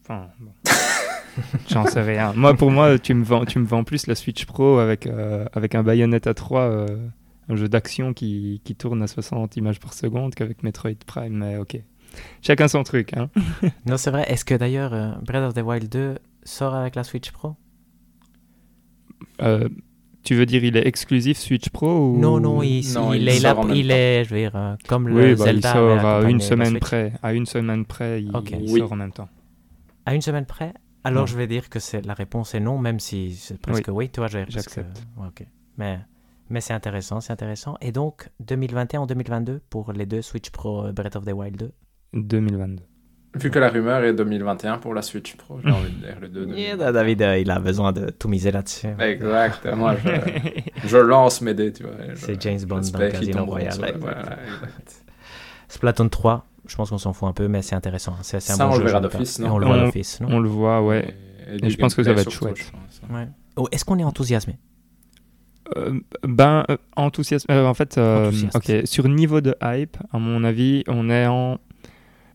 Speaker 1: Enfin, bon. J'en sais rien. Moi, pour moi, tu me vends, tu me vends plus la Switch Pro avec, euh, avec un Bayonetta 3, euh, un jeu d'action qui, qui tourne à 60 images par seconde qu'avec Metroid Prime, mais ok. Chacun son truc, hein.
Speaker 3: Non, c'est vrai. Est-ce que d'ailleurs Breath of the Wild 2 sort avec la Switch Pro?
Speaker 1: Euh, tu veux dire il est exclusif Switch Pro ou...
Speaker 3: Non, non, il,
Speaker 2: Non,
Speaker 3: il
Speaker 2: il
Speaker 3: est,
Speaker 2: sort
Speaker 3: là,
Speaker 2: en
Speaker 3: il est, je veux dire, euh, comme le
Speaker 1: Oui, bah, il
Speaker 3: Zelda.
Speaker 1: sort
Speaker 3: mais
Speaker 1: à une semaine
Speaker 3: Switch.
Speaker 1: près. À une semaine près, il, il
Speaker 2: Oui.
Speaker 1: sort en même temps.
Speaker 3: À une semaine près? Alors
Speaker 1: Non.
Speaker 3: je vais dire que c'est la réponse est non, même si c'est presque oui, tu vois, je vais- parce que-
Speaker 1: J'accepte.
Speaker 3: ouais, ok. Mais, mais c'est intéressant, c'est intéressant. Et donc, 2021 2022 pour les deux Switch Pro euh, Breath of the Wild 2
Speaker 1: 2022.
Speaker 2: Vu que la rumeur est 2021 pour la Switch Pro, j'ai envie de dire le 2
Speaker 3: Yeah, David, euh, il a besoin de tout miser là-dessus.
Speaker 2: Exactement. Je, je lance mes dés, tu vois.
Speaker 3: C'est James Bond dans Casino Royale.
Speaker 2: sur voilà, exact.
Speaker 3: Splatoon 3, je pense qu'on s'en fout un peu, mais c'est intéressant. C'est c'est un
Speaker 2: Ça,
Speaker 3: bon
Speaker 2: on
Speaker 3: jeu,
Speaker 2: le verra d'office, non
Speaker 3: On le voit d'office, non
Speaker 1: On le voit, ouais.
Speaker 2: Et,
Speaker 1: je pense que ça va être chouette.
Speaker 2: pense.
Speaker 3: Ouais. Oh, Est-ce qu'on est enthousiasmé
Speaker 1: Euh, ben, euh, enthousiasme. euh, en fait, euh,
Speaker 3: Enthousiaste.
Speaker 1: ok, sur niveau de hype, à mon avis, on est en.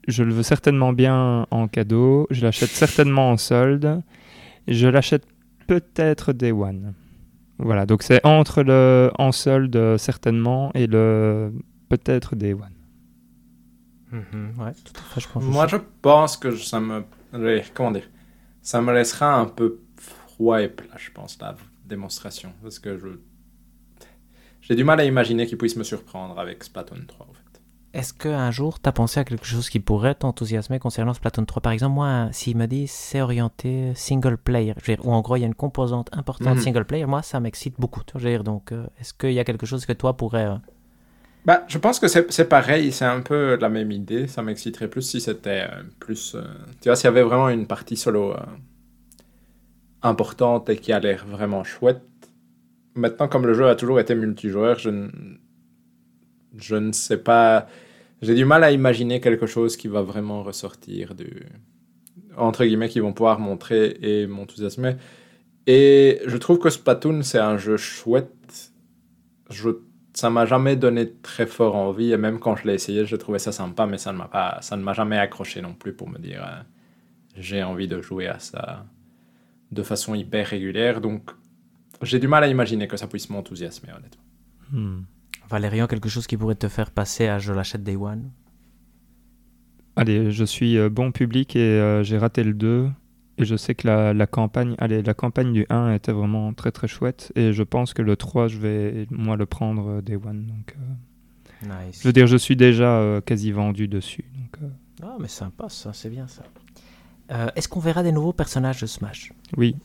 Speaker 1: Je le veux certainement bien en cadeau. Je l'achète certainement en solde. Je l'achète peut-être Day One. Voilà, donc c'est entre le en solde certainement et le peut-être Day One.
Speaker 3: Mhm, Ouais, tout à fait, je pense.
Speaker 2: Moi, je pense que ça me. Comment dire Ça me laissera un peu froid et plat, je pense, la démonstration. Parce que je. J'ai du mal à imaginer qu'il puisse me surprendre avec Splatoon 3, en fait.
Speaker 3: Est-ce qu'un jour, tu as pensé à quelque chose qui pourrait t'enthousiasmer concernant Splatoon 3 Par exemple, moi, s'il me dit c'est orienté single player, je veux dire, ou en gros, il y a une composante importante
Speaker 2: Mhm.
Speaker 3: single player, moi, ça m'excite beaucoup. tu vois, je veux dire, donc, euh, est-ce qu'il y a quelque chose que toi pourrais. euh,
Speaker 2: Bah, je pense que c'est pareil, c'est un peu la même idée. Ça m'exciterait plus si c'était euh, plus. tu vois, s'il y avait vraiment une partie solo importante et qui a l'air vraiment chouette. Maintenant, comme le jeu a toujours été multijoueur, je ne, je ne sais pas. J'ai du mal à imaginer quelque chose qui va vraiment ressortir du. Entre guillemets, qui vont pouvoir montrer et m'enthousiasmer. Et je trouve que Splatoon, c'est un jeu chouette. Je ça m'a jamais donné très fort envie et même quand je l'ai essayé je trouvais ça sympa mais ça ne m'a pas ça ne m'a jamais accroché non plus pour me dire euh, j'ai envie de jouer à ça de façon hyper régulière donc j'ai du mal à imaginer que ça puisse m'enthousiasmer honnêtement
Speaker 1: Hmm.
Speaker 3: Valérian, quelque chose qui pourrait te faire passer à je l'achète Day One?
Speaker 1: Allez, je suis euh, bon public et euh, j'ai raté le 2. Et je sais que la, la campagne, allez, la campagne du 1 était vraiment très très chouette. Et je pense que le 3, je vais moi le prendre euh, Day One. Donc, euh,
Speaker 3: Nice.
Speaker 1: Je veux dire, je suis déjà euh, quasi vendu dessus. Donc, euh,
Speaker 3: Ah, mais sympa, ça, c'est bien ça. Euh, Est-ce qu'on verra des nouveaux personnages de Smash?
Speaker 1: Oui,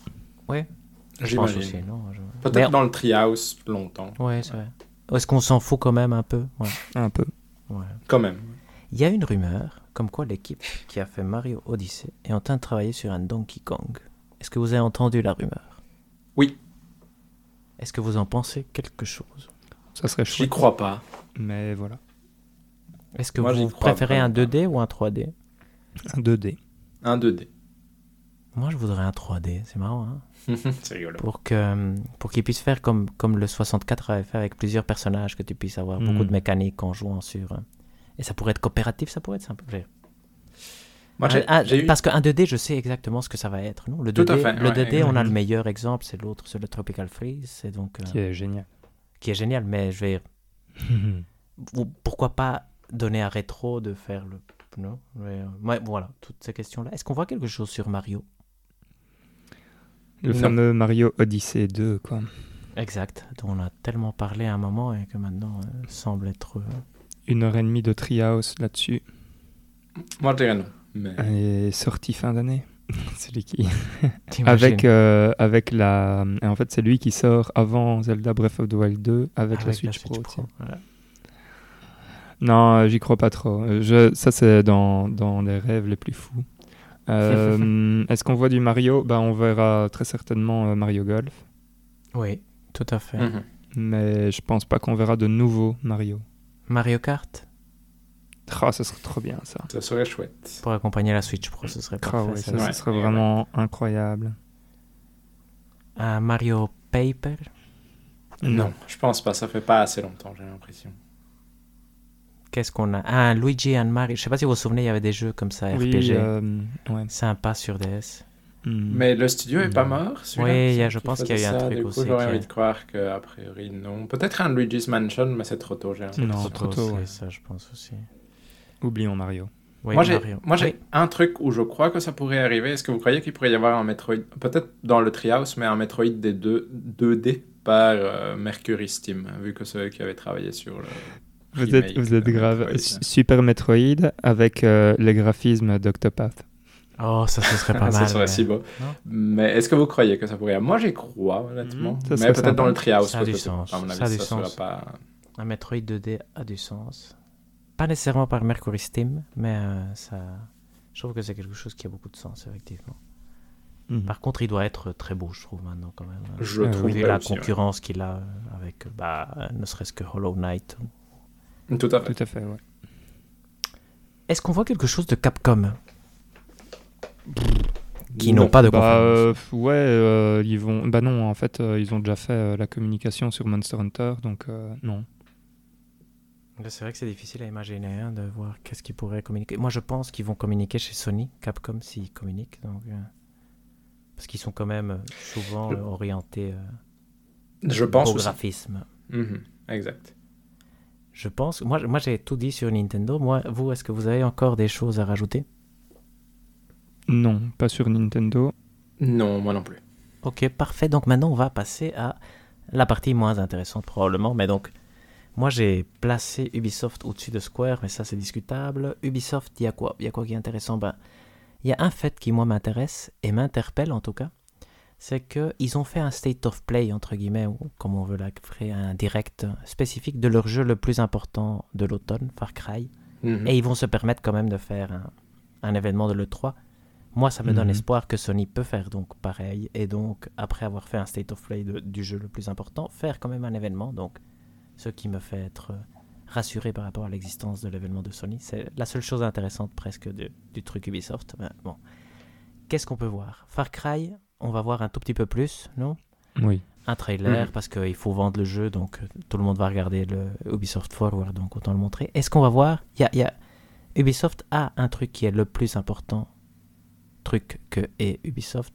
Speaker 3: Je pense
Speaker 2: J'imagine.
Speaker 3: aussi, non? Je-
Speaker 2: Peut-être dans le Treehouse longtemps.
Speaker 3: Ouais, c'est vrai. Ou Est-ce qu'on s'en fout quand même un peu? Ouais.
Speaker 1: un peu.
Speaker 3: ouais.
Speaker 2: Quand même.
Speaker 3: Il y a une rumeur comme quoi l'équipe qui a fait Mario Odyssey est en train de travailler sur un Donkey Kong. Est-ce que vous avez entendu la rumeur?
Speaker 2: Oui.
Speaker 3: Est-ce que vous en pensez quelque chose?
Speaker 1: Ça serait
Speaker 2: J'y
Speaker 1: chouette.
Speaker 2: crois pas.
Speaker 1: Mais voilà.
Speaker 3: Est-ce que
Speaker 2: Moi, j'y
Speaker 3: vous préférez un
Speaker 2: vraiment
Speaker 3: 2D ou un 3D
Speaker 1: Un 2D.
Speaker 2: Un 2D.
Speaker 3: Moi, je voudrais un 3D. C'est marrant, hein
Speaker 2: C'est rigolo.
Speaker 3: Pour que pour qu'il puisse faire comme comme le 64 avait fait avec plusieurs personnages, que tu puisses avoir beaucoup
Speaker 1: Mhm.
Speaker 3: de mécanique en jouant sur. euh, Et ça pourrait être coopératif, ça pourrait être sympa. J'ai-
Speaker 2: Moi,
Speaker 3: Ah, ah,
Speaker 2: eu...
Speaker 3: Parce qu'un 2D, je sais exactement ce que ça va être. Non? Le
Speaker 2: Tout
Speaker 3: 2D,
Speaker 2: à fait,
Speaker 3: le
Speaker 2: ouais,
Speaker 3: 2D on a le meilleur exemple, c'est l'autre, c'est le Tropical Freeze, c'est donc euh,
Speaker 1: Qui est génial.
Speaker 3: qui est génial. Mais je vais, ou- pourquoi pas donner à rétro de faire le non? Mais, euh, ouais, voilà toutes ces questions là. Est-ce qu'on voit quelque chose sur Mario?
Speaker 1: Le
Speaker 2: Non.
Speaker 1: fameux Mario Odyssey 2, quoi.
Speaker 3: Exact, dont on a tellement parlé à un moment et que maintenant euh, semble être. euh,
Speaker 1: Une heure et demie de Treehouse là-dessus.
Speaker 2: Moi, je dirais non. Mais...
Speaker 1: Et sorti fin d'année. Celui qui. Avec, euh, avec la. et En fait, c'est lui qui sort avant Zelda Breath of the Wild 2 avec, la Switch, Pro.
Speaker 3: voilà.
Speaker 1: Non, j'y crois pas trop. Je, ça, c'est dans, dans les rêves les plus fous. Euh, Est-ce qu'on voit du Mario? Bah, On verra très certainement euh, Mario Golf.
Speaker 3: Oui, tout à fait.
Speaker 2: Mhm.
Speaker 1: Mais je pense pas qu'on verra de nouveaux Mario.
Speaker 3: Mario Kart?
Speaker 1: Ah, ça serait trop bien ça.
Speaker 2: Ça serait chouette.
Speaker 3: pour accompagner la Switch Pro, ce serait
Speaker 1: Ah
Speaker 3: parfait.
Speaker 1: ouais,
Speaker 3: ça.
Speaker 1: ça, ça
Speaker 2: Ouais.
Speaker 1: serait vraiment incroyable.
Speaker 3: Un Mario Paper?
Speaker 2: Non, je pense pas. Ça fait pas assez longtemps, j'ai l'impression.
Speaker 3: Qu'est-ce qu'on a? Ah, un Luigi and Mario. Je sais pas si vous vous souvenez, il y avait des jeux comme ça,
Speaker 1: Oui,
Speaker 3: RPG.
Speaker 1: euh, ouais.
Speaker 3: Sympa sur DS.
Speaker 1: Hmm.
Speaker 2: Mais le studio est pas
Speaker 1: Non.
Speaker 2: mort
Speaker 3: Oui, il y a- je pense qu'il y a eu un
Speaker 2: ça.
Speaker 3: truc
Speaker 2: Du coup,
Speaker 3: aussi
Speaker 2: J'aurais envie de croire qu'a priori non. Peut-être un Luigi's Mansion, mais c'est trop tôt, j'ai l'impression.
Speaker 1: Non,
Speaker 3: C'est
Speaker 1: trop tôt, ouais.
Speaker 3: ça, je pense aussi.
Speaker 1: Oublions Mario.
Speaker 3: Oui,
Speaker 2: moi, j'ai,
Speaker 3: Mario.
Speaker 2: moi, j'ai
Speaker 3: Oui.
Speaker 2: un truc où je crois que ça pourrait arriver. Est-ce que vous croyez qu'il pourrait y avoir un Metroid, peut-être dans le Treehouse, mais un Metroid des deux, 2D par euh, Mercury Steam, vu que c'est eux qui avaient travaillé sur le.
Speaker 1: Vous êtes, vous êtes grave.
Speaker 2: Metroid.
Speaker 1: Super Metroid avec euh, les graphismes d'Octopath.
Speaker 3: Oh, ça, ce serait pas
Speaker 2: ça
Speaker 3: mal.
Speaker 2: serait
Speaker 3: ouais.
Speaker 2: si beau.
Speaker 3: Non
Speaker 2: Mais est-ce que vous croyez que ça pourrait Moi, j'y crois, honnêtement.
Speaker 1: Mhm, ça
Speaker 2: mais peut-être dans le Treehouse.
Speaker 3: Ça a du sens.
Speaker 2: Avis,
Speaker 3: Ça a
Speaker 2: ça,
Speaker 3: du sens.
Speaker 2: pas.
Speaker 3: Un Metroid 2D a du sens. Pas nécessairement par Mercury Steam, mais euh, ça. Je trouve que c'est quelque chose qui a beaucoup de sens, effectivement.
Speaker 1: Mhm.
Speaker 3: Par contre, il doit être très beau, je trouve, maintenant, quand même.
Speaker 2: Je
Speaker 1: oui.
Speaker 2: trouve
Speaker 3: Vu la
Speaker 2: aussi, ouais.
Speaker 3: concurrence qu'il a euh, avec, euh, bah, euh, ne serait-ce que Hollow Knight.
Speaker 2: Tout à fait.
Speaker 1: Tout à fait, ouais.
Speaker 3: Est-ce qu'on voit quelque chose de Capcom? Qui n'ont pas de
Speaker 1: Bah,
Speaker 3: conférence.
Speaker 1: euh, ouais, euh, ils vont. Bah non, en fait, euh, ils ont déjà fait euh, la communication sur Monster Hunter, donc euh, non.
Speaker 3: C'est vrai que c'est difficile à imaginer hein, de voir qu'est-ce qu'ils pourraient communiquer. Moi, je pense qu'ils vont communiquer chez Sony, Capcom, s'ils communiquent. Donc, euh, parce qu'ils sont quand même souvent
Speaker 2: Je-
Speaker 3: orientés euh,
Speaker 2: Je pense
Speaker 3: au
Speaker 2: aussi.
Speaker 3: graphisme.
Speaker 2: Mhm, Exact.
Speaker 3: Je pense. Moi, moi j'ai tout dit sur Nintendo. Moi, vous, est-ce que vous avez encore des choses à rajouter?
Speaker 1: Non, pas sur Nintendo.
Speaker 2: Non, moi non plus.
Speaker 3: Ok, parfait. Donc maintenant, on va passer à la partie moins intéressante probablement. Mais donc, moi, j'ai placé Ubisoft au-dessus de Square, mais ça, c'est discutable. Ubisoft, il y a quoi? Il y a quoi qui est intéressant? Ben, il y a un fait qui, moi, m'intéresse et m'interpelle en tout cas. C'est qu'ils ont fait un state of play, entre guillemets, ou comme on veut l'appeler, un direct spécifique de leur jeu le plus important de l'automne, Far Cry.
Speaker 2: Mhm.
Speaker 3: Et ils vont se permettre quand même de faire un, un événement de l'E3. Moi, ça me donne
Speaker 1: Mhm.
Speaker 3: espoir que Sony peut faire donc pareil. Et donc, après avoir fait un state of play de- du jeu le plus important, faire quand même un événement. Donc, ce qui me fait être euh, rassuré par rapport à l'existence de l'événement de Sony. C'est la seule chose intéressante presque de- du truc Ubisoft. Ben, bon. Qu'est-ce qu'on peut voir? Far Cry, on va voir un tout petit peu plus, non?
Speaker 1: Oui.
Speaker 3: un trailer
Speaker 2: Mhm.
Speaker 3: parce qu'il faut vendre le jeu, donc euh, tout le monde va regarder le Ubisoft Forward, donc autant le montrer. Est-ce qu'on va voir il y a, y a- Ubisoft a un truc qui est le plus important truc que est Ubisoft,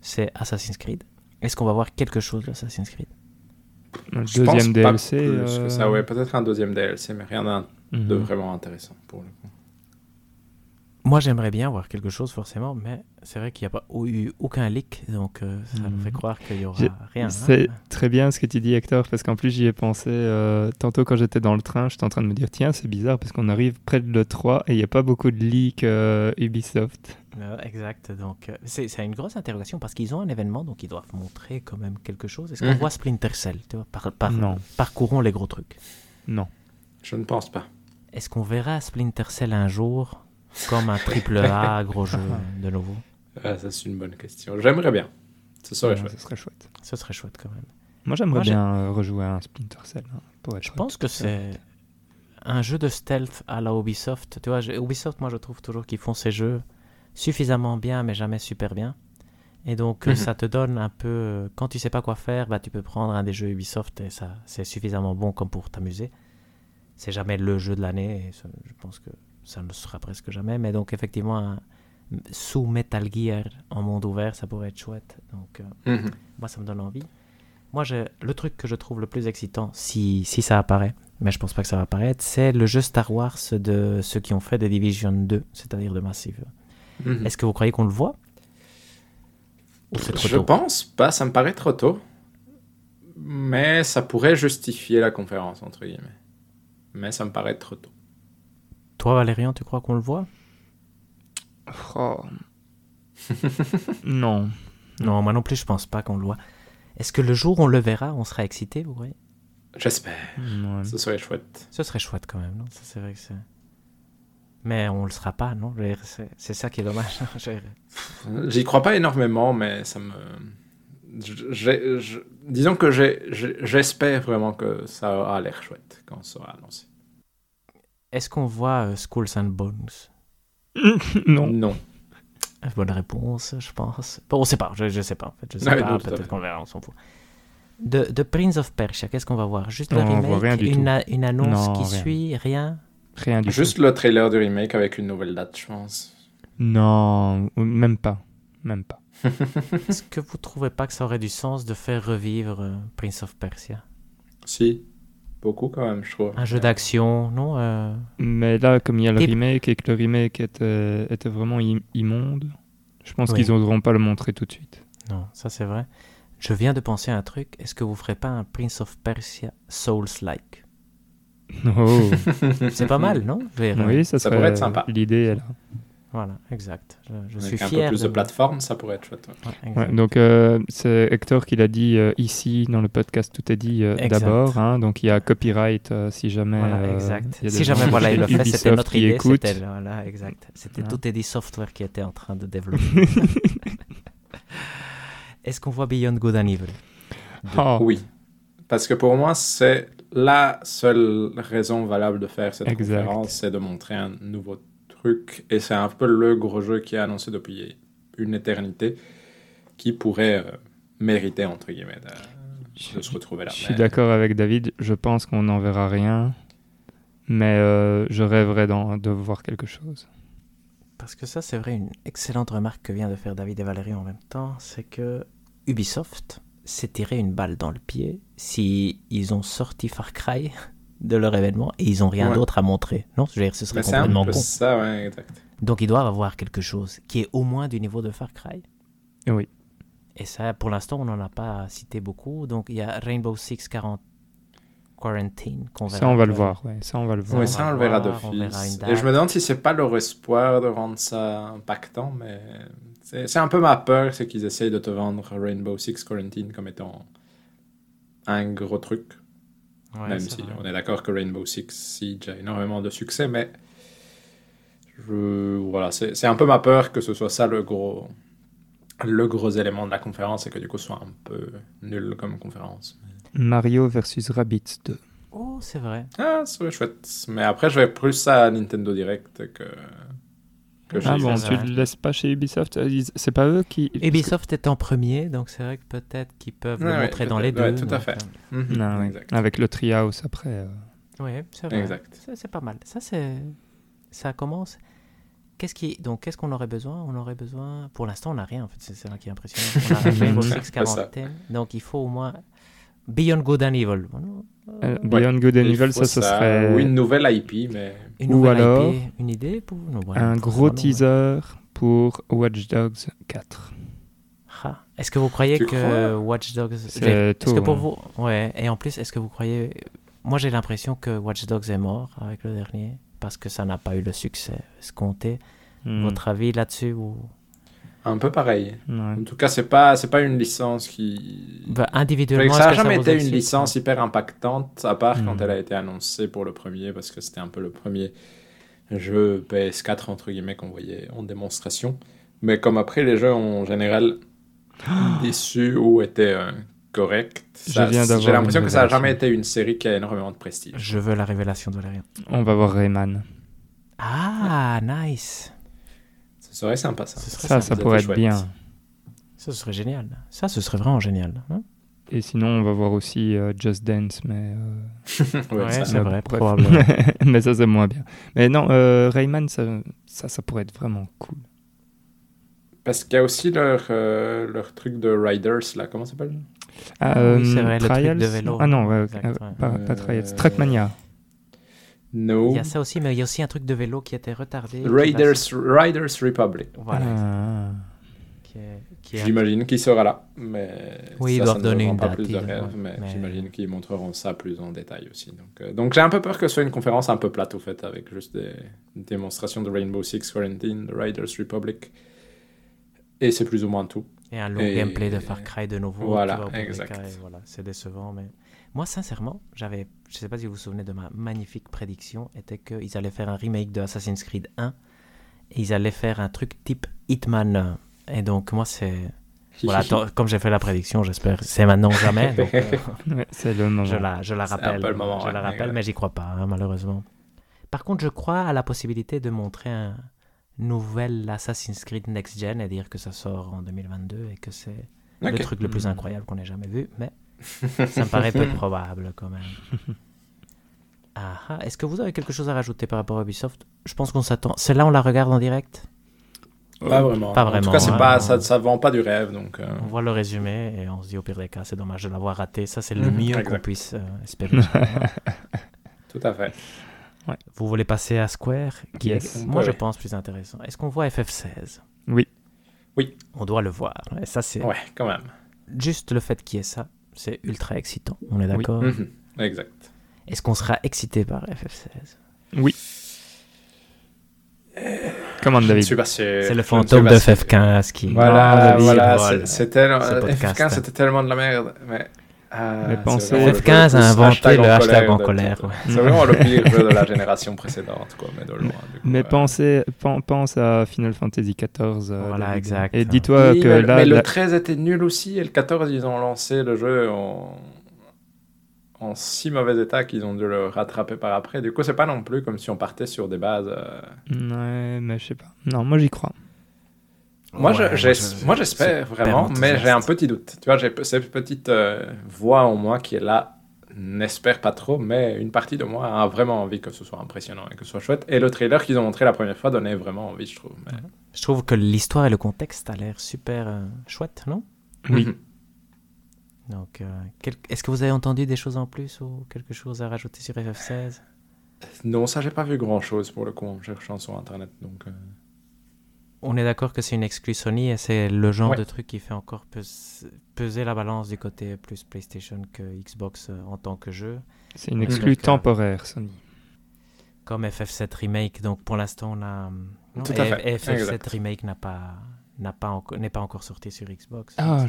Speaker 3: c'est Assassin's Creed. Est-ce qu'on va voir quelque chose d'Assassin's Creed?
Speaker 2: Pense
Speaker 1: deuxième
Speaker 2: pas
Speaker 1: DLC.
Speaker 2: plus
Speaker 1: euh,
Speaker 2: que ça, ouais, peut-être un deuxième DLC, mais rien d'un-
Speaker 1: mhm.
Speaker 2: de vraiment intéressant pour le coup.
Speaker 3: Moi, j'aimerais bien voir quelque chose, forcément, mais c'est vrai qu'il n'y a pas eu aucun leak, donc euh, ça me
Speaker 1: Mhm.
Speaker 3: fait croire qu'il n'y aura rien. hein.
Speaker 1: C'est très bien ce que tu dis, Hector, parce qu'en plus, j'y ai pensé euh, tantôt quand j'étais dans le train. J'étais en train de me dire, tiens, c'est bizarre parce qu'on arrive près de l'E3 et il n'y a pas beaucoup de leaks euh, Ubisoft.
Speaker 3: Euh, exact, donc euh, c'est une grosse interrogation parce qu'ils ont un événement, donc ils doivent montrer quand même quelque chose. Est-ce qu'on
Speaker 2: Mhm.
Speaker 3: voit Splinter Cell tu vois, par, par-
Speaker 1: Non.
Speaker 3: Parcourons les gros trucs?
Speaker 1: Non.
Speaker 2: Je ne pense pas.
Speaker 3: Est-ce qu'on verra Splinter Cell un jour? Comme un triple A gros jeu de nouveau
Speaker 2: Ah, ça, c'est une bonne question. J'aimerais bien. Ce serait chouette.
Speaker 1: Ce serait chouette.
Speaker 3: Ce serait chouette quand même.
Speaker 1: Moi, j'aimerais bien euh, rejouer à un Splinter Cell. hein, pour être
Speaker 3: Je pense que c'est un jeu de stealth à la Ubisoft. Tu vois, Ubisoft, moi, je trouve toujours qu'ils font ces jeux suffisamment bien, mais jamais super bien. Et donc, euh,
Speaker 2: Mhm.
Speaker 3: ça te donne un peu. Quand tu sais pas quoi faire, bah, tu peux prendre un des jeux Ubisoft et ça, c'est suffisamment bon comme pour t'amuser. C'est jamais le jeu de l'année je pense que ça ne sera presque jamais. Mais donc, effectivement, un- sous Metal Gear en monde ouvert, ça pourrait être chouette. Donc, euh,
Speaker 2: Mhm.
Speaker 3: moi, ça me donne envie. Moi, le truc que je trouve le plus excitant, si, si ça apparaît, mais je pense pas que ça va apparaître, c'est le jeu Star Wars de ceux qui ont fait The Division 2, c'est-à-dire de Massive.
Speaker 2: Mhm.
Speaker 3: Est-ce que vous croyez qu'on le voit? Ou c'est trop
Speaker 2: Je
Speaker 3: tôt?
Speaker 2: pense pas, ça me paraît trop tôt. Mais ça pourrait justifier la conférence, entre guillemets. Mais ça me paraît trop tôt.
Speaker 3: Toi, Valérian, tu crois qu'on le voit?
Speaker 1: Oh. non.
Speaker 3: Non, moi non plus, je pense pas qu'on le voit. Est-ce que le jour où on le verra, on sera excité, vous voyez
Speaker 2: J'espère.
Speaker 1: Ouais.
Speaker 2: Ce serait chouette.
Speaker 3: Ce serait chouette quand même, non? Ça, c'est vrai que c'est... Mais on le sera pas, non? C'est ça qui est dommage.
Speaker 2: J'y crois pas énormément, mais ça me. je- Disons que j'espère vraiment que ça aura l'air chouette quand ça sera annoncé.
Speaker 3: Est-ce qu'on voit euh, Skulls and Bones?
Speaker 1: Non.
Speaker 2: Non.
Speaker 3: Bonne réponse, je pense. Bon, on sait pas, je, je sais pas en fait. Je sais
Speaker 2: Ouais,
Speaker 3: pas,
Speaker 2: non, tout
Speaker 3: peut-être qu'on verra, on s'en fout. De, de Prince of Persia, qu'est-ce qu'on va voir? Juste le
Speaker 1: On voit
Speaker 3: remake,
Speaker 1: rien du
Speaker 3: une,
Speaker 1: tout.
Speaker 3: a- une annonce
Speaker 1: Non,
Speaker 3: qui
Speaker 1: rien.
Speaker 3: suit, rien?
Speaker 1: Rien du
Speaker 2: Juste le trailer du remake avec une nouvelle date, je pense.
Speaker 1: tout. Non, même pas. Même pas.
Speaker 3: Est-ce que vous trouvez pas que ça aurait du sens de faire revivre euh, Prince of Persia?
Speaker 2: Si. Beaucoup quand même, je trouve.
Speaker 3: Un jeu d'action, non euh,
Speaker 1: Mais là, comme il y a le
Speaker 3: Et-
Speaker 1: remake et que le remake était, était vraiment im- immonde, je pense
Speaker 3: Oui.
Speaker 1: qu'ils n'oseront pas le montrer tout de suite.
Speaker 3: Non, ça c'est vrai. Je viens de penser à un truc. Est-ce que vous ferez pas un Prince of Persia Souls-like?
Speaker 1: Oh,
Speaker 3: C'est pas mal, non? Euh,
Speaker 1: oui, ça,
Speaker 2: Ça
Speaker 1: serait
Speaker 2: pourrait être sympa.
Speaker 1: L'idée est là.
Speaker 3: Voilà, exact. Je, je
Speaker 2: Avec
Speaker 3: suis
Speaker 2: un
Speaker 3: fier
Speaker 2: peu plus de
Speaker 3: me-
Speaker 2: plateforme, ça pourrait être chouette. ouais.
Speaker 3: Ouais, exact.
Speaker 1: Ouais, donc euh, c'est Hector qui l'a dit euh, ici dans le podcast, tout est dit euh, d'abord. hein, donc il y a copyright euh, si jamais.
Speaker 3: Voilà, exact.
Speaker 1: y a
Speaker 3: Si jamais voilà, il le fait, c'était notre idée. C'était voilà, exact. C'était tout est dit software qui était en train de développer. Est-ce qu'on voit Beyond Good and Evil?
Speaker 1: Oh,
Speaker 2: Oui. Parce que pour moi, c'est la seule raison valable de faire cette
Speaker 1: Exact.
Speaker 2: conférence, c'est de montrer un nouveau truc. Et c'est un peu le gros jeu qui est annoncé depuis une éternité, qui pourrait euh, mériter, entre guillemets, de, de se retrouver là.
Speaker 1: Je suis d'accord avec David, je pense qu'on n'en verra rien, mais euh, je rêverais de voir quelque chose.
Speaker 3: Parce que ça, c'est vrai, une excellente remarque que vient de faire David et Valérie en même temps, c'est que Ubisoft s'est tiré une balle dans le pied si ils ont sorti Far Cry de leur événement et ils ont rien
Speaker 2: Ouais.
Speaker 3: d'autre à montrer. Non, je veux dire, ce serait
Speaker 2: Mais
Speaker 3: complètement con.
Speaker 2: ça, ouais, exact.
Speaker 3: Donc ils doivent avoir quelque chose qui est au moins du niveau de Far Cry.
Speaker 1: Oui.
Speaker 3: Et ça, pour l'instant, on n'en a pas cité beaucoup. Donc il y a Rainbow Six 40 Quarantine qu'on verra.
Speaker 1: Ça, on va le voir, ouais, ça, on va le voir.
Speaker 2: Oui, ça, on le verra d'office. Et je me demande si c'est pas leur espoir de rendre ça impactant, mais c'est c'est un peu ma peur, c'est qu'ils essayent de te vendre Rainbow Six Quarantine comme étant un gros truc.
Speaker 3: Ouais,
Speaker 2: même
Speaker 3: c'est
Speaker 2: si
Speaker 3: vrai.
Speaker 2: on est d'accord que Rainbow Six Siege a énormément de succès, mais je, voilà, c'est c'est un peu ma peur que ce soit ça le gros, le gros élément de la conférence et que du coup ce soit un peu nul comme conférence.
Speaker 1: Mario versus Rabbids 2.
Speaker 3: Oh, c'est vrai.
Speaker 2: Ah, ça serait chouette. Mais après, je vais plus ça à Nintendo Direct que. Que
Speaker 1: Ah bon, tu le laisses pas chez Ubisoft euh, C'est pas eux qui.
Speaker 3: Ubisoft est en premier, donc c'est vrai que peut-être qu'ils peuvent le
Speaker 2: Ouais,
Speaker 3: montrer dans les deux.
Speaker 2: ouais, tout à
Speaker 3: donc,
Speaker 2: fait.
Speaker 3: euh,
Speaker 2: Mhm,
Speaker 1: Non. Avec le Treehouse après. euh,
Speaker 3: Oui, c'est vrai.
Speaker 2: Exact.
Speaker 3: C'est pas mal. Ça, c'est... Ça commence. Qu'est-ce qui... Donc, qu'est-ce qu'on aurait besoin? On aurait besoin... Pour l'instant, on n'a rien, en fait. C'est ça qui est impressionnant. On a Rainbow Six
Speaker 2: C'est ça.
Speaker 3: quarantaine. Donc, il faut au moins Beyond Good and Evil.
Speaker 1: Euh, Beyond Good and
Speaker 2: Il
Speaker 1: Evil, ça, ce serait
Speaker 2: Ou une nouvelle IP, mais
Speaker 3: Une
Speaker 1: Ou
Speaker 3: nouvelle
Speaker 1: alors,
Speaker 3: IP, une idée pour non, voilà,
Speaker 1: un gros
Speaker 3: ça, non,
Speaker 1: teaser pour Watch Dogs 4.
Speaker 3: Ah, Est-ce que vous croyez
Speaker 2: Tu
Speaker 3: que
Speaker 2: crois?
Speaker 3: Watch Dogs.
Speaker 1: C'est
Speaker 3: Est-ce que pour
Speaker 1: hein.
Speaker 3: vous. Ouais, et en plus, est-ce que vous croyez. Moi, j'ai l'impression que Watch Dogs est mort avec le dernier parce que ça n'a pas eu le succès escompté.
Speaker 1: Hmm.
Speaker 3: Votre avis là-dessus ou...
Speaker 2: un peu pareil.
Speaker 1: Ouais.
Speaker 2: En tout cas, c'est pas, c'est pas une licence qui.
Speaker 3: Bah, individuellement,
Speaker 2: ça n'a jamais été une licence hyper impactante, à part quand
Speaker 1: Hmm.
Speaker 2: elle a été annoncée pour le premier, parce que c'était un peu le premier jeu PS4, entre guillemets, qu'on voyait en démonstration. Mais comme après, les jeux ont en général déçu ou étaient euh, corrects, j'ai l'impression que ça n'a jamais été une série qui a énormément de prestige.
Speaker 3: Je veux la révélation de Valérian.
Speaker 1: On va voir Rayman.
Speaker 3: Ah, nice.
Speaker 2: Serait sympa, ça.
Speaker 3: Ce serait
Speaker 1: Ça,
Speaker 3: sympa.
Speaker 1: ça pourrait être
Speaker 2: chouette.
Speaker 1: bien.
Speaker 3: Ça, ce serait génial. Ça, ce serait vraiment génial. hein.
Speaker 1: Et sinon, on va voir aussi euh, Just Dance, mais... euh,
Speaker 2: Ouais,
Speaker 3: c'est vrai,
Speaker 1: bref.
Speaker 3: probablement.
Speaker 1: mais ça, c'est moins bien. Mais non, euh, Rayman, ça, ça, ça pourrait être vraiment cool.
Speaker 2: Parce qu'il y a aussi leur, euh, leur truc de Riders, là, comment ça s'appelle?
Speaker 1: Ah,
Speaker 3: oui, c'est vrai, le truc de vélo.
Speaker 1: Ah non, ouais,
Speaker 3: Exact,
Speaker 1: euh,
Speaker 3: ouais.
Speaker 1: Pas, pas Trials,
Speaker 2: Euh,
Speaker 1: Trackmania.
Speaker 2: No.
Speaker 3: Il y a ça aussi, mais il y a aussi un truc de vélo qui était retardé. va
Speaker 2: Raiders, Riders Republic.
Speaker 3: Voilà.
Speaker 1: Ah.
Speaker 3: Est,
Speaker 2: J'imagine qu'il sera là, mais
Speaker 3: Oui, ils
Speaker 2: ça, ça ne
Speaker 3: donner une
Speaker 2: pas
Speaker 3: date,
Speaker 2: plus de rêve, mais,
Speaker 3: mais-
Speaker 2: j'imagine qu'ils montreront ça plus en détail aussi. Donc, euh, donc j'ai un peu peur que ce soit une conférence un peu plate au fait, avec juste des démonstrations de Rainbow Six Quarantine, de Riders Republic, et c'est plus ou moins tout.
Speaker 3: Et un long
Speaker 2: Et-
Speaker 3: gameplay de Far Cry de nouveau.
Speaker 2: Voilà, exact.
Speaker 3: voilà, c'est décevant, mais moi, sincèrement, j'avais, je sais pas si vous vous souvenez de ma magnifique prédiction, était qu'ils allaient faire un remake de Assassin's Creed 1 et ils allaient faire un truc type Hitman. Et donc moi, c'est voilà, comme j'ai fait la prédiction, j'espère, c'est maintenant ou jamais. euh,
Speaker 1: c'est le moment.
Speaker 3: je la, je la
Speaker 2: un
Speaker 3: rappelle,
Speaker 2: peu le moment,
Speaker 3: je
Speaker 2: ouais,
Speaker 3: la rappelle,
Speaker 2: ouais.
Speaker 3: mais j'y crois pas, hein, malheureusement. Par contre, je crois à la possibilité de montrer un nouvel Assassin's Creed Next Gen et dire que ça sort en 2022 et que c'est le truc le plus
Speaker 1: Mm.
Speaker 3: incroyable qu'on ait jamais vu, mais ça me paraît peu probable quand même. Ah, ah, Est-ce que vous avez quelque chose à rajouter par rapport à Ubisoft? Je pense qu'on s'attend. Celle-là, on la regarde en direct?
Speaker 2: Pas vraiment.
Speaker 3: Pas
Speaker 2: En
Speaker 3: vraiment,
Speaker 2: tout cas, c'est
Speaker 3: hein.
Speaker 2: pas, ça, ça vend pas du rêve, donc. euh,
Speaker 3: On voit le résumé et on se dit au pire des cas, c'est dommage de l'avoir raté. Ça, c'est le
Speaker 2: Mhm,
Speaker 3: mieux qu'on puisse euh, espérer.
Speaker 2: Tout à fait.
Speaker 3: vous voulez passer à Square? Qui
Speaker 1: Yes.
Speaker 3: est, moi,
Speaker 2: Ouais,
Speaker 3: je pense, plus intéressant. Est-ce qu'on voit FF16
Speaker 1: Oui.
Speaker 2: Oui.
Speaker 3: On doit le voir. Et ça, c'est
Speaker 2: Ouais, quand même.
Speaker 3: juste le fait qu'il y ait ça, c'est ultra excitant. On est d'accord?
Speaker 2: Mhm. Exact.
Speaker 3: Est-ce qu'on sera excité par FF16
Speaker 1: Oui. Comment David
Speaker 2: suis pas sûr.
Speaker 3: C'est le fantôme de
Speaker 2: pas sûr.
Speaker 3: FF15 qui.
Speaker 2: Voilà,
Speaker 3: Ah,
Speaker 2: voilà, c'était
Speaker 3: Ce podcast.
Speaker 2: FF15, c'était tellement de la merde. Mais, ah,
Speaker 3: FF15
Speaker 2: le
Speaker 3: a
Speaker 2: plus
Speaker 3: inventé le hashtag en colère, ouais.
Speaker 2: C'est vraiment le pire jeu de la génération précédente, quoi, mais de loin. du coup,
Speaker 1: Mais
Speaker 2: euh.
Speaker 1: pensez, pen- pense à Final Fantasy XIV. euh,
Speaker 3: Voilà, exact.
Speaker 1: Et dis-toi
Speaker 2: Oui,
Speaker 1: que
Speaker 2: mais,
Speaker 1: là,
Speaker 2: mais le
Speaker 1: la-
Speaker 2: 13 était nul aussi, et le 14, ils ont lancé le jeu en, en si mauvais état qu'ils ont dû le rattraper par après. Du coup, c'est pas non plus comme si on partait sur des bases. euh,
Speaker 1: Ouais, mais je sais pas. Non, moi j'y crois.
Speaker 2: Moi, je-
Speaker 3: Ouais,
Speaker 2: j'ai-
Speaker 3: je-
Speaker 2: moi,
Speaker 3: je
Speaker 2: j'espère vraiment, mais j'ai un petit doute. Tu vois, j'ai cette petite euh, voix en moi qui est là, n'espère pas trop, mais une partie de moi a vraiment envie que ce soit impressionnant et que ce soit chouette. Et le trailer qu'ils ont montré la première fois donnait vraiment envie, je trouve. Mais-
Speaker 3: Je trouve que l'histoire et le contexte a l'air super euh, chouette, non?
Speaker 1: Oui.
Speaker 2: Mhm.
Speaker 3: Donc, euh, quel- est-ce que vous avez entendu des choses en plus ou quelque chose à rajouter sur FF16
Speaker 2: Non, ça, j'ai pas vu grand chose pour le coup en cherchant sur internet. Donc, euh,
Speaker 3: On est d'accord que c'est une exclue Sony et c'est le genre
Speaker 2: Ouais.
Speaker 3: de truc qui fait encore pes- peser la balance du côté plus PlayStation que Xbox euh, en tant que jeu.
Speaker 1: C'est une
Speaker 3: Donc, euh,
Speaker 1: temporaire, Sony.
Speaker 3: Comme FF7 Remake, donc pour l'instant on a... non,
Speaker 2: Tout à fait,
Speaker 3: et FF7
Speaker 2: exact.
Speaker 3: Remake n'a pas, n'a pas encore, n'est pas encore sorti sur Xbox.
Speaker 1: Ah,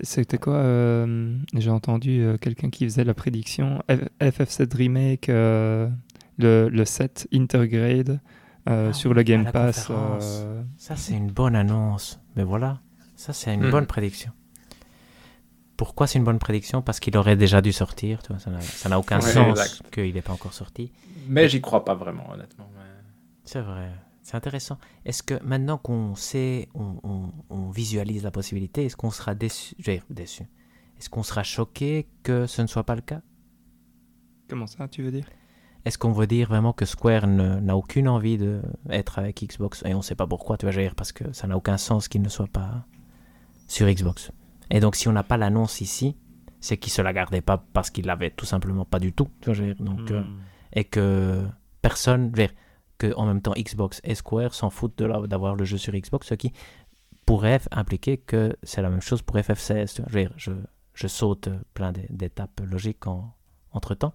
Speaker 1: C'était quoi euh, J'ai entendu euh, quelqu'un qui faisait la prédiction F- FF7 Remake, euh, le, le 7 Intergrade euh,
Speaker 3: Ah
Speaker 1: sur le Game Pass. euh,
Speaker 3: Ça, c'est une bonne annonce. Mais voilà, ça, c'est une
Speaker 2: Hmm.
Speaker 3: bonne prédiction. Pourquoi c'est une bonne prédiction? Parce qu'il aurait déjà dû sortir. tu vois, ça n'a- aucun
Speaker 2: Ouais,
Speaker 3: sens qu'il n'ait pas encore sorti.
Speaker 2: Mais j'y crois pas vraiment, honnêtement. mais-
Speaker 3: C'est vrai. C'est intéressant. Est-ce que maintenant qu'on sait, on, on- on visualise la possibilité, est-ce qu'on sera déçu Je vais dire déçu. Est-ce qu'on sera choqué que ce ne soit pas le cas?
Speaker 1: Comment ça, tu veux dire?
Speaker 3: Est-ce qu'on veut dire vraiment que Square n'a aucune envie d'être avec Xbox Et on ne sait pas pourquoi, tu vas dire, parce que ça n'a aucun sens qu'il ne soit pas sur Xbox. Et donc, si on n'a pas l'annonce ici, c'est qu'ils se la gardaient pas parce qu'ils l'avaient tout simplement pas du tout. Tu vois, dire, donc, euh,
Speaker 1: Hmm.
Speaker 3: et que personne, je veux dire, que en même temps Xbox et Square s'en foutent de d'avoir le jeu sur Xbox, ce qui pourrait impliquer que c'est la même chose pour FF16. tu vois. Je, veux dire, je, je saute plein d'é- d'étapes logiques en, entre temps.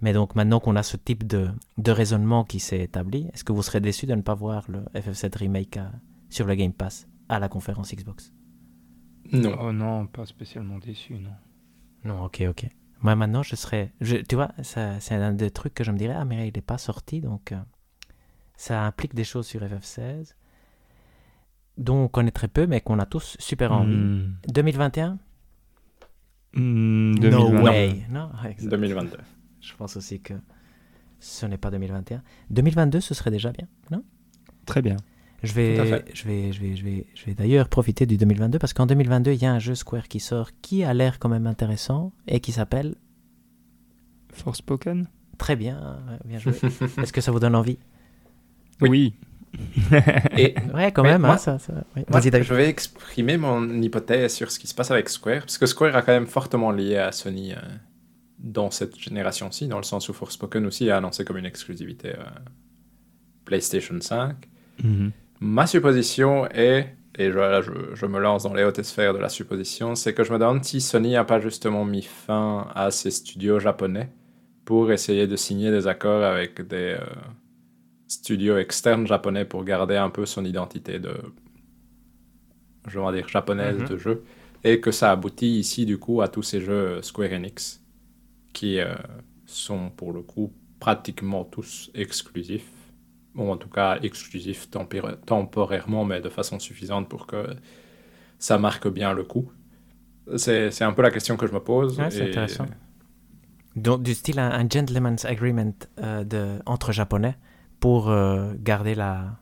Speaker 3: Mais donc maintenant qu'on a ce type de, de raisonnement qui s'est établi, est-ce que vous serez déçu de ne pas voir le FF7 Remake à- sur le Game Pass à la conférence Xbox?
Speaker 2: Non.
Speaker 1: Oh non, pas spécialement déçu, non.
Speaker 3: Non, ok, ok. Moi maintenant je serais... je- tu vois, ça- c'est un des trucs que je me dirais, ah mais il n'est pas sorti, donc euh, ça implique des choses sur FF16 dont on connaît très peu, mais qu'on a tous super envie.
Speaker 1: Hmm.
Speaker 3: 2021
Speaker 1: Hmm,
Speaker 3: No
Speaker 1: 2020.
Speaker 3: way. Non, exact.
Speaker 2: 2022.
Speaker 3: Je pense aussi que ce n'est pas 2021. 2022, ce serait déjà bien, non?
Speaker 1: Très bien.
Speaker 3: Je vais, je vais, je vais, je vais, je vais d'ailleurs profiter du 2022 parce qu'en 2022, il y a un jeu Square qui sort qui a l'air quand même intéressant et qui s'appelle
Speaker 1: Forspoken?
Speaker 3: Très bien, bien joué. Est-ce que ça vous donne envie?
Speaker 2: Oui.
Speaker 1: Oui.
Speaker 2: Et
Speaker 3: Ouais, quand même.
Speaker 2: moi-
Speaker 3: hein, ça, ça- oui.
Speaker 2: Moi,
Speaker 3: Vas-y, David.
Speaker 2: je vais exprimer mon hypothèse sur ce qui se passe avec Square, parce que Square a quand même fortement lié à Sony euh, dans cette génération-ci, dans le sens où Forspoken aussi a annoncé comme une exclusivité euh, PlayStation 5.
Speaker 1: Mhm.
Speaker 2: Ma supposition est, et je, là, je, je me lance dans les hautes sphères de la supposition, c'est que je me demande si Sony n'a pas justement mis fin à ses studios japonais pour essayer de signer des accords avec des euh, studios externes japonais pour garder un peu son identité de, je vais dire, japonaise
Speaker 3: Mhm.
Speaker 2: de jeu, et que ça aboutit ici du coup à tous ces jeux Square Enix qui euh, sont pour le coup pratiquement tous exclusifs ou en tout cas exclusif tempéra- temporairement, mais de façon suffisante pour que ça marque bien le coup. C'est c'est un peu la question que je me pose.
Speaker 3: Ouais, c'est
Speaker 2: et-
Speaker 3: intéressant. Donc, du style un, un gentleman's agreement euh, de, entre japonais pour euh, garder la.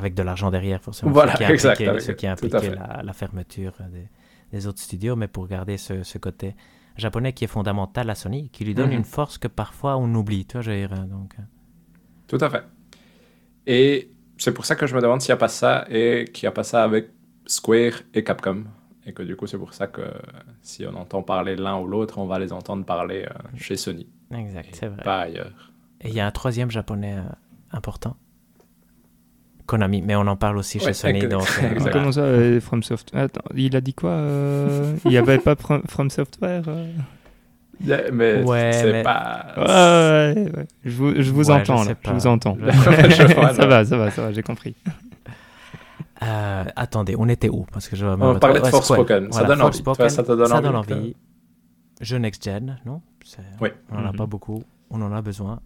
Speaker 3: avec de l'argent derrière, forcément.
Speaker 2: Voilà,
Speaker 3: ce qui a
Speaker 2: exact,
Speaker 3: impliqué,
Speaker 2: avec-
Speaker 3: ce qui a impliqué la, la fermeture des, des autres studios, mais pour garder ce, ce côté japonais qui est fondamental à Sony, qui lui donne
Speaker 2: Mhm.
Speaker 3: une force que parfois on oublie. Tu vois, je veux dire, euh, donc, euh,
Speaker 2: Tout à fait. Et c'est pour ça que je me demande s'il n'y a pas ça et qu'il n'y a pas ça avec Square et Capcom. Et que du coup, c'est pour ça que si on entend parler l'un ou l'autre, on va les entendre parler euh, chez Sony,
Speaker 3: exact, c'est vrai.
Speaker 2: pas ailleurs.
Speaker 3: Et il y a un troisième japonais euh, important. Konami, mais on en parle aussi chez
Speaker 2: Ouais,
Speaker 3: Sony. Donc, euh, voilà.
Speaker 1: Comment ça, euh, From Software Attends, il a dit quoi euh, Il n'y avait pas From From Software euh
Speaker 2: Yeah, Mais
Speaker 3: Ouais,
Speaker 2: c'est
Speaker 3: mais-
Speaker 2: pas.
Speaker 1: Ouais, ouais, ouais. Je vous, je vous
Speaker 3: Ouais,
Speaker 1: entends,
Speaker 3: je
Speaker 1: là. Je vous entends. Ça va, ça va, ça va, j'ai compris.
Speaker 3: Euh, attendez, on était où? Parce que je
Speaker 2: On parlait de Forspoken,
Speaker 3: Square.
Speaker 2: ça donne envie.
Speaker 3: Forspoken,
Speaker 2: Toi, ça te donne
Speaker 3: ça
Speaker 2: envie,
Speaker 3: donne
Speaker 2: toi
Speaker 3: envie. Jeu next-gen, non? C'est-
Speaker 2: Oui.
Speaker 3: On n'en a
Speaker 1: Mhm.
Speaker 3: pas beaucoup, on en a besoin.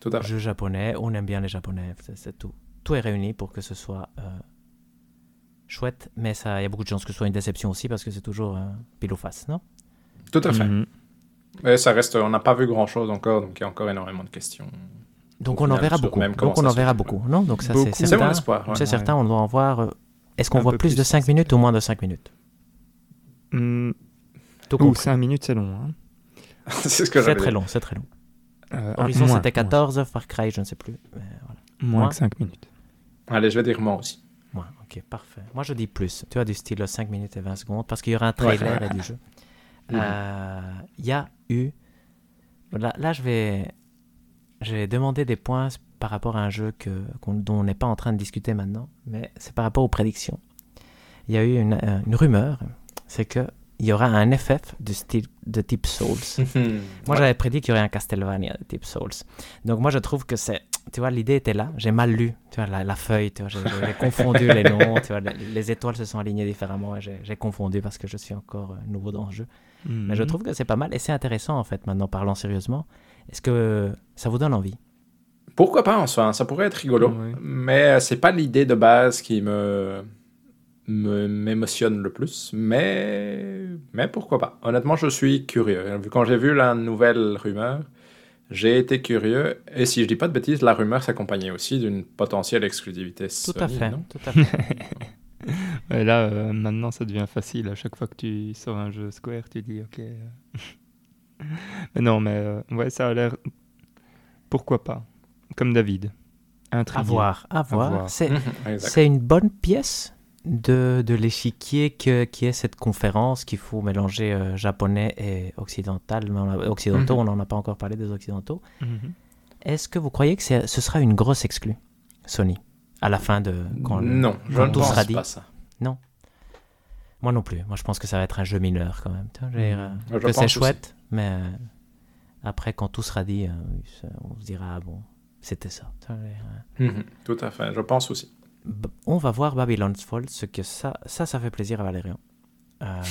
Speaker 2: Tout à fait.
Speaker 3: Jeu japonais, on aime bien les japonais, c'est- c'est tout. Tout est réuni pour que ce soit euh, chouette, mais ça, il y a beaucoup de chances que ce soit une déception aussi parce que c'est toujours euh, pile ou face, non?
Speaker 2: Tout à fait.
Speaker 1: Mhm.
Speaker 2: Mais ça reste, on n'a pas vu grand chose encore, donc il y a encore énormément de questions.
Speaker 3: Donc on en verra beaucoup. Donc on en verra beaucoup, non? Donc ça c'est
Speaker 2: mon
Speaker 3: certain.
Speaker 2: espoir. ouais.
Speaker 3: C'est certain, on doit en voir. euh, Est-ce qu'on voit plus
Speaker 1: plus.
Speaker 3: de 5 minutes ou moins de 5 minutes?
Speaker 1: Mm, Ouh,
Speaker 3: compris.
Speaker 1: 5 minutes, c'est long. Hein.
Speaker 2: c'est ce
Speaker 3: très
Speaker 2: dit.
Speaker 3: long, c'est très long.
Speaker 1: Euh,
Speaker 3: Horizon
Speaker 1: moins,
Speaker 3: c'était 14, Far Cry je ne sais plus. mais voilà.
Speaker 1: Moins,
Speaker 3: Moins.
Speaker 1: que 5 minutes.
Speaker 2: Allez, je vais dire moi aussi.
Speaker 3: Moins, ok, parfait. Moi je dis plus. Tu as du style 5 minutes et 20 secondes parce qu'il y aura un trailer
Speaker 2: Ouais.
Speaker 3: du jeu.
Speaker 2: Mhm.
Speaker 3: Euh, Il y a eu. Là, là je vais. J'ai demandé des points par rapport à un jeu que, dont on n'est pas en train de discuter maintenant, mais c'est par rapport aux prédictions. Il y a eu une, euh, une rumeur, c'est que il y aura un FF de, style, de type Souls. Moi,
Speaker 2: Ouais.
Speaker 3: j'avais prédit qu'il y aurait un Castlevania de type Souls. Donc, moi, je trouve que c'est. Tu vois, l'idée était là. J'ai mal lu, tu vois, la, la feuille, tu vois, j'ai confondu les noms, tu vois, les, les étoiles se sont alignées différemment et j'ai confondu parce que je suis encore euh, nouveau dans le jeu. Mais je
Speaker 1: Mhm.
Speaker 3: trouve que c'est pas mal et c'est intéressant, en fait, maintenant, parlant sérieusement. Est-ce que ça vous donne envie?
Speaker 2: Pourquoi pas en soi, ça pourrait être rigolo. Mais euh, c'est pas l'idée de base qui me me- m'émotionne le plus. Mais mais pourquoi pas? Honnêtement, je suis curieux. Quand j'ai vu la nouvelle rumeur, j'ai été curieux. Et si je dis pas de bêtises, la rumeur s'accompagnait aussi d'une potentielle exclusivité
Speaker 3: Tout
Speaker 2: Sony,
Speaker 3: à fait,
Speaker 2: non
Speaker 3: tout à fait.
Speaker 1: Et là, euh, maintenant, ça devient facile. À chaque fois que tu sors un jeu Square, tu dis OK. mais non, mais euh, ouais, ça a l'air. Pourquoi pas Comme David.
Speaker 3: à
Speaker 1: Intrigué.
Speaker 3: voir, à voir.
Speaker 1: voir.
Speaker 2: Mhm, exact.
Speaker 3: c'est une bonne pièce? De, de l'échiquier que- qui est cette conférence qu'il faut mélanger euh, japonais et occidental. Mais on a- occidentaux,
Speaker 2: Mhm.
Speaker 3: on n'en a pas encore parlé des occidentaux.
Speaker 1: Mhm.
Speaker 3: Est-ce que vous croyez que ce sera une grosse exclue, Sony, à la fin de... Quand le-
Speaker 2: non, je
Speaker 3: quand
Speaker 2: ne
Speaker 3: tout
Speaker 2: pense
Speaker 3: sera dit?
Speaker 2: pas ça.
Speaker 3: Moi non plus. Moi, je pense que ça va être un jeu mineur quand même. Tu vois, je veux dire, euh,
Speaker 2: Je
Speaker 3: que c'est
Speaker 2: aussi.
Speaker 3: chouette, mais euh, après, quand tout sera dit, euh, on se dira, ah bon, c'était ça.
Speaker 2: Mhm, Tout à fait, je pense aussi.
Speaker 3: On va voir Babylon's Fall, ce que ça, ça, ça fait plaisir à Valérian. Euh,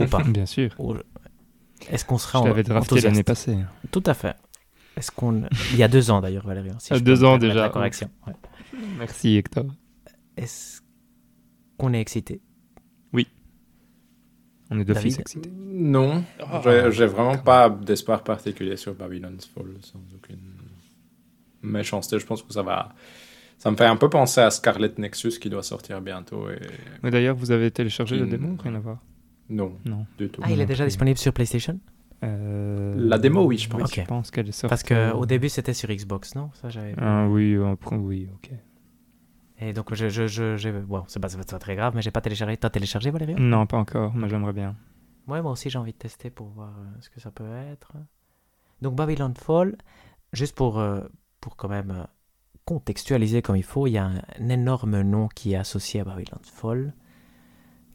Speaker 3: ou pas.
Speaker 1: Bien sûr.
Speaker 3: Ou- Est-ce qu'on sera
Speaker 1: Je
Speaker 3: en-
Speaker 1: l'avais drafté l'année passée.
Speaker 3: Tout à fait. Est-ce qu'on... Il y a deux ans d'ailleurs, Valérian. Si
Speaker 1: Ah, deux ans déjà,
Speaker 3: La correction. ouais.
Speaker 1: Merci Hector.
Speaker 3: Est-ce qu'on est excité?
Speaker 1: On est d'office
Speaker 3: David?
Speaker 1: excités.
Speaker 2: Non, j'ai- j'ai vraiment pas d'espoir particulier sur Babylon's Fall, sans aucune méchanceté. Je pense que ça va. Ça me fait un peu penser à Scarlet Nexus qui doit sortir bientôt. Et...
Speaker 1: Mais d'ailleurs, vous avez téléchargé le
Speaker 2: Mm.
Speaker 1: démo Rien à voir?
Speaker 2: Non,
Speaker 1: Non.
Speaker 2: du tout.
Speaker 3: Ah, il est déjà disponible sur PlayStation?
Speaker 1: Euh,
Speaker 2: La démo, oui, je pense.
Speaker 3: Ok.
Speaker 1: Je pense qu'elle est sortie.
Speaker 3: Parce qu'au début, c'était sur Xbox, non? Ça, j'avais...
Speaker 1: Ah oui, après, oui, ok.
Speaker 3: Et donc, je, je, je, bon, c'est pas, pas très grave, mais j'ai pas téléchargé. T'as téléchargé, Valérian
Speaker 1: Non, pas encore, mais j'aimerais bien.
Speaker 3: Ouais, moi aussi j'ai envie de tester pour voir euh, ce que ça peut être. Donc Babylon Fall, juste pour, euh, pour quand même euh, contextualiser comme il faut, il y a un, un énorme nom qui est associé à Babylon Fall,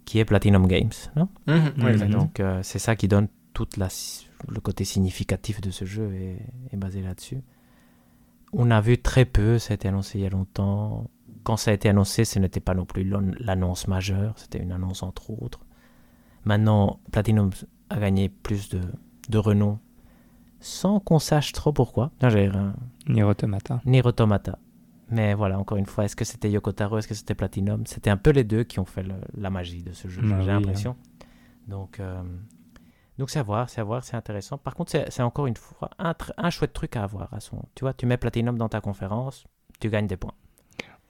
Speaker 3: qui est Platinum Games. Non?
Speaker 2: Mhm, oui, exactement.
Speaker 3: Donc euh, c'est ça qui donne toute la, le côté significatif de ce jeu est, est basé là-dessus. On a vu très peu, ça a été annoncé il y a longtemps. Quand ça a été annoncé, ce n'était pas non plus l'annonce majeure, c'était une annonce entre autres. Maintenant, Platinum a gagné plus de, de renom sans qu'on sache trop pourquoi. Là, j'ai un
Speaker 1: Nier Automata.
Speaker 3: Nier Automata. Mais voilà, encore une fois, est-ce que c'était Yoko Taro, est-ce que c'était Platinum? C'était un peu les deux qui ont fait le- la magie de ce jeu,
Speaker 1: Bah
Speaker 3: j'ai
Speaker 1: oui,
Speaker 3: l'impression. Donc, euh, donc c'est à voir, c'est à voir, c'est intéressant. Par contre, c'est encore une fois un, un chouette truc à avoir. À son, tu vois, tu mets Platinum dans ta conférence, tu gagnes des points.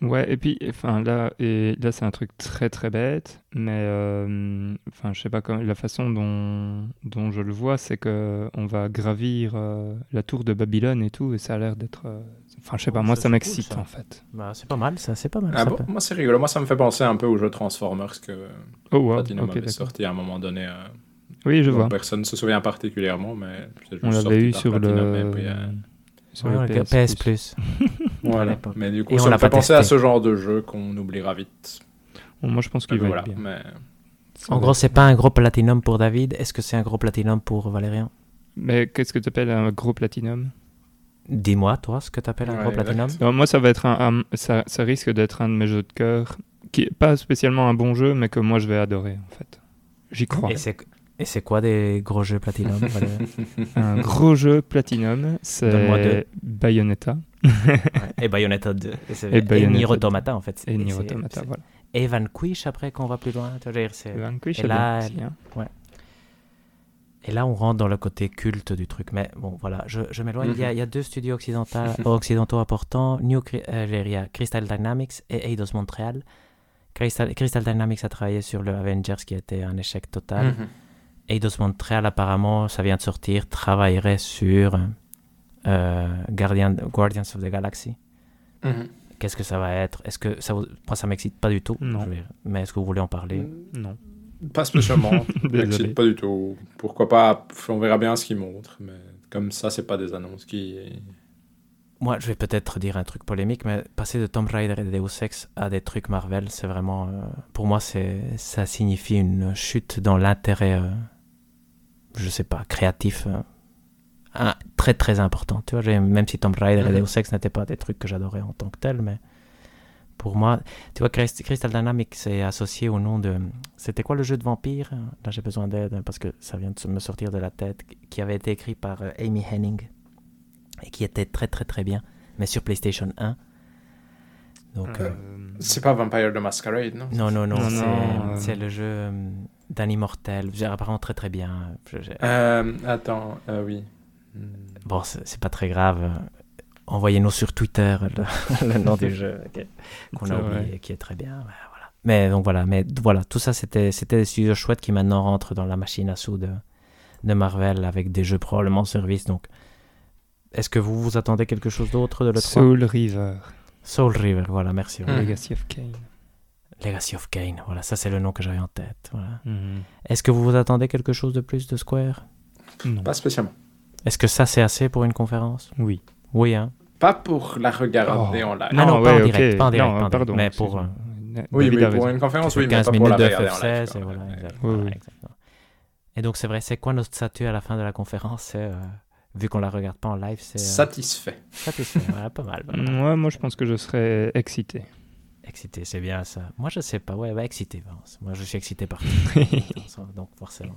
Speaker 1: Ouais, et puis, enfin, là, et là c'est un truc très très bête, mais euh, enfin, je sais pas, comment- la façon dont, dont je le vois, c'est que on va gravir euh, la tour de Babylone et tout, et ça a l'air d'être. euh, Enfin, je sais pas,
Speaker 3: Oh,
Speaker 1: moi
Speaker 3: ça,
Speaker 1: m'excite
Speaker 3: cool,
Speaker 1: en fait.
Speaker 3: Bah, c'est pas mal, ça, c'est pas mal.
Speaker 2: Ah
Speaker 3: ça
Speaker 2: bon?
Speaker 3: peut-
Speaker 2: Moi, c'est rigolo. Moi, ça me fait penser un peu au jeu Transformers que
Speaker 1: Oh wow,
Speaker 2: Platinum avait sorti à un moment donné. euh,
Speaker 1: Oui, je
Speaker 2: dont
Speaker 1: vois.
Speaker 2: Personne ne se souvient particulièrement, mais
Speaker 1: On l'avait eu sur
Speaker 2: Platinum,
Speaker 1: le.
Speaker 2: puis,
Speaker 1: sur
Speaker 3: Ouais,
Speaker 1: le
Speaker 3: le PS Plus.
Speaker 2: voilà. Mais du coup,
Speaker 3: Et on
Speaker 2: ça
Speaker 3: l'a
Speaker 2: me fait penser à ce genre de jeu qu'on oubliera vite.
Speaker 1: Bon, moi je pense qu'il va
Speaker 2: voilà.
Speaker 1: être bien.
Speaker 2: Mais
Speaker 3: En gros, c'est pas un gros Platinum pour David. Est-ce que c'est un gros Platinum pour Valérian?
Speaker 1: Mais qu'est-ce que tu appelles un gros platinum?
Speaker 3: Dis-moi, toi, ce que tu appelles un
Speaker 2: Ouais,
Speaker 3: gros
Speaker 2: exact.
Speaker 3: Platinum.
Speaker 1: Non, Moi, ça va être un, un- ça, ça risque d'être un de mes jeux de cœur, qui est pas spécialement un bon jeu, mais que moi je vais adorer en fait. J'y crois.
Speaker 3: Et c'est et c'est quoi des gros jeux Platinum
Speaker 1: Un gros jeu platinum, c'est. Bayonetta
Speaker 3: Ouais, Et Bayonetta 2. Et,
Speaker 1: Et
Speaker 3: et
Speaker 1: Bayonetta
Speaker 3: Nier
Speaker 1: 2.
Speaker 3: Automata, en fait.
Speaker 1: et Nier
Speaker 3: c'est-
Speaker 1: Automata.
Speaker 3: c'est-
Speaker 1: Voilà.
Speaker 3: Et Vanquish, après, quand on va plus loin.
Speaker 1: Vanquish,
Speaker 3: et là,
Speaker 1: aussi, hein.
Speaker 3: Et là, on rentre dans le côté culte du truc. Mais bon, voilà, je, je m'éloigne. il, y a,
Speaker 2: Mhm.
Speaker 3: il y a deux studios occidentaux, occidentaux importants New, euh, a Crystal Dynamics et Eidos Montréal. Crystal, Crystal Dynamics a travaillé sur le Avengers qui était un échec total.
Speaker 2: Mhm.
Speaker 3: Eidos Montréal, apparemment, ça vient de sortir, travaillerait sur euh, Guardian, Guardians of the Galaxy.
Speaker 2: Mhm.
Speaker 3: Qu'est-ce que ça va être? Est-ce que ça vous... Moi, ça m'excite pas du tout.
Speaker 1: Non.
Speaker 3: Mais est-ce que vous voulez en parler?
Speaker 1: Non.
Speaker 2: Pas spécialement. M'excite pas du tout. Pourquoi pas On verra bien ce qu'ils montrent, mais comme ça, c'est pas des annonces qui.
Speaker 3: Moi, je vais peut-être dire un truc polémique, mais passer de Tomb Raider et Deus Ex à des trucs Marvel, c'est vraiment. euh, pour moi, c'est ça signifie une chute dans l'intérêt, euh, je sais pas, créatif. euh, un- très très important. Tu vois, même si Tomb Raider et
Speaker 2: Mhm.
Speaker 3: Deus Ex n'étaient pas des trucs que j'adorais en tant que tel, mais pour moi, tu vois, Crys- Crystal Dynamics est associé au nom de. C'était quoi le jeu de vampire? Là, j'ai besoin d'aide parce que ça vient de me sortir de la tête, qui avait été écrit par euh, Amy Henning et qui était très très très bien, mais sur PlayStation 1. Donc, euh,
Speaker 2: C'est pas Vampire the Masquerade, non?
Speaker 3: Non, non, non,
Speaker 1: Non,
Speaker 3: c'est
Speaker 1: euh,
Speaker 3: c'est le jeu euh, d'un immortel, J'ai- apparemment très très bien. Je- je-
Speaker 2: Euh, attends, euh, oui. Hmm.
Speaker 3: Bon, c'est pas très grave. Envoyez-nous sur Twitter le, le nom du jeu qu'on a
Speaker 1: vrai.
Speaker 3: oublié, qui est très bien. ouais, voilà. Mais donc voilà, mais voilà, tout ça c'était c'était des studios chouettes qui maintenant rentrent dans la machine à sous de, de Marvel avec des jeux probablement service. Donc, est-ce que vous vous attendez quelque chose d'autre de l'E3
Speaker 1: Soul River,
Speaker 3: Soul River, voilà, merci.
Speaker 2: Hmm.
Speaker 1: Legacy of Kane.
Speaker 3: Legacy of Kane, voilà, ça c'est le nom que j'avais en tête. Voilà.
Speaker 1: Mhm.
Speaker 3: Est-ce que vous vous attendez quelque chose de plus de Square?
Speaker 1: Non.
Speaker 2: Pas spécialement.
Speaker 3: Est-ce que ça c'est assez pour une conférence?
Speaker 1: Oui.
Speaker 3: Oui, hein
Speaker 2: Pas pour la regarder
Speaker 1: Oh.
Speaker 2: en live.
Speaker 3: Non, non, pas en direct,
Speaker 1: ok.
Speaker 3: pas en direct,
Speaker 1: Non,
Speaker 3: pas en direct,
Speaker 1: pardon.
Speaker 3: mais pour,
Speaker 1: excuse-moi.
Speaker 2: Oui,
Speaker 1: a
Speaker 2: pour une conférence, oui, mais
Speaker 3: 15
Speaker 2: pas pour
Speaker 3: minutes
Speaker 2: la
Speaker 3: de
Speaker 2: regarder en
Speaker 3: FF16,
Speaker 2: live.
Speaker 3: et voilà, exact-
Speaker 1: Oui,
Speaker 3: voilà,
Speaker 1: oui.
Speaker 3: exactement. Et donc c'est vrai, c'est quoi notre statut à la fin de la conférence? Euh, Vu qu'on la regarde pas en live, c'est... euh,
Speaker 2: Satisfait.
Speaker 3: satisfait, voilà, pas mal. voilà.
Speaker 1: Ouais, moi je pense que je serais excité.
Speaker 3: Excité, c'est bien ça. Moi, je sais pas. Ouais, bah, excité. Moi, je suis excité par tout. donc, forcément.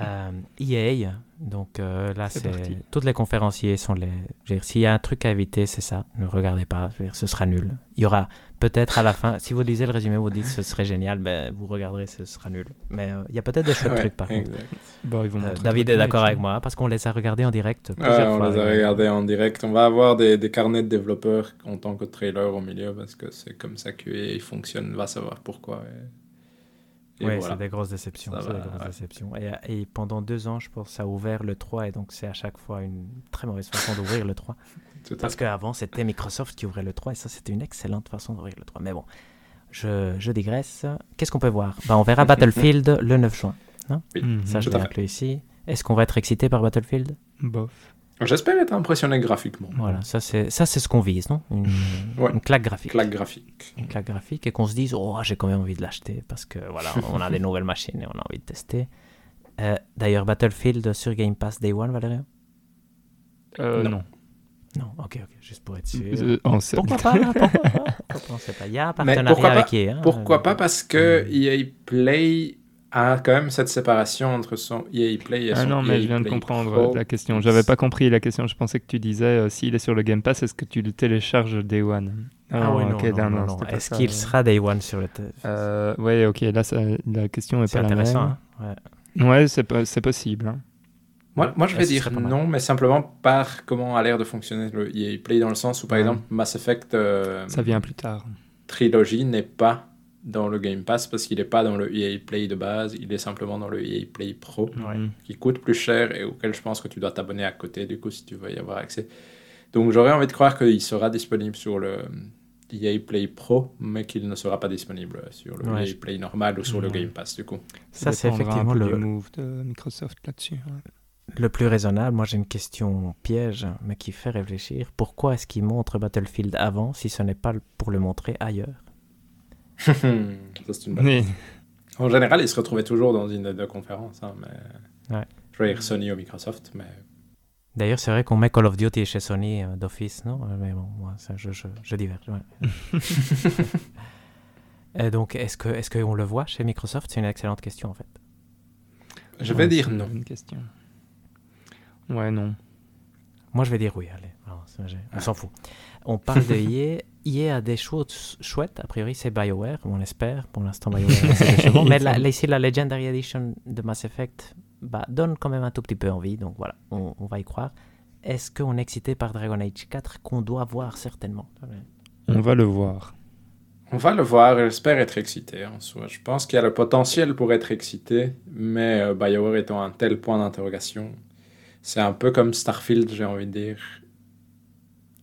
Speaker 3: Euh, EA, donc euh, là,
Speaker 1: C'est
Speaker 3: toutes les conférenciers sont les. je veux dire, S'il y a un truc à éviter, c'est ça. Ne regardez pas. Je veux dire, ce sera nul. Il y aura peut-être à la fin. Si vous lisez le résumé, vous dites ce serait génial, ben vous regarderez, ce sera nul. Mais euh, il y a peut-être des chouettes
Speaker 2: Ouais,
Speaker 3: trucs par contre.
Speaker 2: exact.
Speaker 1: Bon, ils vont
Speaker 3: Euh, David est d'accord avec
Speaker 1: hein.
Speaker 3: moi parce qu'on les a regardés en direct
Speaker 2: Ouais,
Speaker 3: plusieurs
Speaker 2: on
Speaker 3: fois.
Speaker 2: les a regardés en direct. On va avoir des, des carnets de développeurs en tant que trailer au milieu parce que c'est comme ça qu'il fonctionne. Va savoir pourquoi. Et, et
Speaker 3: Oui,
Speaker 2: voilà.
Speaker 3: c'est des grosses déceptions.
Speaker 2: Ça
Speaker 3: c'est
Speaker 2: va,
Speaker 3: des grosses
Speaker 2: ouais.
Speaker 3: déceptions. Et, et pendant deux ans, je pense, ça a ouvert le 3 et donc c'est à chaque fois une très mauvaise façon d'ouvrir le 3.
Speaker 2: Tout à
Speaker 3: Parce qu'avant, c'était Microsoft qui ouvrait le 3 et ça, c'était une excellente façon d'ouvrir le 3. Mais bon, je, je digresse. Qu'est-ce qu'on peut voir? Bah, On verra Battlefield le 9 juin.
Speaker 1: Mhm.
Speaker 3: Ça, je l'ai ici. Est-ce qu'on va être excité par Battlefield?
Speaker 1: Bof.
Speaker 2: J'espère être impressionné graphiquement.
Speaker 3: Voilà, ça c'est ça c'est ce qu'on vise, non? Une,
Speaker 2: Ouais.
Speaker 3: une claque graphique.
Speaker 2: Claque graphique.
Speaker 3: Une claque graphique et qu'on se dise, oh, j'ai quand même envie de l'acheter parce que voilà, on a des nouvelles machines et on a envie de tester. Euh, D'ailleurs, Battlefield sur Game Pass Day One, Valérian
Speaker 1: Euh,
Speaker 2: Non.
Speaker 1: non.
Speaker 3: Non, ok, ok, juste pour être sûr.
Speaker 1: Euh, en seul.
Speaker 3: Pourquoi pas hein, Pourquoi pas? Pourquoi on sait pas. Il y a un
Speaker 2: Mais
Speaker 3: partenariat
Speaker 2: pourquoi pas-
Speaker 3: avec EA. hein,
Speaker 2: Pourquoi
Speaker 3: euh,
Speaker 2: pas? Parce que EA Play a quand même cette séparation entre son EA Play et son
Speaker 1: Ah non, mais
Speaker 2: EA
Speaker 1: je viens de comprendre
Speaker 2: Pro.
Speaker 1: la question. J'avais pas compris la question. Je pensais que tu disais euh, s'il est sur le Game Pass, est-ce que tu le télécharges Day One?
Speaker 3: Ah oui, non,
Speaker 1: ok,
Speaker 3: non, non,
Speaker 1: non,
Speaker 3: non.
Speaker 1: c'était pas
Speaker 3: Est-ce qu'il
Speaker 1: euh.
Speaker 3: sera Day One sur le...
Speaker 1: Euh, ouais, ok, là ça- la question est
Speaker 3: C'est
Speaker 1: pas la même.
Speaker 3: hein, ouais.
Speaker 1: Ouais, c'est po- c'est possible. hein.
Speaker 2: Moi, moi, je vais dire non, mais simplement par comment a l'air de fonctionner le EA Play, dans le sens où, par
Speaker 1: Ouais.
Speaker 2: exemple, Mass Effect euh,
Speaker 1: Ça vient plus tard.
Speaker 2: Trilogy n'est pas dans le Game Pass parce qu'il n'est pas dans le EA Play de base, il est simplement dans le EA Play Pro,
Speaker 1: Mhm.
Speaker 2: qui coûte plus cher et auquel je pense que tu dois t'abonner à côté, du coup, si tu veux y avoir accès. Donc, j'aurais envie de croire qu'il sera disponible sur le EA Play Pro, mais qu'il ne sera pas disponible sur le
Speaker 3: Ouais,
Speaker 2: EA Play normal ou sur le. Game Pass, du coup.
Speaker 3: Ça, c'est effectivement le-
Speaker 1: move de Microsoft là-dessus. ouais.
Speaker 3: Le plus raisonnable, moi j'ai une question piège, mais qui fait réfléchir. Pourquoi est-ce qu'ils montrent Battlefield avant si ce n'est pas pour le montrer ailleurs?
Speaker 2: Ça, c'est une bonne
Speaker 1: Mais
Speaker 2: En général, ils se retrouvaient toujours dans une des deux conférences, hein, mais...
Speaker 3: Ouais.
Speaker 2: Je vais dire Sony ou Microsoft, mais...
Speaker 3: D'ailleurs, c'est vrai qu'on met Call of Duty chez Sony euh, d'office, non? Euh, Mais bon, moi, ça, je, je, je diverge. ouais. Et donc, est-ce que est-ce qu'on le voit chez Microsoft? C'est une excellente question en fait.
Speaker 2: Je vais
Speaker 1: c'est
Speaker 2: dire
Speaker 1: une
Speaker 2: non.
Speaker 1: bonne question. Ouais, non.
Speaker 3: Moi, je vais dire oui. Allez, Alors, on
Speaker 2: Ah.
Speaker 3: s'en fout. On parle de EA. EA a des choses chouettes. A priori, c'est BioWare, on espère. Pour l'instant, BioWare. Mais là, là, ici, la Legendary Edition de Mass Effect bah, donne quand même un tout petit peu envie. Donc voilà, on, on va y croire. Est-ce qu'on est excité par Dragon Age 4 qu'on doit voir certainement?
Speaker 1: On va le voir.
Speaker 2: On va le voir, j'espère être excité en soi. Je pense qu'il y a le potentiel pour être excité, mais euh, BioWare étant un tel point d'interrogation, c'est un peu comme Starfield, j'ai envie de dire.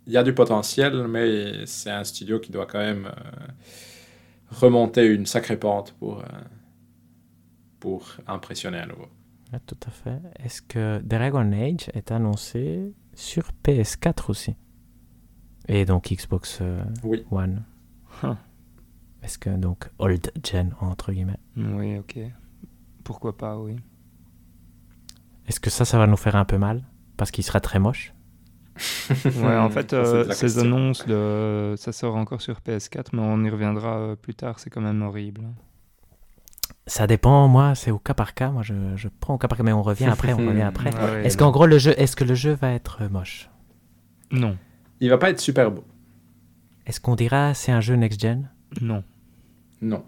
Speaker 2: Il y a du potentiel, mais c'est un studio qui doit quand même euh, remonter une sacrée pente pour, euh, pour impressionner à nouveau.
Speaker 3: Tout à fait. Est-ce que Dragon Age est annoncé sur PS4 aussi? Et donc Xbox euh,
Speaker 2: Oui.
Speaker 3: One
Speaker 1: Huh.
Speaker 3: Est-ce que donc old gen entre guillemets?
Speaker 1: Oui, ok. Pourquoi pas, oui.
Speaker 3: Est-ce que ça, ça va nous faire un peu mal? Parce qu'il sera très moche?
Speaker 1: Ouais, en fait, euh, ces
Speaker 2: question.
Speaker 1: annonces, de... ça sort encore sur PS4, mais on y reviendra euh, plus tard, c'est quand même horrible.
Speaker 3: Ça dépend, moi, c'est au cas par cas. Moi, je, je prends au cas par cas, mais on revient après, on revient après.
Speaker 1: Ouais,
Speaker 3: Est-ce qu'en gros, le jeu, est-ce que le jeu va être moche?
Speaker 1: Non,
Speaker 2: Il va pas être super beau.
Speaker 3: Est-ce qu'on dira c'est un jeu next-gen
Speaker 1: non.
Speaker 2: Non.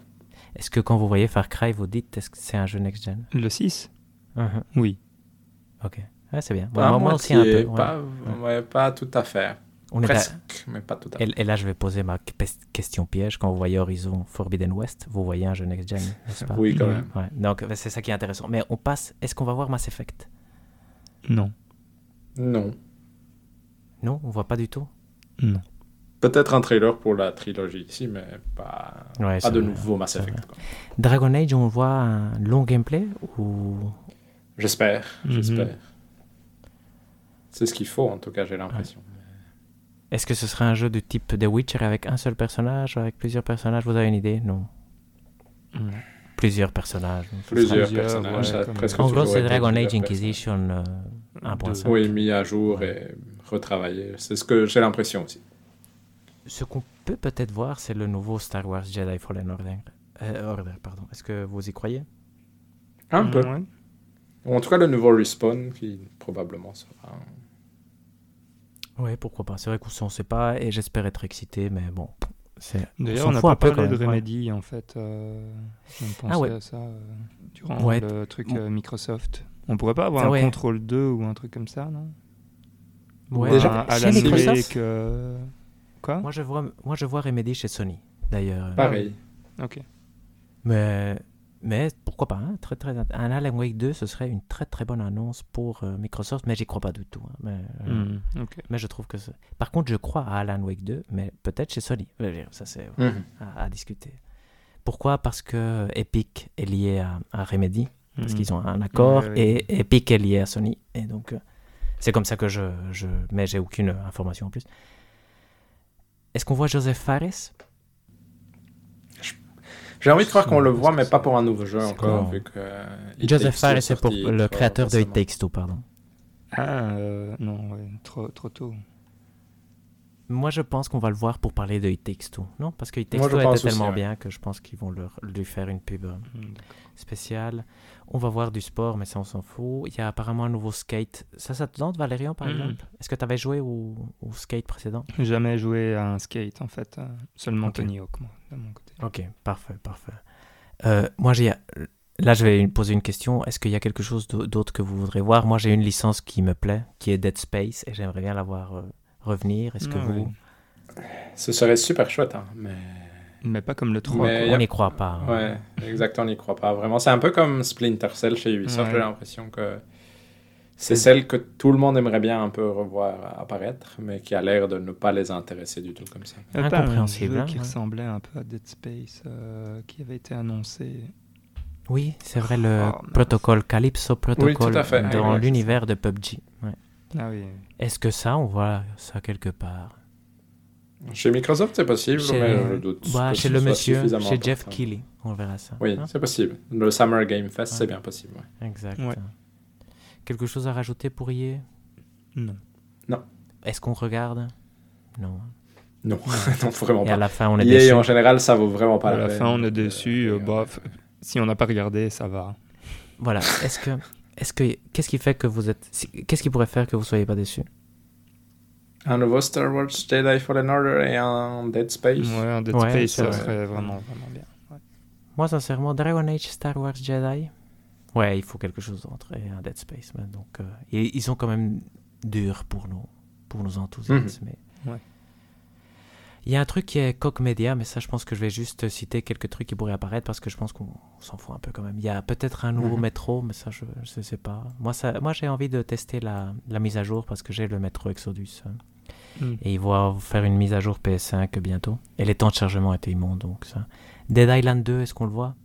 Speaker 3: Est-ce que quand vous voyez Far Cry, vous dites est-ce que c'est un jeu next-gen
Speaker 1: Le 6
Speaker 3: Mhm.
Speaker 1: Oui.
Speaker 3: Ok. Ouais, c'est bien.
Speaker 2: Pas
Speaker 3: moi, moi aussi un peu. ouais.
Speaker 2: Pas, ouais, pas tout à fait.
Speaker 3: On est à-
Speaker 2: Presque, mais pas tout à fait.
Speaker 3: Et, et là, je vais poser ma que- question piège. Quand vous voyez Horizon Forbidden West, vous voyez un jeu next-gen, n'est-ce pas?
Speaker 2: Oui, quand
Speaker 1: Ouais.
Speaker 2: même.
Speaker 3: Ouais. Donc, euh, c'est ça qui est intéressant. Mais on passe. Est-ce qu'on va voir Mass Effect?
Speaker 1: Non.
Speaker 2: Non.
Speaker 3: Non, on voit pas du tout?
Speaker 1: Non.
Speaker 2: Peut-être un trailer pour la trilogie ici, mais pas,
Speaker 3: Ouais,
Speaker 2: pas de
Speaker 3: vrai,
Speaker 2: nouveau Mass Effect. quoi.
Speaker 3: Dragon Age, on voit un long gameplay ou?
Speaker 2: J'espère,
Speaker 1: Mhm.
Speaker 2: j'espère. C'est ce qu'il faut, en tout cas, j'ai l'impression.
Speaker 3: est-ce que ce serait un jeu du type The Witcher avec un seul personnage, avec plusieurs personnages? Vous avez une idée? Non.
Speaker 1: Mm.
Speaker 3: Plusieurs personnages.
Speaker 2: Plusieurs,
Speaker 1: Plusieurs,
Speaker 2: personnages,
Speaker 1: ouais,
Speaker 2: presque
Speaker 3: En gros, c'est Dragon Age Inquisition euh, 1.5.
Speaker 1: Deux.
Speaker 2: Oui, mis à jour et retravaillé. C'est ce que j'ai l'impression aussi.
Speaker 3: Ce qu'on peut peut-être voir, c'est le nouveau Star Wars Jedi Fallen Order. Euh, Order, pardon. Est-ce que vous y croyez?
Speaker 2: Un peu.
Speaker 1: Ouais.
Speaker 2: Ou en tout cas, le nouveau Respawn, qui probablement sera... un-
Speaker 3: Oui, pourquoi pas. C'est vrai qu'on ne sait pas et j'espère être excité, mais bon. c'est-
Speaker 1: D'ailleurs,
Speaker 3: s'en
Speaker 1: on n'a pas
Speaker 3: un peu
Speaker 1: parlé de
Speaker 3: ouais.
Speaker 1: Remedy, en fait. Euh, de penser
Speaker 3: Ah ouais.
Speaker 1: à ça euh, durant
Speaker 3: Ouais.
Speaker 1: le truc euh, Microsoft. On pourrait pas avoir
Speaker 3: Ah
Speaker 1: un
Speaker 3: ouais.
Speaker 1: contrôle 2 ou un truc comme ça, non?
Speaker 3: Ouais.
Speaker 1: Ou
Speaker 2: Déjà,
Speaker 3: chez
Speaker 1: Alan
Speaker 3: Microsoft
Speaker 1: euh, Quoi?
Speaker 3: Moi, je vois, moi, je vois Remedy chez Sony, d'ailleurs.
Speaker 2: Pareil.
Speaker 1: Ok.
Speaker 3: Mais, mais pourquoi pas hein, très, très, Un Alan Wake 2, ce serait une très très bonne annonce pour euh, Microsoft, mais j'y crois pas du tout. hein. Mais, euh,
Speaker 1: Hmm,
Speaker 3: mais je trouve que c'est- Par contre, je crois à Alan Wake 2, mais peut-être chez Sony. Je Ça, c'est
Speaker 2: Mhm.
Speaker 3: à, à discuter. Pourquoi? Parce que Epic est lié à, à Remedy, parce
Speaker 1: Hmm.
Speaker 3: qu'ils ont un accord,
Speaker 1: Ouais, ouais.
Speaker 3: et Epic est lié à Sony. Et donc, euh, c'est comme ça que je. je... Mais j'ai aucune information en plus. Est-ce qu'on voit Joseph Fares?
Speaker 2: J'ai envie de croire qu'on le voit, mais pas pour un nouveau jeu encore, vu que... euh, It
Speaker 3: Joseph Fares,
Speaker 2: est
Speaker 3: c'est pour le
Speaker 2: trop
Speaker 3: créateur de It. Takes Two, pardon.
Speaker 1: Ah, euh, non, ouais, trop, trop tôt.
Speaker 3: Moi, je pense qu'on va le voir pour parler de It Takes Two. Non Parce que It Takes
Speaker 2: Moi,
Speaker 3: Two était
Speaker 2: aussi,
Speaker 3: tellement
Speaker 2: ouais.
Speaker 3: bien que je pense qu'ils vont leur- lui faire une pub euh,
Speaker 1: Hmm,
Speaker 3: spéciale. On va voir du sport, mais ça, on s'en fout. Il y a apparemment un nouveau skate. Ça, ça te tente, Valérian, par
Speaker 1: Mhm.
Speaker 3: exemple? Est-ce que tu avais joué au, au skate précédent?
Speaker 1: Jamais joué à un skate, en fait. euh, seulement. Tony Hawk, moi, de mon côté.
Speaker 3: Ok, parfait, parfait. Euh, moi, j'ai. Là, je vais poser une question. Est-ce qu'il y a quelque chose d'au- d'autre que vous voudrez voir? Moi, j'ai une licence qui me plaît, qui est Dead Space, et j'aimerais bien la voir euh, revenir. Est-ce que
Speaker 1: Ah
Speaker 3: vous.
Speaker 1: oui.
Speaker 2: Ce serait super chouette, hein, mais...
Speaker 1: Mais pas comme le 3.
Speaker 2: Mais- a-
Speaker 3: On n'y croit pas. hein.
Speaker 2: Ouais, exactement, on n'y croit pas vraiment. C'est un peu comme Splinter Cell chez Ubisoft,
Speaker 1: Ouais.
Speaker 2: j'ai l'impression que c'est celle que tout le monde aimerait bien un peu revoir apparaître, mais qui a l'air de ne pas les intéresser du tout comme ça.
Speaker 1: Pas un
Speaker 3: Incompréhensible,
Speaker 1: jeu
Speaker 3: hein,
Speaker 1: qui
Speaker 3: ouais.
Speaker 1: ressemblait un peu à Dead Space euh, qui avait été annoncé.
Speaker 3: Oui, c'est vrai, le
Speaker 1: Oh,
Speaker 3: protocole Calypso Protocol
Speaker 2: à fait.
Speaker 3: dans l'univers de PUBG. Ouais.
Speaker 1: Ah oui.
Speaker 3: Est-ce que ça, on voit ça quelque part?
Speaker 2: Chez Microsoft, c'est possible,
Speaker 3: Chez-
Speaker 2: mais je doute.
Speaker 3: Bah, Chez le monsieur, chez Jeff. Keighley, on verra ça.
Speaker 2: Oui,
Speaker 3: Hein?
Speaker 2: c'est possible. Le Summer Game Fest,
Speaker 3: Ouais.
Speaker 2: c'est bien possible. ouais.
Speaker 3: Exact. Quelque chose à rajouter pour y
Speaker 1: Non.
Speaker 3: Est-ce qu'on regarde? Non.
Speaker 2: Non, non, vraiment
Speaker 3: Et à
Speaker 2: pas.
Speaker 3: la fin, on est
Speaker 2: EA,
Speaker 3: déçu.
Speaker 2: en général, ça vaut vraiment pas
Speaker 1: à
Speaker 2: la
Speaker 1: la
Speaker 2: peine.
Speaker 1: fin, on est déçu. euh, bof. Si on n'a pas regardé, ça va.
Speaker 3: Voilà. Est-ce que, est-ce que, qu'est-ce qui fait que vous êtes, si- qu'est-ce qui pourrait faire que vous soyez pas déçu?
Speaker 2: Un nouveau Star Wars Jedi Fallen Order et un Dead Space.
Speaker 1: Ouais, un Dead
Speaker 3: Ouais,
Speaker 1: Space, ça
Speaker 3: vrai.
Speaker 1: serait vraiment, vraiment bien. Ouais.
Speaker 3: Moi, sincèrement, Dragon Age, Star Wars Jedi. Ouais, il faut quelque chose d'autre et un Dead Space. donc, euh, et ils sont quand même durs pour nous, pour nous enthousiasmer.
Speaker 1: Ouais.
Speaker 3: Il y a un truc qui est Coq Media, mais ça, je pense que je vais juste citer quelques trucs qui pourraient apparaître parce que je pense qu'on s'en fout un peu quand même. Il y a peut-être un nouveau
Speaker 2: Mhm.
Speaker 3: métro, mais ça, je ne sais pas. Moi, ça, moi j'ai envie de tester la, la mise à jour parce que j'ai le métro Exodus. hein.
Speaker 1: Mm.
Speaker 3: Et ils vont faire une mise à jour PS5 bientôt. Et les temps de chargement étaient immondes, donc ça. Dead Island 2, est-ce qu'on le voit?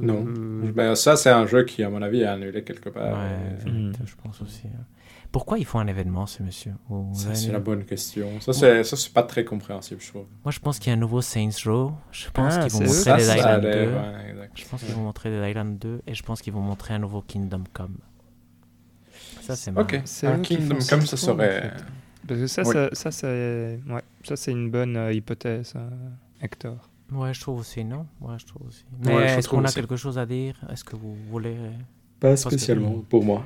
Speaker 2: Non.
Speaker 1: Euh,
Speaker 2: Ben, ça, c'est un jeu qui, à mon avis, est annulé quelque part.
Speaker 3: Ouais,
Speaker 2: Euh,
Speaker 3: je pense aussi. hein. Pourquoi ils font un événement, ces messieurs? Vous- vous
Speaker 2: Ça,
Speaker 3: avez
Speaker 2: c'est la bonne question. Ça, c'est ça, c'est pas très compréhensible, je trouve.
Speaker 3: Moi, je pense qu'il y a un nouveau Saints Row. Je pense
Speaker 1: Ah,
Speaker 3: qu'ils vont montrer
Speaker 2: Ça,
Speaker 3: Dead Island
Speaker 2: l'air,
Speaker 3: 2.
Speaker 2: ouais, exact.
Speaker 3: Je pense qu'ils vont montrer Dead Island 2 et je pense qu'ils vont montrer un nouveau Kingdom Come. Ça, c'est marrant.
Speaker 2: Ok,
Speaker 1: C'est
Speaker 2: un Kingdom Come,
Speaker 1: ça, en
Speaker 2: serait...
Speaker 1: fait. Parce que ça,
Speaker 2: Oui.
Speaker 1: ça, ça, c'est ouais, ça, c'est une bonne euh, hypothèse, euh, Hector.
Speaker 3: Ouais, je trouve aussi, non? Ouais, je trouve aussi. Mais est-ce qu'on a
Speaker 2: aussi.
Speaker 3: quelque chose à dire? Est-ce que vous voulez?
Speaker 2: Pas
Speaker 3: que-
Speaker 2: spécialement, pour moi.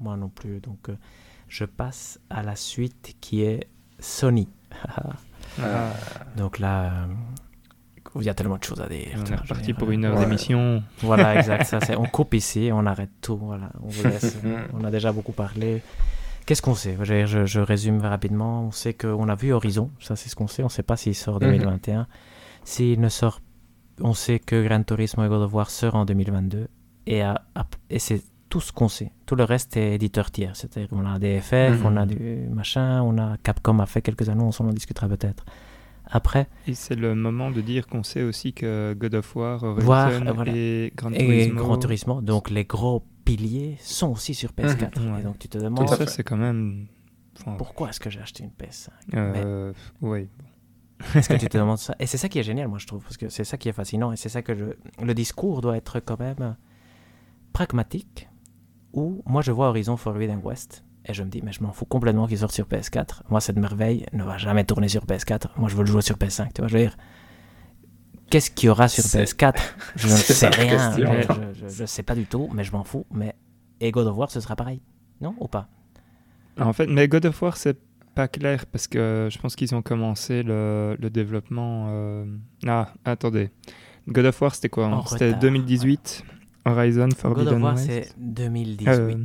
Speaker 3: Moi non plus. Donc, euh, je passe à la suite qui est Sony.
Speaker 2: Ah.
Speaker 3: Donc là, euh, il y a tellement de choses à dire.
Speaker 1: On est reparti pour une heure
Speaker 2: Ouais.
Speaker 1: d'émission.
Speaker 3: Voilà, exact. Ça, c'est, on coupe ici, on arrête tout. Voilà, on vous laisse. on a déjà beaucoup parlé. Qu'est-ce qu'on sait? Je, je, je résume rapidement. On sait qu'on a vu Horizon, ça c'est ce qu'on sait. On ne sait pas s'il sort en
Speaker 2: Mhm.
Speaker 3: 2021. S'il ne sort, on sait que Gran Turismo et God of War sort en 2022. Et, à- à- et c'est tout ce qu'on sait. Tout le reste est éditeur tiers. C'est-à-dire qu'on a des FF,
Speaker 2: Mhm.
Speaker 3: on a du machin, on a Capcom a fait quelques annonces, on en discutera peut-être. Après,
Speaker 1: Et c'est le moment de dire qu'on sait aussi que God of War,
Speaker 3: Voir, euh, voilà.
Speaker 1: et Gran
Speaker 3: et
Speaker 1: Turismo...
Speaker 3: Gran Turismo, donc les gros piliers sont aussi sur PS4.
Speaker 1: Mhm. Ouais.
Speaker 3: Et donc tu te
Speaker 1: Tout
Speaker 3: demandes
Speaker 2: à
Speaker 1: ça, c'est quand même... enfin,
Speaker 3: pourquoi est-ce que j'ai acheté une PS5
Speaker 1: euh, ouais.
Speaker 3: Est-ce que tu te demandes ça Et c'est ça qui est génial, moi je trouve, parce que c'est ça qui est fascinant et c'est ça que je... le discours doit être quand même pragmatique. Où moi je vois Horizon Forbidden West et je me dis mais je m'en fous complètement qu'il sorte sur PS4. Moi cette merveille ne va jamais tourner sur PS4. Moi je veux le jouer sur PS5. Tu vois, je veux dire. Qu'est-ce qu'il y aura sur
Speaker 2: C'est-
Speaker 3: PS4 Je ne sais rien.
Speaker 2: question.
Speaker 3: Je, je sais pas du tout, mais je m'en fous. Mais et God of War ce sera pareil, non ou pas?
Speaker 1: En fait, mais God of War, c'est pas clair parce que je pense qu'ils ont commencé le, le développement. euh, Ah, attendez. God of War, c'était quoi hein? C'était
Speaker 3: retard,
Speaker 1: 2018. Horizon
Speaker 3: God of
Speaker 1: Forbidden
Speaker 3: War c'est 2018.
Speaker 1: Euh,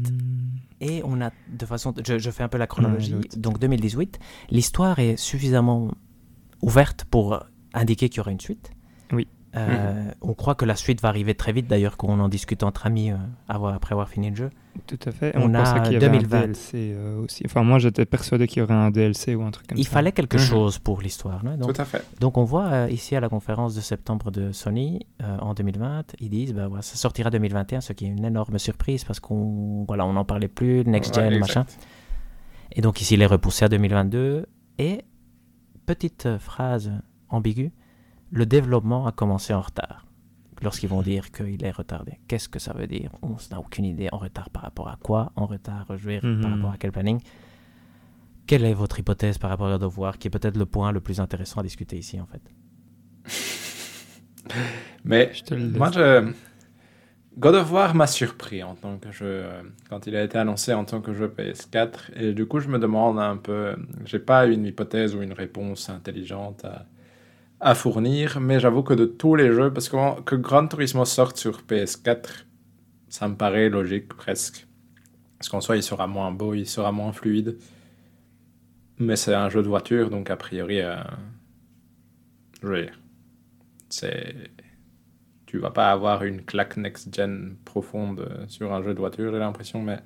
Speaker 3: Et on a, de façon, je, je fais un peu la chronologie.
Speaker 1: Ouais, je-
Speaker 3: Donc 2018, l'histoire est suffisamment ouverte pour indiquer qu'il y aura une suite. Euh, On croit que la suite va arriver très vite, d'ailleurs, qu'on en discute entre amis euh, avoir- après avoir fini le jeu.
Speaker 1: Tout à fait.
Speaker 3: On
Speaker 1: On,
Speaker 3: a
Speaker 1: pensait qu'il y avait
Speaker 3: 2020.
Speaker 1: un DLC euh, aussi. Enfin, moi, j'étais persuadé qu'il y aurait un DLC ou un truc comme
Speaker 3: Il
Speaker 1: ça.
Speaker 3: fallait quelque
Speaker 2: Mhm.
Speaker 3: chose pour l'histoire.
Speaker 2: Tout à fait.
Speaker 3: donc on voit euh, ici à la conférence de septembre de Sony euh, en 2020, ils disent bah, voilà, ça sortira 2021, ce qui est une énorme surprise parce qu'on voilà, on n'en parlait plus, next
Speaker 2: Ouais,
Speaker 3: gen,
Speaker 2: exact.
Speaker 3: machin. Et donc ici, il est repoussé à 2022. Et, petite phrase ambiguë, le développement a commencé en retard. Lorsqu'ils vont dire qu'il est retardé. Qu'est-ce que ça veut dire? On n'a aucune idée. En retard par rapport à quoi? En retard, je veux dire, par
Speaker 1: Mhm.
Speaker 3: rapport à quel planning? Quelle est votre hypothèse par rapport à God of War, qui est peut-être le point le plus intéressant à discuter ici, en fait?
Speaker 2: Mais
Speaker 1: Je te le
Speaker 2: moi, je... God of War m'a surpris en tant que jeu, euh, quand il a été annoncé en tant que jeu PS4. Et du coup, je me demande un peu, j'ai pas une hypothèse ou une réponse intelligente à, à fournir, mais j'avoue que de tous les jeux, parce que, que Gran Turismo sorte sur PS4, ça me paraît logique presque. Parce qu'en soi, il sera moins beau, il sera moins fluide. Mais c'est un jeu de voiture, donc a priori, euh, je veux dire, c'est tu vas pas avoir une claque next-gen profonde sur un jeu de voiture, j'ai l'impression, mais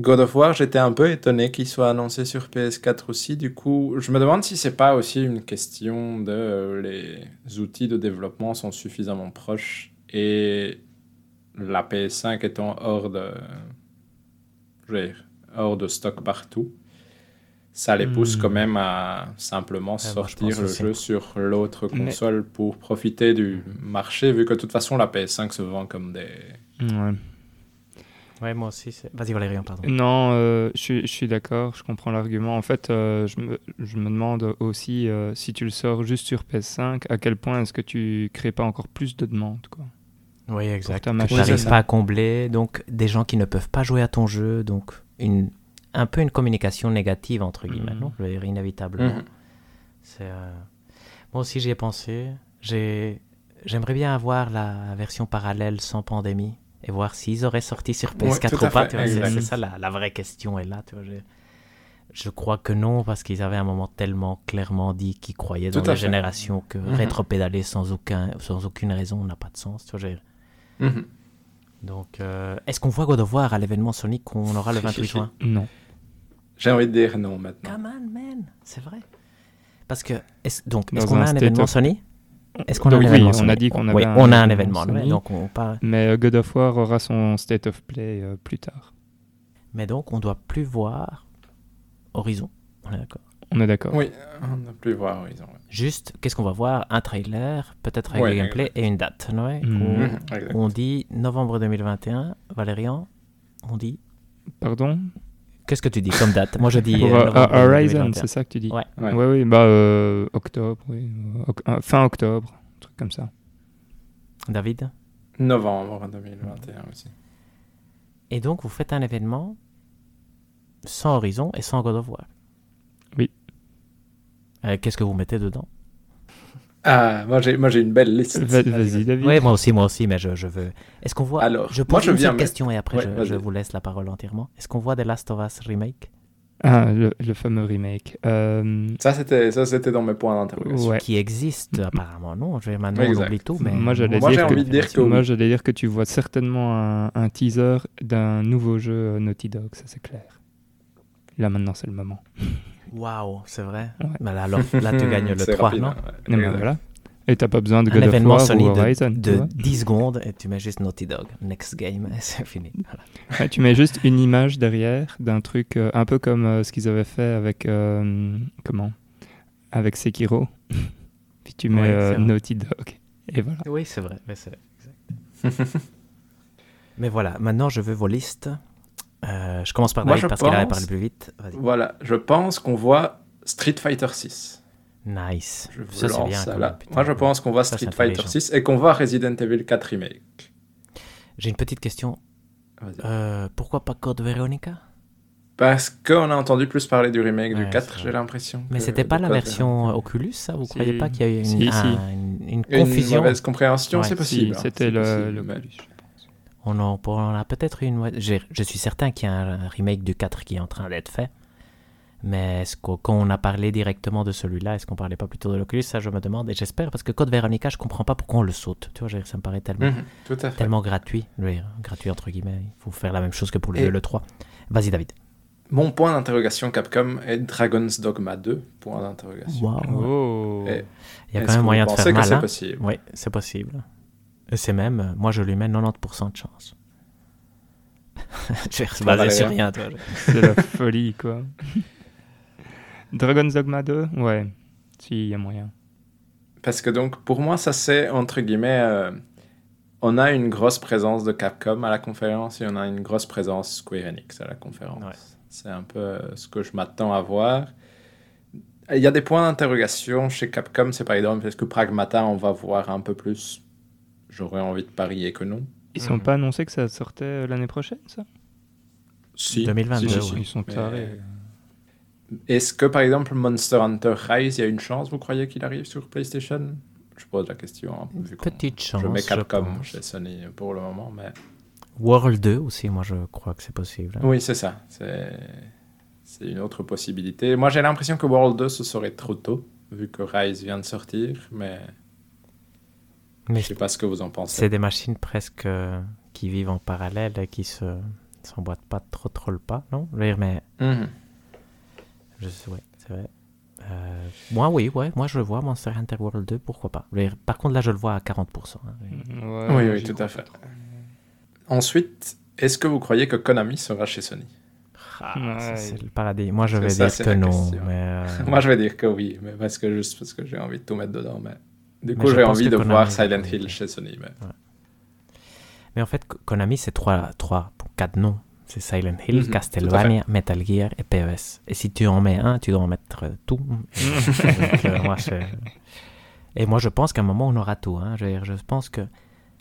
Speaker 2: God of War, j'étais un peu étonné qu'il soit annoncé sur PS4 aussi. Du coup, je me demande si c'est pas aussi une question de euh, les outils de développement sont suffisamment proches et la PS5 étant hors de, je veux dire, hors de stock partout. Ça les pousse
Speaker 1: Hmm.
Speaker 2: quand même à simplement
Speaker 3: je
Speaker 2: sortir le jeu sur l'autre
Speaker 1: Mais-
Speaker 2: console pour profiter du marché, vu que de toute façon la PS5 se vend comme des...
Speaker 1: Ouais.
Speaker 3: Ouais, moi aussi. Vas-y, Valérian, pardon.
Speaker 1: Non, euh, je, suis- je suis d'accord, je comprends l'argument. En fait, euh, je, me, je me demande aussi euh, si tu le sors juste sur PS5, à quel point est-ce que tu crées pas encore plus de demandes quoi?
Speaker 3: Oui, exact. tu n'arrives pas à combler. Donc, des gens qui ne peuvent pas jouer à ton jeu. Donc, une, un peu une communication négative, entre guillemets,
Speaker 1: Mhm.
Speaker 3: non Je veux dire, inévitablement.
Speaker 2: Mhm.
Speaker 3: C'est, euh, Moi aussi, j'y ai pensé. J'ai... J'aimerais bien avoir la version parallèle sans pandémie et voir s'ils auraient sorti sur PS4
Speaker 2: tout à
Speaker 3: ou pas. c'est, ça la, la vraie question est là. Tu vois, je... je crois que non, parce qu'ils avaient à un moment tellement clairement dit qu'ils croyaient dans
Speaker 2: Tout
Speaker 3: la
Speaker 2: fait.
Speaker 3: génération que
Speaker 2: Mhm.
Speaker 3: rétropédaler sans, aucun, sans aucune raison n'a pas de sens. Tu vois, je-
Speaker 2: Mhm.
Speaker 3: Donc, euh, est-ce qu'on voit God of War à l'événement Sonic qu'on aura le 28 juin?
Speaker 1: Non.
Speaker 2: J'ai envie de dire non maintenant.
Speaker 3: Come on, man, c'est vrai. Parce que, est donc, est-ce qu'on a un événement Sony Est-ce qu'on a un
Speaker 1: Oui,
Speaker 3: événement
Speaker 1: on a dit qu'on avait
Speaker 3: Oui,
Speaker 1: un
Speaker 3: on a un
Speaker 1: événement
Speaker 3: événement.
Speaker 1: Sony.
Speaker 3: Donc, on parle...
Speaker 1: Mais euh, God of War aura son State of Play euh, plus tard.
Speaker 3: Mais donc, on doit plus voir Horizon. On est d'accord?
Speaker 1: On est d'accord.
Speaker 2: Oui, on n'a plus voir Horizon. ouais.
Speaker 3: Juste, qu'est-ce qu'on va voir? Un trailer, peut-être avec
Speaker 2: Ouais,
Speaker 3: le gameplay et une date. ouais? On,
Speaker 2: Mhm,
Speaker 3: on dit novembre 2021. Valérian, on dit.
Speaker 1: Pardon?
Speaker 3: Qu'est-ce que tu dis comme date? Moi, je dis.
Speaker 1: Pour
Speaker 3: euh,
Speaker 1: euh, Horizon,
Speaker 3: 2021.
Speaker 1: c'est ça que tu dis?
Speaker 3: Ouais.
Speaker 2: Ouais.
Speaker 1: Ouais, oui, bah euh, octobre, oui. Oc- fin octobre, un truc comme ça.
Speaker 3: David?
Speaker 2: Novembre 2021 aussi.
Speaker 3: Et donc, vous faites un événement sans Horizon et sans God of War?
Speaker 1: Oui.
Speaker 3: Euh, Qu'est-ce que vous mettez dedans?
Speaker 2: Ah, moi j'ai, moi j'ai une belle liste.
Speaker 1: Va- Vas-y, David.
Speaker 3: Oui, moi aussi, moi aussi, mais je, je veux. Est-ce qu'on voit.
Speaker 2: Alors,
Speaker 3: je
Speaker 2: moi,
Speaker 3: pose
Speaker 2: je
Speaker 3: une question et après
Speaker 2: Ouais,
Speaker 3: je, vous laisse la parole entièrement. Est-ce qu'on voit The Last of Us Remake?
Speaker 1: Ah, le, le fameux remake. Euh,
Speaker 2: Ça, c'était ça, c'était dans mes points d'interrogation.
Speaker 1: ouais.
Speaker 3: Qui existe apparemment, non je vais Maintenant, on oublie tout, mais...
Speaker 1: Moi, j'allais
Speaker 2: Moi,
Speaker 1: dire
Speaker 2: j'ai
Speaker 1: que-
Speaker 2: envie de dire que
Speaker 1: Moi, j'allais dire que tu vois certainement un, un teaser d'un nouveau jeu euh, Naughty Dog, ça c'est clair. Là maintenant, c'est le moment.
Speaker 3: Waouh, c'est vrai
Speaker 1: Ouais.
Speaker 3: Bah là, alors, là, tu gagnes le
Speaker 2: C'est
Speaker 3: 3,
Speaker 2: rapide,
Speaker 3: non
Speaker 2: hein, ouais.
Speaker 1: Non, mais voilà. Et t'as pas besoin de
Speaker 3: Un
Speaker 1: God of
Speaker 3: événement
Speaker 1: War ou
Speaker 3: de,
Speaker 1: Horizon.
Speaker 3: de
Speaker 1: vois.
Speaker 3: 10 secondes et tu mets juste Naughty Dog. Next game, c'est fini. Voilà.
Speaker 1: Ouais, tu mets juste une image derrière d'un truc euh, un peu comme euh, ce qu'ils avaient fait avec euh, comment? Avec Sekiro. Puis tu mets
Speaker 3: Ouais,
Speaker 1: euh. Naughty Dog. Et voilà.
Speaker 3: Oui, c'est vrai. Mais, c'est exact. mais voilà, maintenant je veux vos listes. Euh, je commence par
Speaker 2: Moi,
Speaker 3: David
Speaker 2: je
Speaker 3: parce qu'il allait
Speaker 2: pense-
Speaker 3: parler plus vite.
Speaker 2: Voilà, je pense qu'on voit Street Fighter 6.
Speaker 3: Nice.
Speaker 2: Je vous
Speaker 3: Ça, c'est
Speaker 2: lance
Speaker 3: bien.
Speaker 2: ça là.
Speaker 3: putain.
Speaker 2: Moi, je pense qu'on voit
Speaker 3: Ça,
Speaker 2: Street Fighter
Speaker 3: intelligent.
Speaker 2: 6 et qu'on voit Resident Evil 4 Remake.
Speaker 3: J'ai une petite question. Euh, pourquoi pas Code Veronica?
Speaker 2: Parce qu'on a entendu plus parler du remake
Speaker 3: Ouais,
Speaker 2: du
Speaker 3: c'est
Speaker 2: 4,
Speaker 3: vrai.
Speaker 2: j'ai l'impression.
Speaker 3: Mais
Speaker 2: que
Speaker 3: c'était pas la
Speaker 2: Code
Speaker 3: version
Speaker 2: Veronica.
Speaker 3: Oculus, ça? Vous
Speaker 1: Si.
Speaker 3: croyez pas qu'il y a eu une,
Speaker 1: Si, si.
Speaker 3: un- une- une
Speaker 2: Une
Speaker 3: confusion
Speaker 2: mauvaise compréhension,
Speaker 3: Ouais.
Speaker 2: c'est
Speaker 1: Si,
Speaker 2: possible. hein,
Speaker 1: c'était le,
Speaker 2: possible,
Speaker 1: le
Speaker 2: mais-
Speaker 1: Oculus, je pense.
Speaker 3: On en, on en a peut-être une. Je suis certain qu'il y a un remake du 4 qui est en train d'être fait. Mais est-ce qu'au- quand on a parlé directement de celui-là, est-ce qu'on parlait pas plutôt de l'Oculus? Ça, je me demande. Et j'espère, parce que Code Veronica, je comprends pas pourquoi on le saute. Tu vois, ça me paraît tellement,
Speaker 2: Tout à fait.
Speaker 3: tellement gratuit. Dire, gratuit entre guillemets. Il faut faire la même chose que pour le
Speaker 2: Et-
Speaker 3: 2 et le 3. Vas-y, David.
Speaker 2: Mon point d'interrogation Capcom est Dragon's Dogma 2. Point d'interrogation.
Speaker 3: Waouh.
Speaker 1: Oh.
Speaker 2: Et-
Speaker 3: Il y a quand même moyen de faire
Speaker 2: que
Speaker 3: mal.
Speaker 2: c'est
Speaker 3: hein.
Speaker 2: possible?
Speaker 3: Oui, c'est possible. Et c'est même, moi je lui mets 90% de chance. je vais se baser sur
Speaker 2: Valérien
Speaker 3: rien, toi.
Speaker 1: C'est la folie, quoi. Dragon's Dogma 2 Ouais. Si, il y a moyen.
Speaker 2: Parce que donc, pour moi, ça c'est, entre guillemets, euh, on a une grosse présence de Capcom à la conférence et on a une grosse présence Square Enix à la conférence.
Speaker 3: Ouais.
Speaker 2: C'est un peu euh, ce que je m'attends à voir. Il y a des points d'interrogation chez Capcom, c'est par exemple, est-ce que Pragmata, on va voir un peu plus J'aurais envie de parier que non.
Speaker 1: Ils sont
Speaker 3: Mhm.
Speaker 1: pas annoncé que ça sortait euh, l'année prochaine, ça?
Speaker 2: Si.
Speaker 3: 2022,
Speaker 2: si, si,
Speaker 3: ouais.
Speaker 2: si.
Speaker 1: Ils sont
Speaker 2: Mais-
Speaker 1: tarés.
Speaker 2: Est-ce que, par exemple, Monster Hunter Rise, il y a une chance, vous croyez qu'il arrive sur PlayStation? Je pose la question. hein, vu qu'on-
Speaker 3: Petite chance.
Speaker 2: Je mets Capcom
Speaker 3: pense.
Speaker 2: chez Sony pour le moment, mais...
Speaker 3: World 2 aussi, moi je crois que c'est possible. hein.
Speaker 2: Oui, c'est ça. C'est c'est une autre possibilité. Moi, j'ai l'impression que World 2, ce serait trop tôt, vu que Rise vient de sortir, mais
Speaker 3: Mais
Speaker 2: je sais pas ce que vous en pensez.
Speaker 3: c'est des machines presque euh, qui vivent en parallèle et qui se s'emboîtent pas trop trop le pas, non? Je veux dire, mais
Speaker 2: Mhm.
Speaker 3: je sais, ouais, c'est vrai. Euh, moi, oui, ouais, moi je le vois, Monster Hunter World 2, pourquoi pas? Dire, par contre, là, je le vois à 40%. hein.
Speaker 1: Ouais,
Speaker 2: Oui, oui, tout à fait. Ensuite, est-ce que vous croyez que Konami sera chez Sony?
Speaker 3: Ah,
Speaker 1: Ouais.
Speaker 3: c'est le paradis. Moi, je vais
Speaker 2: ça,
Speaker 3: dire que non. Mais, euh,
Speaker 2: Moi, je vais dire que oui, mais parce que juste parce que j'ai envie de tout mettre dedans. Mais du coup, j'ai envie de
Speaker 3: Konami
Speaker 2: voir Silent. Hill chez Sony. Mais...
Speaker 3: mais en fait, Ko- Konami, c'est trois, trois, quatre noms. C'est Silent Hill,
Speaker 2: Mhm,
Speaker 3: Castlevania, Metal Gear et PES. Et si tu en mets un, tu dois en mettre tout. Donc, euh, moi, je- Et moi, je pense qu'à un moment, on aura tout. hein. Je, veux dire, je pense que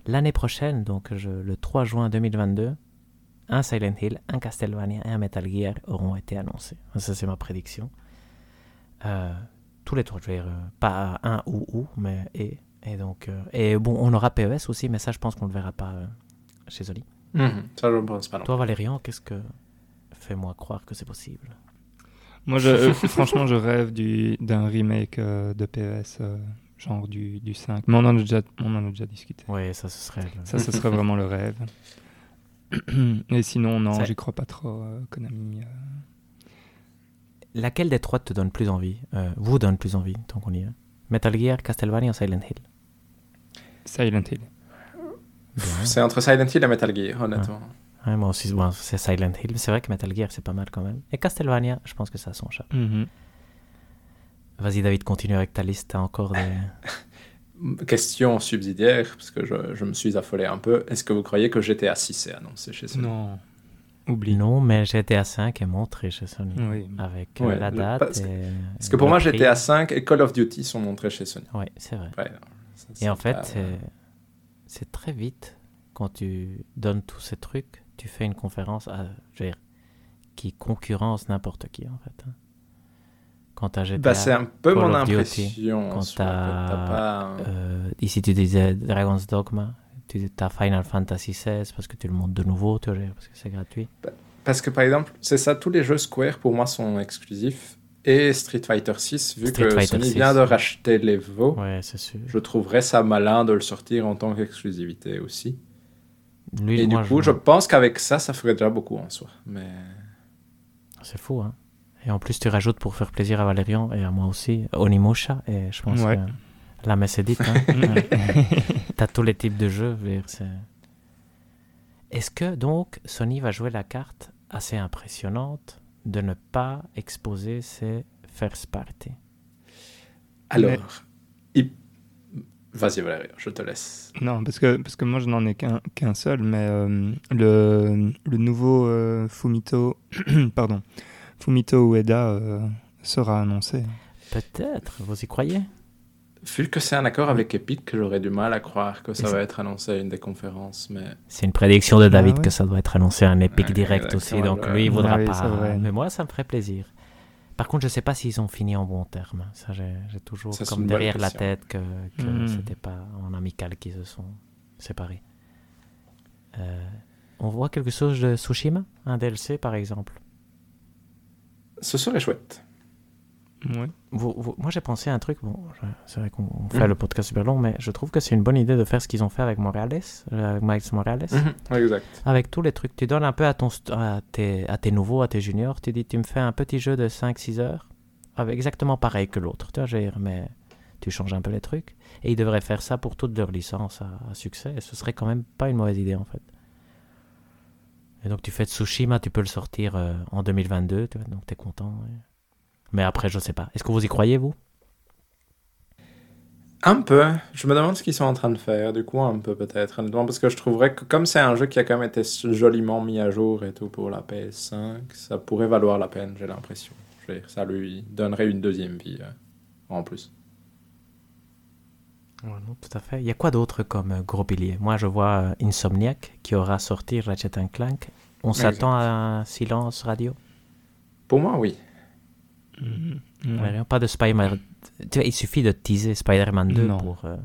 Speaker 3: l'année prochaine, donc je- le 3 juin 2022, un Silent Hill, un Castlevania et un Metal Gear auront été annoncés. Ça, c'est ma prédiction. Euh, tous les trois, je veux dire, euh, pas un ou ou, mais et. Et donc, euh, et bon, on aura PES aussi, mais ça, je pense qu'on ne le verra pas euh, chez Sony.
Speaker 2: Mhm, Ça, je ne pense pas non.
Speaker 3: Toi, Valérian, qu'est-ce que. Fais-moi croire que c'est possible?
Speaker 1: Moi, je, euh, franchement, je rêve du- d'un remake euh, de PES, euh, genre du, du 5. Mais on en a déjà, on en a déjà discuté.
Speaker 3: Oui, ça, ce serait. le-
Speaker 1: Ça, ce serait vraiment le rêve. Et sinon, non, j'y crois pas trop, euh, Konami.
Speaker 3: Laquelle des trois te donne plus envie euh, Vous donne plus envie, tant qu'on y est? Metal Gear, Castlevania ou Silent Hill?
Speaker 1: Silent Hill.
Speaker 2: C'est entre Silent Hill et Metal Gear, honnêtement.
Speaker 3: Ouais, moi aussi, bon, c'est Silent Hill. C'est vrai que Metal Gear, c'est pas mal quand même. Et Castlevania, je pense que ça a son charme.
Speaker 1: Mhm.
Speaker 3: Vas-y, David, continue avec ta liste. T'as encore des.
Speaker 2: Question subsidiaire, parce que je, je me suis affolé un peu. Est-ce que vous croyez que GTA 6 est annoncé chez Sony
Speaker 1: Non.
Speaker 3: Non, mais GTA 5 est montré chez Sony.
Speaker 1: Oui.
Speaker 3: Avec euh,
Speaker 2: Ouais,
Speaker 3: la date.
Speaker 2: parce que-
Speaker 3: et-
Speaker 2: Parce que
Speaker 3: et
Speaker 2: pour moi,
Speaker 3: prix.
Speaker 2: GTA 5 et Call of Duty sont montrés chez Sony.
Speaker 3: Ouais, c'est vrai.
Speaker 2: Ouais, ça, c'est
Speaker 3: Et en fait,
Speaker 2: pas-
Speaker 3: c'est- très vite, quand tu donnes tous ces trucs, tu fais une conférence à, je veux dire, qui concurrence n'importe qui, en fait. hein. Quand t'as GTA,
Speaker 2: Bah, c'est un peu
Speaker 3: Call
Speaker 2: mon
Speaker 3: Duty,
Speaker 2: impression. en
Speaker 3: quand
Speaker 2: pas...
Speaker 3: euh, ici tu disais Dragon's Dogma, tu as Final Fantasy XVI parce que tu le montres de nouveau, tu vois, parce que c'est gratuit.
Speaker 2: parce que par exemple, c'est ça, tous les jeux Square pour moi sont exclusifs. Et Street Fighter 6, vu
Speaker 3: Street
Speaker 2: que
Speaker 3: Fighter
Speaker 2: Sony
Speaker 3: 6,
Speaker 2: vient de
Speaker 3: ouais.
Speaker 2: racheter l'Evo,
Speaker 3: Ouais, c'est sûr.
Speaker 2: je trouverais ça malin de le sortir en tant qu'exclusivité aussi.
Speaker 3: Lui,
Speaker 2: Et
Speaker 3: moi,
Speaker 2: du coup, je pense qu'avec ça, ça ferait déjà beaucoup en soi. Mais
Speaker 3: C'est fou, hein. Et en plus, tu rajoutes pour faire plaisir à Valérian et à moi aussi, Onimusha, et je pense
Speaker 1: Ouais.
Speaker 3: que la messe est dite. Hein. Ouais. T'as tous les types de jeux. Est-ce que donc Sony va jouer la carte assez impressionnante de ne pas exposer ses first party
Speaker 2: alors,
Speaker 1: Mais-
Speaker 2: il- vas-y Valérie, je te laisse.
Speaker 1: Non, parce que, parce que moi, je n'en ai qu'un qu'un seul, mais euh, le, le nouveau euh, Fumito, pardon, Fumito Ueda euh, sera annoncé.
Speaker 3: Peut-être, vous y croyez?
Speaker 2: Vu que c'est un accord avec Epic, j'aurais du mal à croire que ça va être annoncé à une des conférences. Mais
Speaker 3: C'est une prédiction de David
Speaker 1: Ah ouais.
Speaker 3: que ça doit être annoncé à un Epic
Speaker 2: Ouais,
Speaker 3: Direct aussi, donc lui il voudra
Speaker 1: Ah oui,
Speaker 3: pas. Mais moi ça me ferait plaisir. Par contre, je sais pas s'ils ont fini en bon terme. Ça, j'ai j'ai toujours
Speaker 2: Ça,
Speaker 3: comme derrière la tête que, que
Speaker 1: Mhm.
Speaker 3: c'était pas en amical qu'ils se sont séparés. Euh, on voit quelque chose de Tsushima, un DLC par exemple?
Speaker 2: ce serait chouette.
Speaker 1: Ouais.
Speaker 3: Vous- vous- moi j'ai pensé à un truc, bon, c'est vrai qu'on on fait
Speaker 2: Mhm.
Speaker 3: le podcast super long, mais je trouve que c'est une bonne idée de faire ce qu'ils ont fait avec Morales, euh, avec Miles Morales.
Speaker 2: Ouais, exact.
Speaker 3: Avec tous les trucs, tu donnes un peu à, ton, st- à, tes, à tes nouveaux, à tes juniors, tu dis tu me fais un petit jeu de 5-6 heures, avec exactement pareil que l'autre, tu vois, mais tu changes un peu les trucs. Et ils devraient faire ça pour toutes leurs licences à, à succès, et ce serait quand même pas une mauvaise idée en fait. Et donc tu fais Tsushima, tu peux le sortir euh, en 2022, tu vois, donc t'es content. ouais. Mais après, je sais pas. Est-ce que vous y croyez, vous?
Speaker 2: Un peu. Je me demande ce qu'ils sont en train de faire. Du coup, un peu peut-être. honnêtement, Parce que je trouverais que comme c'est un jeu qui a quand même été joliment mis à jour et tout pour la PS5, ça pourrait valoir la peine, j'ai l'impression. Ça lui donnerait une deuxième vie euh, en plus.
Speaker 3: Non, tout à fait. Il y a quoi d'autre comme euh, gros pilier? Moi, je vois euh, Insomniac qui aura sorti Ratchet Clank. On s'attend à un silence radio?
Speaker 2: Pour moi, oui.
Speaker 1: Mhm. Ouais.
Speaker 3: Pas de Spider-Man. Il suffit de teaser Spider-Man 2
Speaker 1: Non.
Speaker 3: pour euh,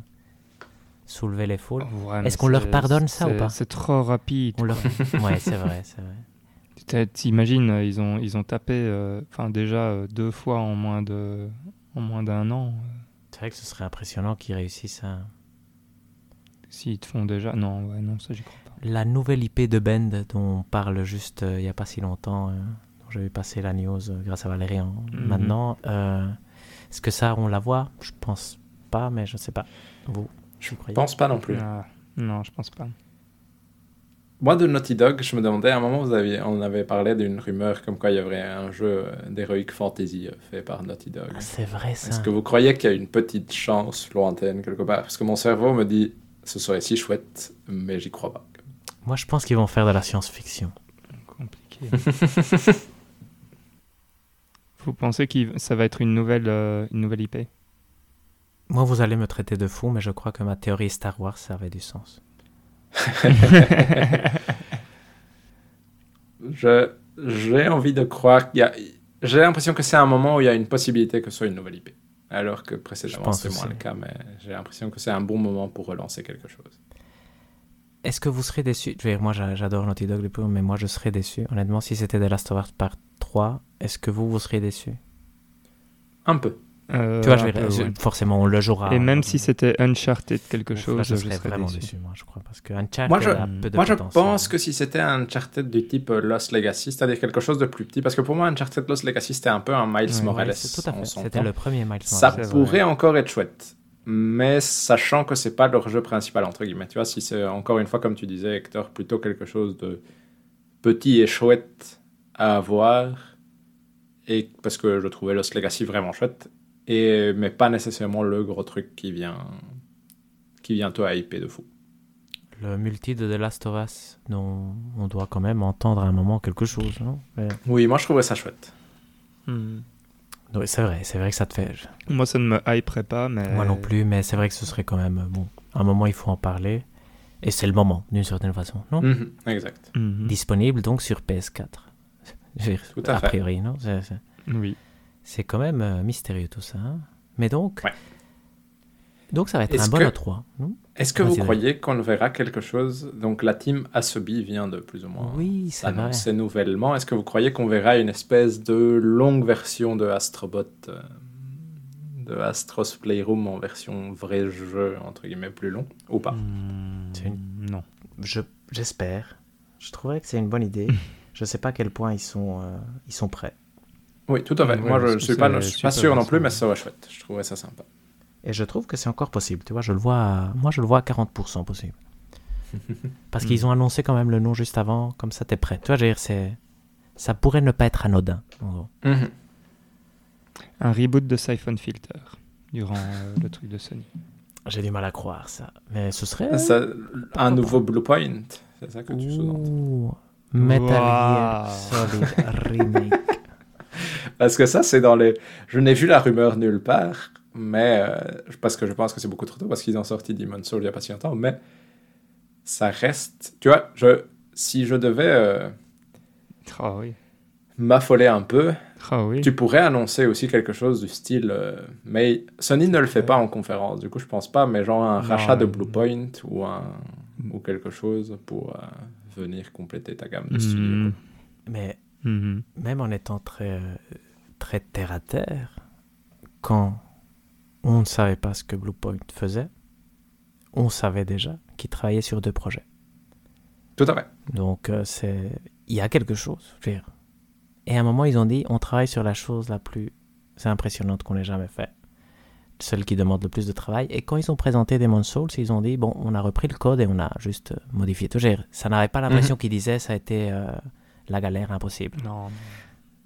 Speaker 3: soulever les foules.
Speaker 1: Ouais,
Speaker 3: Est-ce qu'on leur pardonne ça ou pas?
Speaker 1: C'est trop rapide.
Speaker 3: On leur... ouais, c'est vrai, c'est vrai.
Speaker 1: T'imagines, ils ont, ils ont tapé euh, déjà euh, deux fois en moins de en moins d'un an.
Speaker 3: C'est vrai que ce serait impressionnant qu'ils réussissent à...
Speaker 1: S'ils te font déjà. Non, ouais, non, ça j'y crois pas.
Speaker 3: La nouvelle IP de Bend dont on parle juste il n'y a pas si longtemps, j'avais passé la news euh, grâce à Valérian.
Speaker 1: Mhm.
Speaker 3: Maintenant, euh, est-ce que ça, on la voit? Je pense pas, mais je sais pas. Vous, je croyez
Speaker 2: pense pas non plus.
Speaker 1: Ah, non, je pense pas.
Speaker 2: Moi, de Naughty Dog, je me demandais, à un moment, vous aviez, on avait parlé d'une rumeur comme quoi il y aurait un jeu euh, d'Heroic Fantasy euh, fait par Naughty Dog.
Speaker 3: Ah, C'est vrai ça.
Speaker 2: Est-ce que vous croyez qu'il y a une petite chance lointaine quelque part? Parce que mon cerveau me dit, ce serait si chouette, mais j'y crois pas.
Speaker 3: Moi, je pense qu'ils vont faire de la science-fiction.
Speaker 1: Compliqué. Vous pensez que ça va être une nouvelle, euh, une nouvelle IP
Speaker 3: Moi, vous allez me traiter de fou, mais je crois que ma théorie Star Wars, ça avait du sens.
Speaker 2: Je, j'ai envie de croire qu'il y a. J'ai l'impression que c'est un moment où il y a une possibilité que ce soit une nouvelle IP. Alors que
Speaker 3: Je
Speaker 2: précédemment, c'était moins le cas, mais j'ai l'impression que c'est un bon moment pour relancer quelque chose.
Speaker 3: Est-ce que vous serez déçu? Je veux dire, Moi, j'a- j'adore Naughty Dog depuis, mais moi, je serais déçu. Honnêtement, si c'était The Last of Us Part 3, est-ce que vous, vous seriez déçu?
Speaker 2: Un peu.
Speaker 1: Euh,
Speaker 3: Tu vois, je vais-
Speaker 1: peu,
Speaker 3: je-
Speaker 1: ouais.
Speaker 3: forcément, on le jouera.
Speaker 1: Et même si c'était Uncharted quelque chose,
Speaker 3: là, je
Speaker 1: je
Speaker 3: serais vraiment
Speaker 1: déçu.
Speaker 3: déçu, moi, je crois. Parce que Uncharted
Speaker 2: Moi, je-
Speaker 3: a peu de
Speaker 2: Moi, je pense que si c'était un Uncharted du type euh, Lost Legacy, c'est-à-dire quelque chose de plus petit, parce que pour moi, Uncharted Lost Legacy, c'était un peu un Miles
Speaker 1: Ouais,
Speaker 3: Ouais,
Speaker 2: Morales.
Speaker 3: c'est tout à
Speaker 2: en
Speaker 3: fait. C'était le premier Miles
Speaker 2: Ça
Speaker 3: Morales.
Speaker 1: C'est
Speaker 2: pourrait
Speaker 1: vrai.
Speaker 2: encore être chouette. Mais sachant que c'est pas leur jeu principal, entre guillemets. Tu vois, si c'est encore une fois, comme tu disais, Hector, plutôt quelque chose de petit et chouette à avoir, et parce que je trouvais Lost Legacy vraiment chouette, et, mais pas nécessairement le gros truc qui vient, qui vient te hyper de fou.
Speaker 3: Le multi de The Last of Us, dont on doit quand même entendre à un moment quelque chose, non? Mais-
Speaker 2: Oui, moi je trouvais ça chouette.
Speaker 1: Hmm.
Speaker 3: Oui, c'est vrai, c'est vrai que ça te fait.
Speaker 1: Moi, ça ne me hyperait pas, mais.
Speaker 3: Moi non plus, mais c'est vrai que ce serait quand même. Bon, à un moment, il faut en parler. Et c'est le moment, d'une certaine façon, non?
Speaker 2: Mhm, exact.
Speaker 1: Mhm.
Speaker 3: Disponible donc sur PS4.
Speaker 2: Tout à
Speaker 3: a
Speaker 2: fait.
Speaker 3: priori, non? C'est- c'est-
Speaker 1: Oui.
Speaker 3: C'est quand même euh, mystérieux tout ça. hein. Mais donc,
Speaker 2: Ouais.
Speaker 3: Donc ça va être
Speaker 2: Est-ce
Speaker 3: un bon
Speaker 2: que-
Speaker 3: E3. non?
Speaker 2: Est-ce que
Speaker 3: Vas-y,
Speaker 2: vous croyez qu'on verra quelque chose? Donc la team Asobi vient de plus ou moins
Speaker 3: Oui, c'est vrai.
Speaker 2: s'annoncer nouvellement. Est-ce que vous croyez qu'on verra une espèce de longue version de Astrobot, euh, de Astros Playroom en version vrai jeu, entre guillemets, plus long Ou pas?
Speaker 1: Hmm,
Speaker 3: C'est une-
Speaker 1: Non.
Speaker 3: Je- J'espère. Je trouverais que c'est une bonne idée. je sais pas à quel point ils sont, euh, ils sont prêts.
Speaker 2: Oui, tout à fait.
Speaker 1: Ouais,
Speaker 2: Moi, je ne suis pas,
Speaker 1: c'est
Speaker 2: je suis pas
Speaker 1: super
Speaker 2: sûr non plus, mais ça serait chouette. Je trouverais ça sympa.
Speaker 3: Et je trouve que c'est encore possible. Tu vois, je le vois à... Moi, je le vois à 40% possible. Parce qu'ils ont annoncé quand même le nom juste avant, comme ça, t'es prêt. Tu vois, je veux dire, c'est... Ça pourrait ne pas être anodin. en gros.
Speaker 2: Mhm.
Speaker 1: Un reboot de Siphon Filter durant euh, le truc de Sony.
Speaker 3: J'ai du mal à croire ça. Mais ce serait...
Speaker 2: Ça- un nouveau Blue Point, c'est ça que tu sous-entends
Speaker 3: Ouh. Metal Gear. Solid Remake.
Speaker 2: Parce que ça, c'est dans les. Je n'ai vu la rumeur nulle part, mais. euh, parce que je pense que c'est beaucoup trop tôt, parce qu'ils ont sorti Demon's Soul il n'y a pas si longtemps, mais. Ça reste. Tu vois, je... si je devais euh,
Speaker 1: Ah oui.
Speaker 2: m'affoler un peu,
Speaker 1: Ah oui.
Speaker 2: tu pourrais annoncer aussi quelque chose du style. euh, Mais Sony ne le fait pas en conférence, du coup, je pense pas, mais genre un
Speaker 1: Non,
Speaker 2: rachat de
Speaker 1: euh,
Speaker 2: Blue Point ou, un... ou quelque chose pour euh, venir compléter ta gamme de studios.
Speaker 1: Mhm.
Speaker 3: Mais
Speaker 1: Mhm.
Speaker 3: même en étant très, très terre à terre, quand on ne savait pas ce que Bluepoint faisait, on savait déjà qu'il travaillait sur deux projets.
Speaker 2: Tout à fait.
Speaker 3: Donc euh, c'est, il y a quelque chose. je veux dire. Et à un moment, ils ont dit, on travaille sur la chose la plus impressionnante qu'on ait jamais fait, celle qui demande le plus de travail. Et quand ils ont présenté Demon's Souls, ils ont dit, bon, on a repris le code et on a juste euh, modifié tout. Ça n'avait pas l'impression qu'ils disaient, ça a été euh, la galère impossible.
Speaker 1: Non.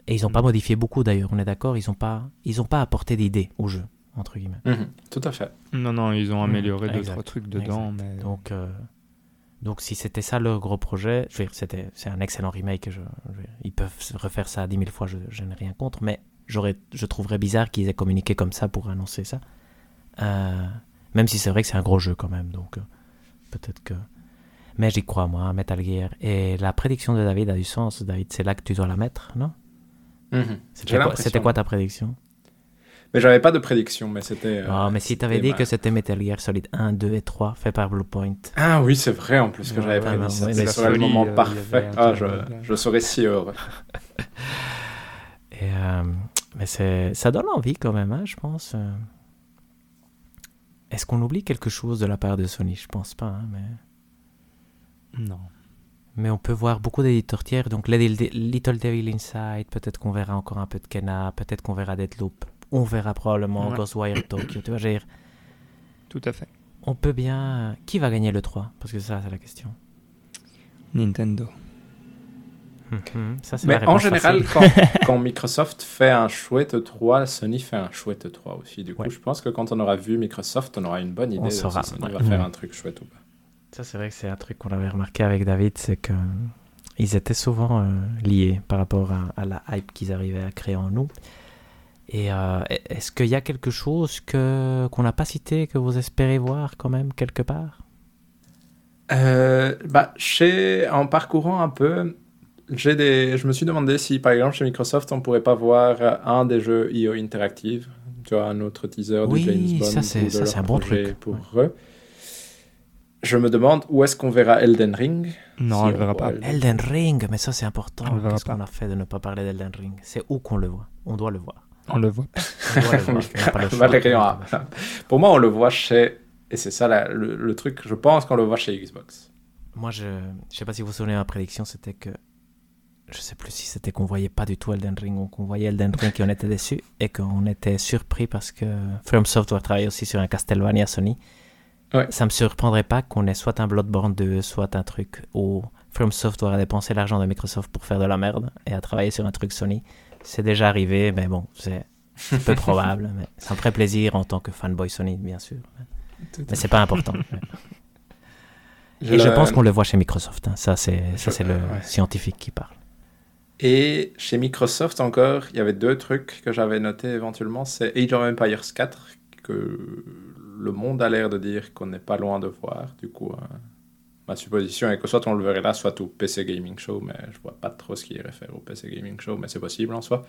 Speaker 3: Et ils n'ont pas modifié beaucoup d'ailleurs, on est d'accord, ils n'ont pas, ils ont pas apporté d'idées au jeu, entre guillemets.
Speaker 2: Mhm. Tout à fait.
Speaker 1: Non, non, ils ont amélioré deux,
Speaker 3: exact,
Speaker 1: trois trucs dedans, mais...
Speaker 3: Donc, euh, donc si c'était ça leur gros projet, je veux dire, c'était, c'est un excellent remake, je, je ils peuvent refaire ça dix mille fois, je, je n'ai rien contre, mais j'aurais, je trouverais bizarre qu'ils aient communiqué comme ça pour annoncer ça. Euh, même si c'est vrai que c'est un gros jeu quand même, donc euh, peut-être que... Mais j'y crois, moi, Metal Gear. Et la prédiction de David a du sens, David, c'est là que tu dois la mettre, non?
Speaker 2: Mhm.
Speaker 3: C'était quoi,
Speaker 2: l'impression.
Speaker 3: c'était quoi ta prédiction?
Speaker 2: Mais j'avais pas de prédiction, mais c'était. euh,
Speaker 3: Ah, mais si t'avais dit
Speaker 2: ma-
Speaker 3: que c'était Metal Gear Solid 1, 2 et 3 fait par Bluepoint.
Speaker 2: Ah oui, c'est vrai en plus que j'avais prédit
Speaker 3: ouais,
Speaker 2: ça. serait le moment
Speaker 1: euh,
Speaker 2: parfait. Ah, je, je serais si heureux.
Speaker 3: Et, euh, mais ça donne envie quand même, hein, je pense. euh. Est-ce qu'on oublie quelque chose de la part de Sony? Je pense pas, hein, mais...
Speaker 1: Non.
Speaker 3: mais on peut voir beaucoup d'éditeurs tiers. Donc Little, Devil Inside, peut-être qu'on verra encore un peu de Kena, peut-être qu'on verra Deathloop, on verra probablement
Speaker 1: Ouais.
Speaker 3: Ghostwire Tokyo. Tu vois, dire,
Speaker 1: Tout à fait.
Speaker 3: on peut bien... Qui va gagner le 3 Parce que ça, c'est la question.
Speaker 1: Nintendo.
Speaker 3: Mhm, ça, c'est
Speaker 2: Mais en général, quand, quand Microsoft fait un chouette 3, Sony fait un chouette 3 aussi. Du coup,
Speaker 3: Ouais.
Speaker 2: je pense que quand on aura vu Microsoft, on aura une bonne idée
Speaker 3: On
Speaker 2: de
Speaker 3: saura,
Speaker 2: si Sony
Speaker 3: ouais.
Speaker 2: va faire
Speaker 3: Mhm.
Speaker 2: un truc chouette ou pas.
Speaker 3: Ça, c'est vrai que c'est un truc qu'on avait remarqué avec David, c'est que ils étaient souvent euh, liés par rapport à, à la hype qu'ils arrivaient à créer en nous. Et euh, est-ce qu'il y a quelque chose que qu'on n'a pas cité que vous espérez voir quand même quelque part?
Speaker 2: Euh, bah, chez, en parcourant un peu, des, je me suis demandé si, par exemple, chez Microsoft, on pourrait pas voir euh, un des jeux IO Interactive, tu vois, un autre teaser de
Speaker 3: Oui,
Speaker 2: James Bond
Speaker 3: ça, c'est- un bon truc,
Speaker 2: pour eux. Je me demande où est-ce qu'on verra Elden Ring.
Speaker 1: Non,
Speaker 2: Si
Speaker 1: on le
Speaker 2: on
Speaker 1: verra pas.
Speaker 2: Elden-
Speaker 3: Elden Ring, mais ça c'est important.
Speaker 1: On le verra
Speaker 3: Qu'est-ce
Speaker 1: pas.
Speaker 3: qu'on a fait de ne pas parler d'Elden Ring? C'est où qu'on le voit? On doit le voir.
Speaker 1: On le voit.
Speaker 3: On doit le voir. on pas le choix.
Speaker 2: Pour moi, on le voit chez, et c'est ça la- le, le truc, je pense qu'on le voit chez Xbox.
Speaker 3: Moi, je je sais pas si vous vous souvenez de ma prédiction, c'était que je sais plus si c'était qu'on voyait pas du tout Elden Ring ou qu'on voyait Elden Ring et on était déçu et qu'on était surpris parce que FromSoft doit travailler aussi sur un Castlevania Sony.
Speaker 2: Ouais.
Speaker 3: Ça me surprendrait pas qu'on ait soit un Bloodborne 2, soit un truc où FromSoft doit dépenser l'argent de Microsoft pour faire de la merde et à travailler sur un truc Sony. C'est déjà arrivé, mais bon, c'est peu probable. Mais ça me ferait plaisir en tant que fanboy Sony, bien sûr. Mais c'est pas important. Et je pense qu'on le voit chez Microsoft. hein. Ça, c'est c'est le
Speaker 2: ouais.
Speaker 3: scientifique qui parle.
Speaker 2: Et chez Microsoft encore, il y avait deux trucs que j'avais notés éventuellement. C'est Age of Empires 4, que le monde a l'air de dire qu'on n'est pas loin de voir. Du coup, euh, ma supposition est que soit on le verrait là, soit au PC Gaming Show, mais je vois pas trop ce qui irait faire au PC Gaming Show, mais c'est possible en soi.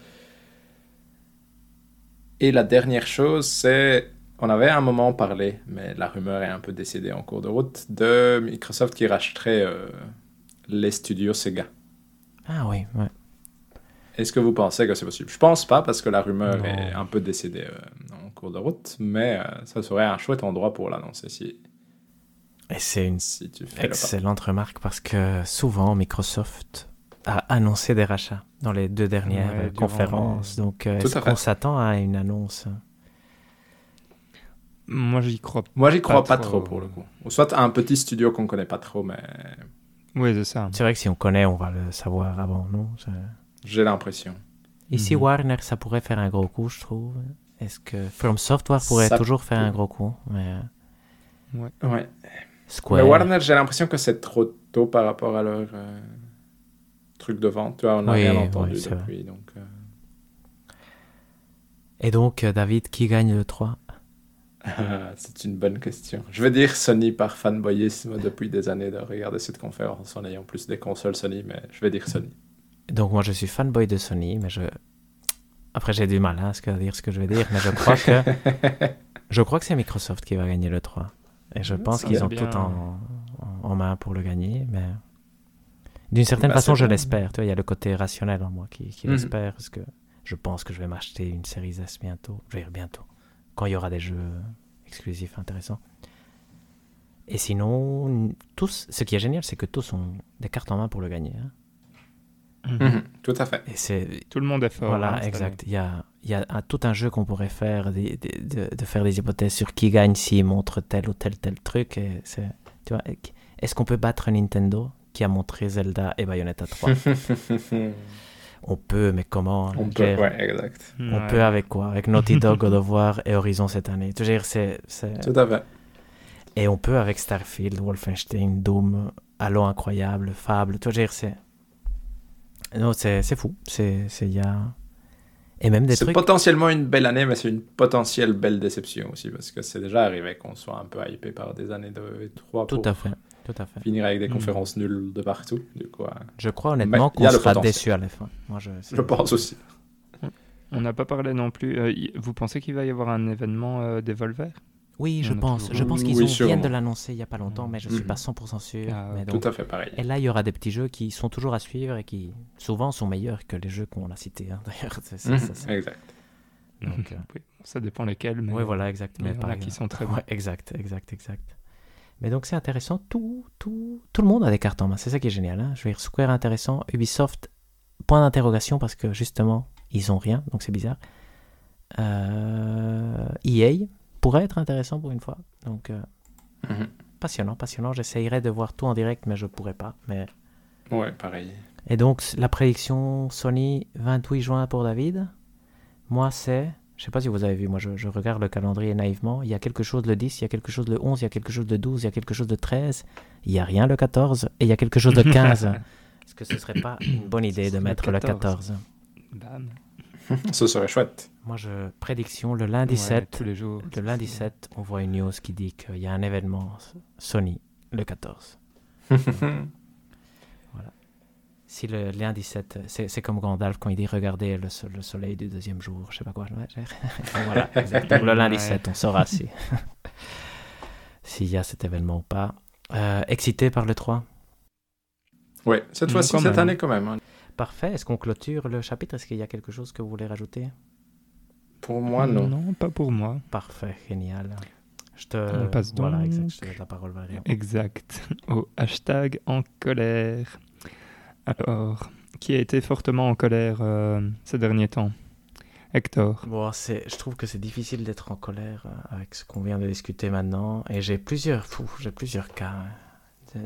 Speaker 2: Et la dernière chose, c'est on avait un moment parlé, mais la rumeur est un peu décédée en cours de route, de Microsoft qui rachèterait euh, les studios Sega.
Speaker 3: Ah oui, ouais.
Speaker 2: Est-ce que vous pensez que c'est possible? Je pense pas parce que la rumeur est un peu décédée euh, en cours de route, mais euh, ça serait un chouette endroit pour l'annoncer si.
Speaker 3: Et c'est une
Speaker 2: si tu fais
Speaker 3: excellente remarque parce que souvent Microsoft a annoncé des rachats dans les deux dernières
Speaker 1: Ouais, durant
Speaker 3: conférences. Donc, euh, qu'on s'attend à une annonce?
Speaker 1: Moi, j'y crois.
Speaker 2: Moi, j'y crois pas,
Speaker 1: Pas
Speaker 2: trop.
Speaker 1: trop.
Speaker 2: pour le coup. Ou soit un petit studio qu'on connaît pas trop, mais
Speaker 1: Oui, c'est ça.
Speaker 3: C'est vrai que si on connaît, on va le savoir avant, non? C'est-
Speaker 2: j'ai l'impression.
Speaker 3: Ici,
Speaker 1: Mhm.
Speaker 3: Warner, ça pourrait faire un gros coup, je trouve. Est-ce que From Software pourrait
Speaker 2: Ça
Speaker 3: toujours faire un gros coup? Mais euh,
Speaker 2: Ouais.
Speaker 3: Square.
Speaker 2: Mais Warner, j'ai l'impression que c'est trop tôt par rapport à leur euh, truc de vente. Tu vois, on n'a
Speaker 3: Oui,
Speaker 2: rien
Speaker 3: oui,
Speaker 2: entendu
Speaker 3: vrai.
Speaker 2: depuis. Donc, euh,
Speaker 3: Et donc, David, qui gagne le 3
Speaker 2: c'est une bonne question. Je veux dire Sony par fanboyisme depuis des années de regarder cette conférence en ayant plus des consoles Sony, mais je vais dire Sony.
Speaker 3: Donc, moi, je suis fanboy de Sony, mais je. Après, j'ai du mal hein, à dire ce que je vais dire, mais je crois que. je crois que c'est Microsoft qui va gagner le 3. Et je pense qu'ils ont
Speaker 1: bien.
Speaker 3: tout en, en, main pour le gagner, mais. D'une certaine
Speaker 2: Bah,
Speaker 3: façon, je l'espère. Tu vois, il y a le côté rationnel en moi qui, qui
Speaker 2: Mhm.
Speaker 3: l'espère, parce que je pense que je vais m'acheter une Series S bientôt. Je vais dire bientôt. Quand il y aura des jeux exclusifs intéressants. Et sinon, tous, ce qui est génial, c'est que tous ont des cartes en main pour le gagner. hein.
Speaker 1: Mhm.
Speaker 2: Mhm, Tout à fait.
Speaker 3: Et c'est
Speaker 1: Tout le monde est fort.
Speaker 3: voilà,
Speaker 1: hein,
Speaker 3: exact. Il y a, il y a un- tout un jeu qu'on pourrait faire, de, de faire des hypothèses sur qui gagne s'il montre tel ou tel tel truc. Et c'est, tu vois, est-ce qu'on peut battre Nintendo qui a montré Zelda et Bayonetta 3 On peut, mais comment?
Speaker 2: On
Speaker 3: Je
Speaker 2: peut,
Speaker 3: veux dire,
Speaker 2: ouais, exact.
Speaker 3: On
Speaker 1: Ouais.
Speaker 3: peut avec quoi? Avec Naughty Dog, God of War et Horizon cette année. Tu veux dire, c'est, c'est-
Speaker 2: Tout à fait.
Speaker 3: Et on peut avec Starfield, Wolfenstein, Doom, Halo Incroyable, Fable. Tu veux dire, c'est. Non, c'est, c'est fou. C'est, c'est, il y a. Et même des
Speaker 2: C'est
Speaker 3: trucs.
Speaker 2: potentiellement une belle année, mais c'est une potentielle belle déception aussi, parce que c'est déjà arrivé qu'on soit un peu hypé par des années de 3
Speaker 3: Tout
Speaker 2: pour
Speaker 3: à fait. Tout à fait.
Speaker 2: finir avec des
Speaker 1: Mhm.
Speaker 2: conférences nulles de partout. Du coup, euh,
Speaker 3: Je crois honnêtement qu'on sera
Speaker 2: potentiel.
Speaker 3: déçu à la fin. Moi, je,
Speaker 2: je pense aussi.
Speaker 1: On n'a pas parlé non plus. euh, y- vous pensez qu'il va y avoir un événement euh, d'Evolver
Speaker 3: Oui, je pense.
Speaker 1: toujours-
Speaker 3: Je pense qu'ils
Speaker 2: Oui,
Speaker 3: viennent de l'annoncer il n'y a pas longtemps, mais je ne suis
Speaker 2: Mhm.
Speaker 3: pas 100% sûr.
Speaker 1: Ah,
Speaker 3: mais
Speaker 2: Tout à fait pareil.
Speaker 3: Et là, il y aura des petits jeux qui sont toujours à suivre et qui souvent sont meilleurs que les jeux qu'on a cités. hein, D'ailleurs, c'est ça.
Speaker 2: Mhm,
Speaker 3: ça, c'est-
Speaker 2: Exact.
Speaker 3: donc, euh,
Speaker 1: Oui, ça dépend lesquels. Mais
Speaker 3: Oui, voilà, exact.
Speaker 1: mais
Speaker 3: Mais
Speaker 1: il y en
Speaker 3: par
Speaker 1: a qui sont très bons.
Speaker 3: Ouais, exact, exact, exact. Mais donc c'est intéressant, tout, tout, tout le monde a des cartes en main, c'est ça qui est génial. Hein? Je veux dire, Square intéressant, Ubisoft, point d'interrogation parce que justement, ils ont rien, donc c'est bizarre. Euh, EA pourrait être intéressant pour une fois, donc euh,
Speaker 2: Mhm.
Speaker 3: passionnant, passionnant. J'essayerais de voir tout en direct, mais je pourrais pas. Mais...
Speaker 2: Ouais, pareil.
Speaker 3: Et donc la prédiction Sony 28 juin pour David, moi c'est je sais pas si vous avez vu, moi je, je regarde le calendrier naïvement. Il y a quelque chose le 10, il y a quelque chose le 11, il y a quelque chose de 12, il y a quelque chose de 13. Il y a rien le 14 et il y a quelque chose de 15. Est-ce que ce serait pas une bonne idée de
Speaker 1: Le
Speaker 3: mettre le
Speaker 1: 14.
Speaker 3: 14
Speaker 1: Bam.
Speaker 2: Ce serait chouette.
Speaker 3: Moi je prédiction le lundi
Speaker 1: Ouais,
Speaker 3: 7.
Speaker 1: tous les jours.
Speaker 3: Le lundi 7, on voit une news qui dit qu'il y a un événement Sony le 14. Si le lundi 7, c'est comme Gandalf quand il dit regardez le, so- le soleil du deuxième jour, je sais pas quoi. ouais, voilà, exact. Donc, le lundi
Speaker 1: Ouais.
Speaker 3: 7, on saura si s'il y a cet événement ou pas. Euh, excité par le 3
Speaker 2: ouais, cette
Speaker 1: Mm,
Speaker 2: fois-ci, cette
Speaker 1: même.
Speaker 2: année quand même. hein.
Speaker 3: Parfait. Est-ce qu'on clôture le chapitre? Est-ce qu'il y a quelque chose que vous voulez rajouter?
Speaker 2: Pour moi, non.
Speaker 1: Non, pas pour moi.
Speaker 3: Parfait, génial. Je te...
Speaker 1: On passe
Speaker 3: Voilà,
Speaker 1: donc-
Speaker 3: exact. Je te laisse la parole, Valérian.
Speaker 1: Exact. Au hashtag en colère. Alors, qui a été fortement en colère euh, ces derniers temps? Hector.
Speaker 3: Bon, c'est, je trouve que c'est difficile d'être en colère euh, avec ce qu'on vient de discuter maintenant. Et j'ai plusieurs, fou, j'ai plusieurs cas hein,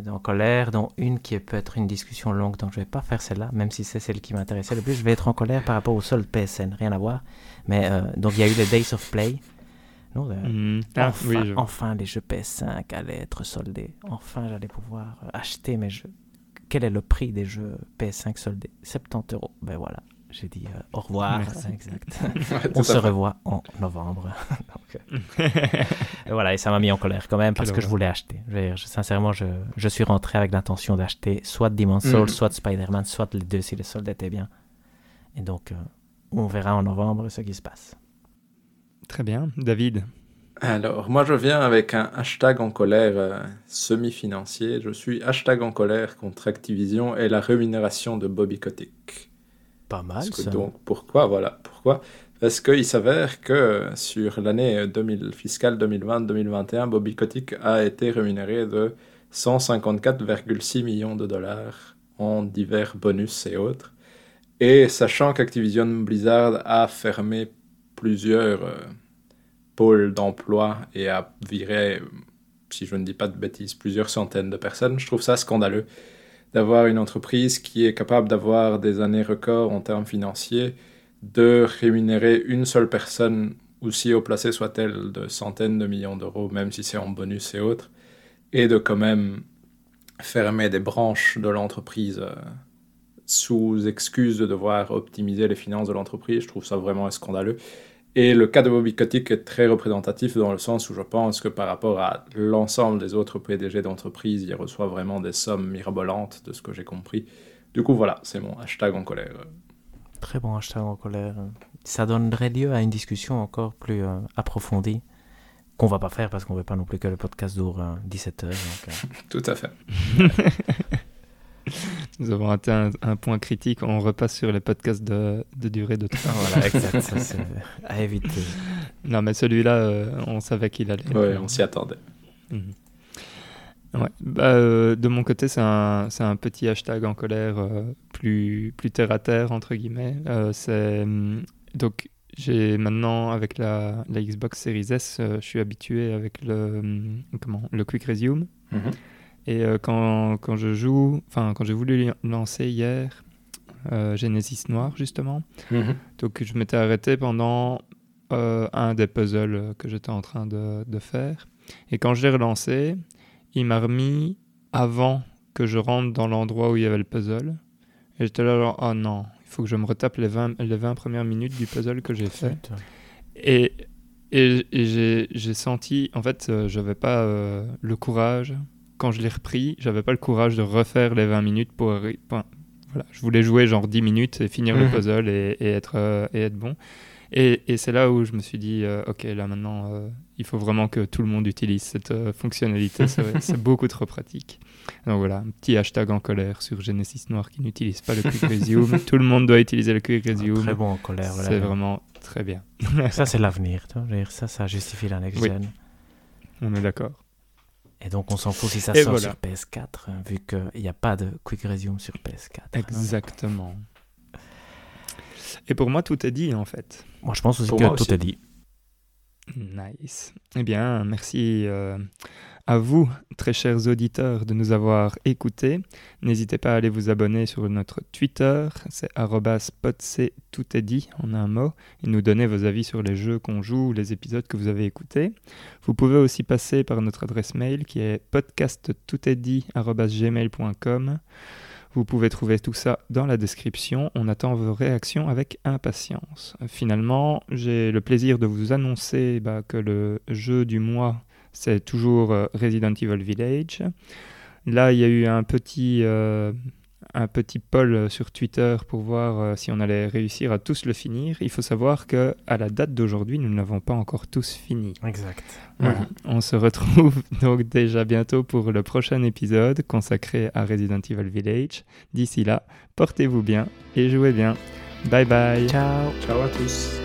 Speaker 3: en colère, dont une qui peut être une discussion longue, donc je vais pas faire celle-là, même si c'est celle qui m'intéressait le plus. Je vais être en colère par rapport au solde PSN, rien à voir. Mais euh, donc il y a eu les Days of Play. Non, euh,
Speaker 1: Hmm. Ah,
Speaker 3: enfin,
Speaker 1: oui, je-
Speaker 3: enfin, les jeux PS5 allaient être soldés. Enfin, j'allais pouvoir euh, acheter mes jeux. Quel est le prix des jeux PS5 soldés? 70 euros. Ben voilà, j'ai dit euh, au revoir.
Speaker 1: Merci.
Speaker 3: Exact.
Speaker 2: Ouais,
Speaker 3: On se
Speaker 2: fait.
Speaker 3: revoit en novembre. Donc, euh, et voilà, et ça m'a mis en colère quand même parce que je voulais acheter. Je veux dire, je- sincèrement, je, je suis rentré avec l'intention d'acheter soit Demon's Souls,
Speaker 2: Mhm.
Speaker 3: soit Spider-Man, soit les deux si les soldes étaient bien. Et donc, euh, on verra en novembre ce qui se passe.
Speaker 1: Très bien. David.
Speaker 2: Alors, moi je viens avec un hashtag en colère euh, semi-financier. Je suis hashtag en colère contre Activision et la rémunération de Bobby Kotick.
Speaker 3: Pas mal
Speaker 2: que
Speaker 3: ça.
Speaker 2: donc, pourquoi Voilà, pourquoi? Parce qu'il s'avère que sur l'année 2000 fiscale 2020-2021, Bobby Kotick a été rémunéré de 154,6 millions de dollars en divers bonus et autres. Et sachant qu'Activision Blizzard a fermé plusieurs euh, pôles d'emploi et a viré, si je ne dis pas de bêtises, plusieurs centaines de personnes, je trouve ça scandaleux d'avoir une entreprise qui est capable d'avoir des années records en termes financiers, de rémunérer une seule personne, aussi haut placée soit-elle, de centaines de millions d'euros, même si c'est en bonus et autres, et de quand même fermer des branches de l'entreprise euh, sous excuse de devoir optimiser les finances de l'entreprise. Je trouve ça vraiment scandaleux. Et le cas de Bobby Kotick est très représentatif dans le sens où je pense que par rapport à l'ensemble des autres PDG d'entreprise, il reçoit vraiment des sommes mirabolantes de ce que j'ai compris. Du coup, voilà, c'est mon hashtag en colère.
Speaker 3: Très bon hashtag en colère. Ça donnerait lieu à une discussion encore plus euh, approfondie qu'on va pas faire parce qu'on veut pas non plus que le podcast dure euh, 17 heures. donc, euh,
Speaker 2: Tout à fait.
Speaker 1: Nous avons atteint un, un point critique. On repasse sur les podcasts de, de durée de temps.
Speaker 3: voilà, exact. ça, c'est à éviter.
Speaker 1: Non, mais celui-là, euh, on savait qu'il allait.
Speaker 2: Ouais, on s'y attendait.
Speaker 1: Mhm. Ouais. Bah, euh, de mon côté, c'est un, c'est un petit hashtag en colère euh, plus, plus terre à terre, entre guillemets. Euh, c'est, hum, donc, j'ai maintenant, avec la, la Xbox Series S, euh, je suis habitué avec le, hum, comment, le Quick Resume.
Speaker 2: Mhm.
Speaker 1: Et euh, quand, quand je joue, enfin, quand j'ai voulu lancer hier euh, Genesis Noir, justement,
Speaker 2: Mhm.
Speaker 1: donc je m'étais arrêté pendant euh, un des puzzles que j'étais en train de, de faire. Et quand je l'ai relancé, il m'a remis avant que je rentre dans l'endroit où il y avait le puzzle. Et j'étais là genre, oh non, il faut que je me retape les 20, les 20 premières minutes du puzzle que j'ai fait.
Speaker 3: Putain.
Speaker 1: Et, et, et j'ai j'ai senti, en fait, euh, j'avais pas le courage. Quand je l'ai repris, j'avais pas le courage de refaire les 20 minutes pour. pour- voilà, je voulais jouer genre 10 minutes et finir le
Speaker 2: Mhm.
Speaker 1: puzzle et, et être, euh, et être bon. Et, et c'est là où je me suis dit, euh, ok, là maintenant, euh, il faut vraiment que tout le monde utilise cette euh, fonctionnalité. c'est beaucoup trop pratique. Donc voilà, un petit hashtag en colère sur Genesis Noir qui n'utilise pas le Quick Resume. tout le monde doit utiliser le Quick Resume.
Speaker 3: Très bon en colère. voilà.
Speaker 1: C'est vraiment très bien.
Speaker 3: Ça, c'est l'avenir. Ça, ça justifie la next
Speaker 1: Oui.
Speaker 3: gen.
Speaker 1: On est d'accord.
Speaker 3: Et donc, on s'en fout si ça
Speaker 1: Et
Speaker 3: sort
Speaker 1: voilà.
Speaker 3: sur PS4, hein, vu qu'il n'y a pas de Quick Resume sur PS4.
Speaker 1: Exactement. Et pour moi, tout est dit en fait.
Speaker 3: Moi, je pense aussi
Speaker 2: Pour
Speaker 3: que tout
Speaker 2: aussi.
Speaker 3: est dit.
Speaker 1: Nice. Eh bien, merci euh, à vous, très chers auditeurs, de nous avoir écoutés. N'hésitez pas à aller vous abonner sur notre Twitter, c'est podc, tout est dit en un mot, et nous donner vos avis sur les jeux qu'on joue ou les épisodes que vous avez écoutés. Vous pouvez aussi passer par notre adresse mail qui est podcasttoutestdit@gmail.com. Vous pouvez trouver tout ça dans la description. On attend vos réactions avec impatience. Finalement, j'ai le plaisir de vous annoncer bah, que le jeu du mois, c'est toujours euh, Resident Evil Village. Là, il y a eu un petit, euh, un petit poll sur Twitter pour voir euh, si on allait réussir à tous le finir. Il faut savoir que à la date d'aujourd'hui, nous n'avons pas encore tous fini.
Speaker 3: Exact.
Speaker 1: Voilà. On se retrouve donc déjà bientôt pour le prochain épisode consacré à Resident Evil Village. D'ici là, portez-vous bien et jouez bien. Bye bye.
Speaker 3: Ciao.
Speaker 2: Ciao à tous.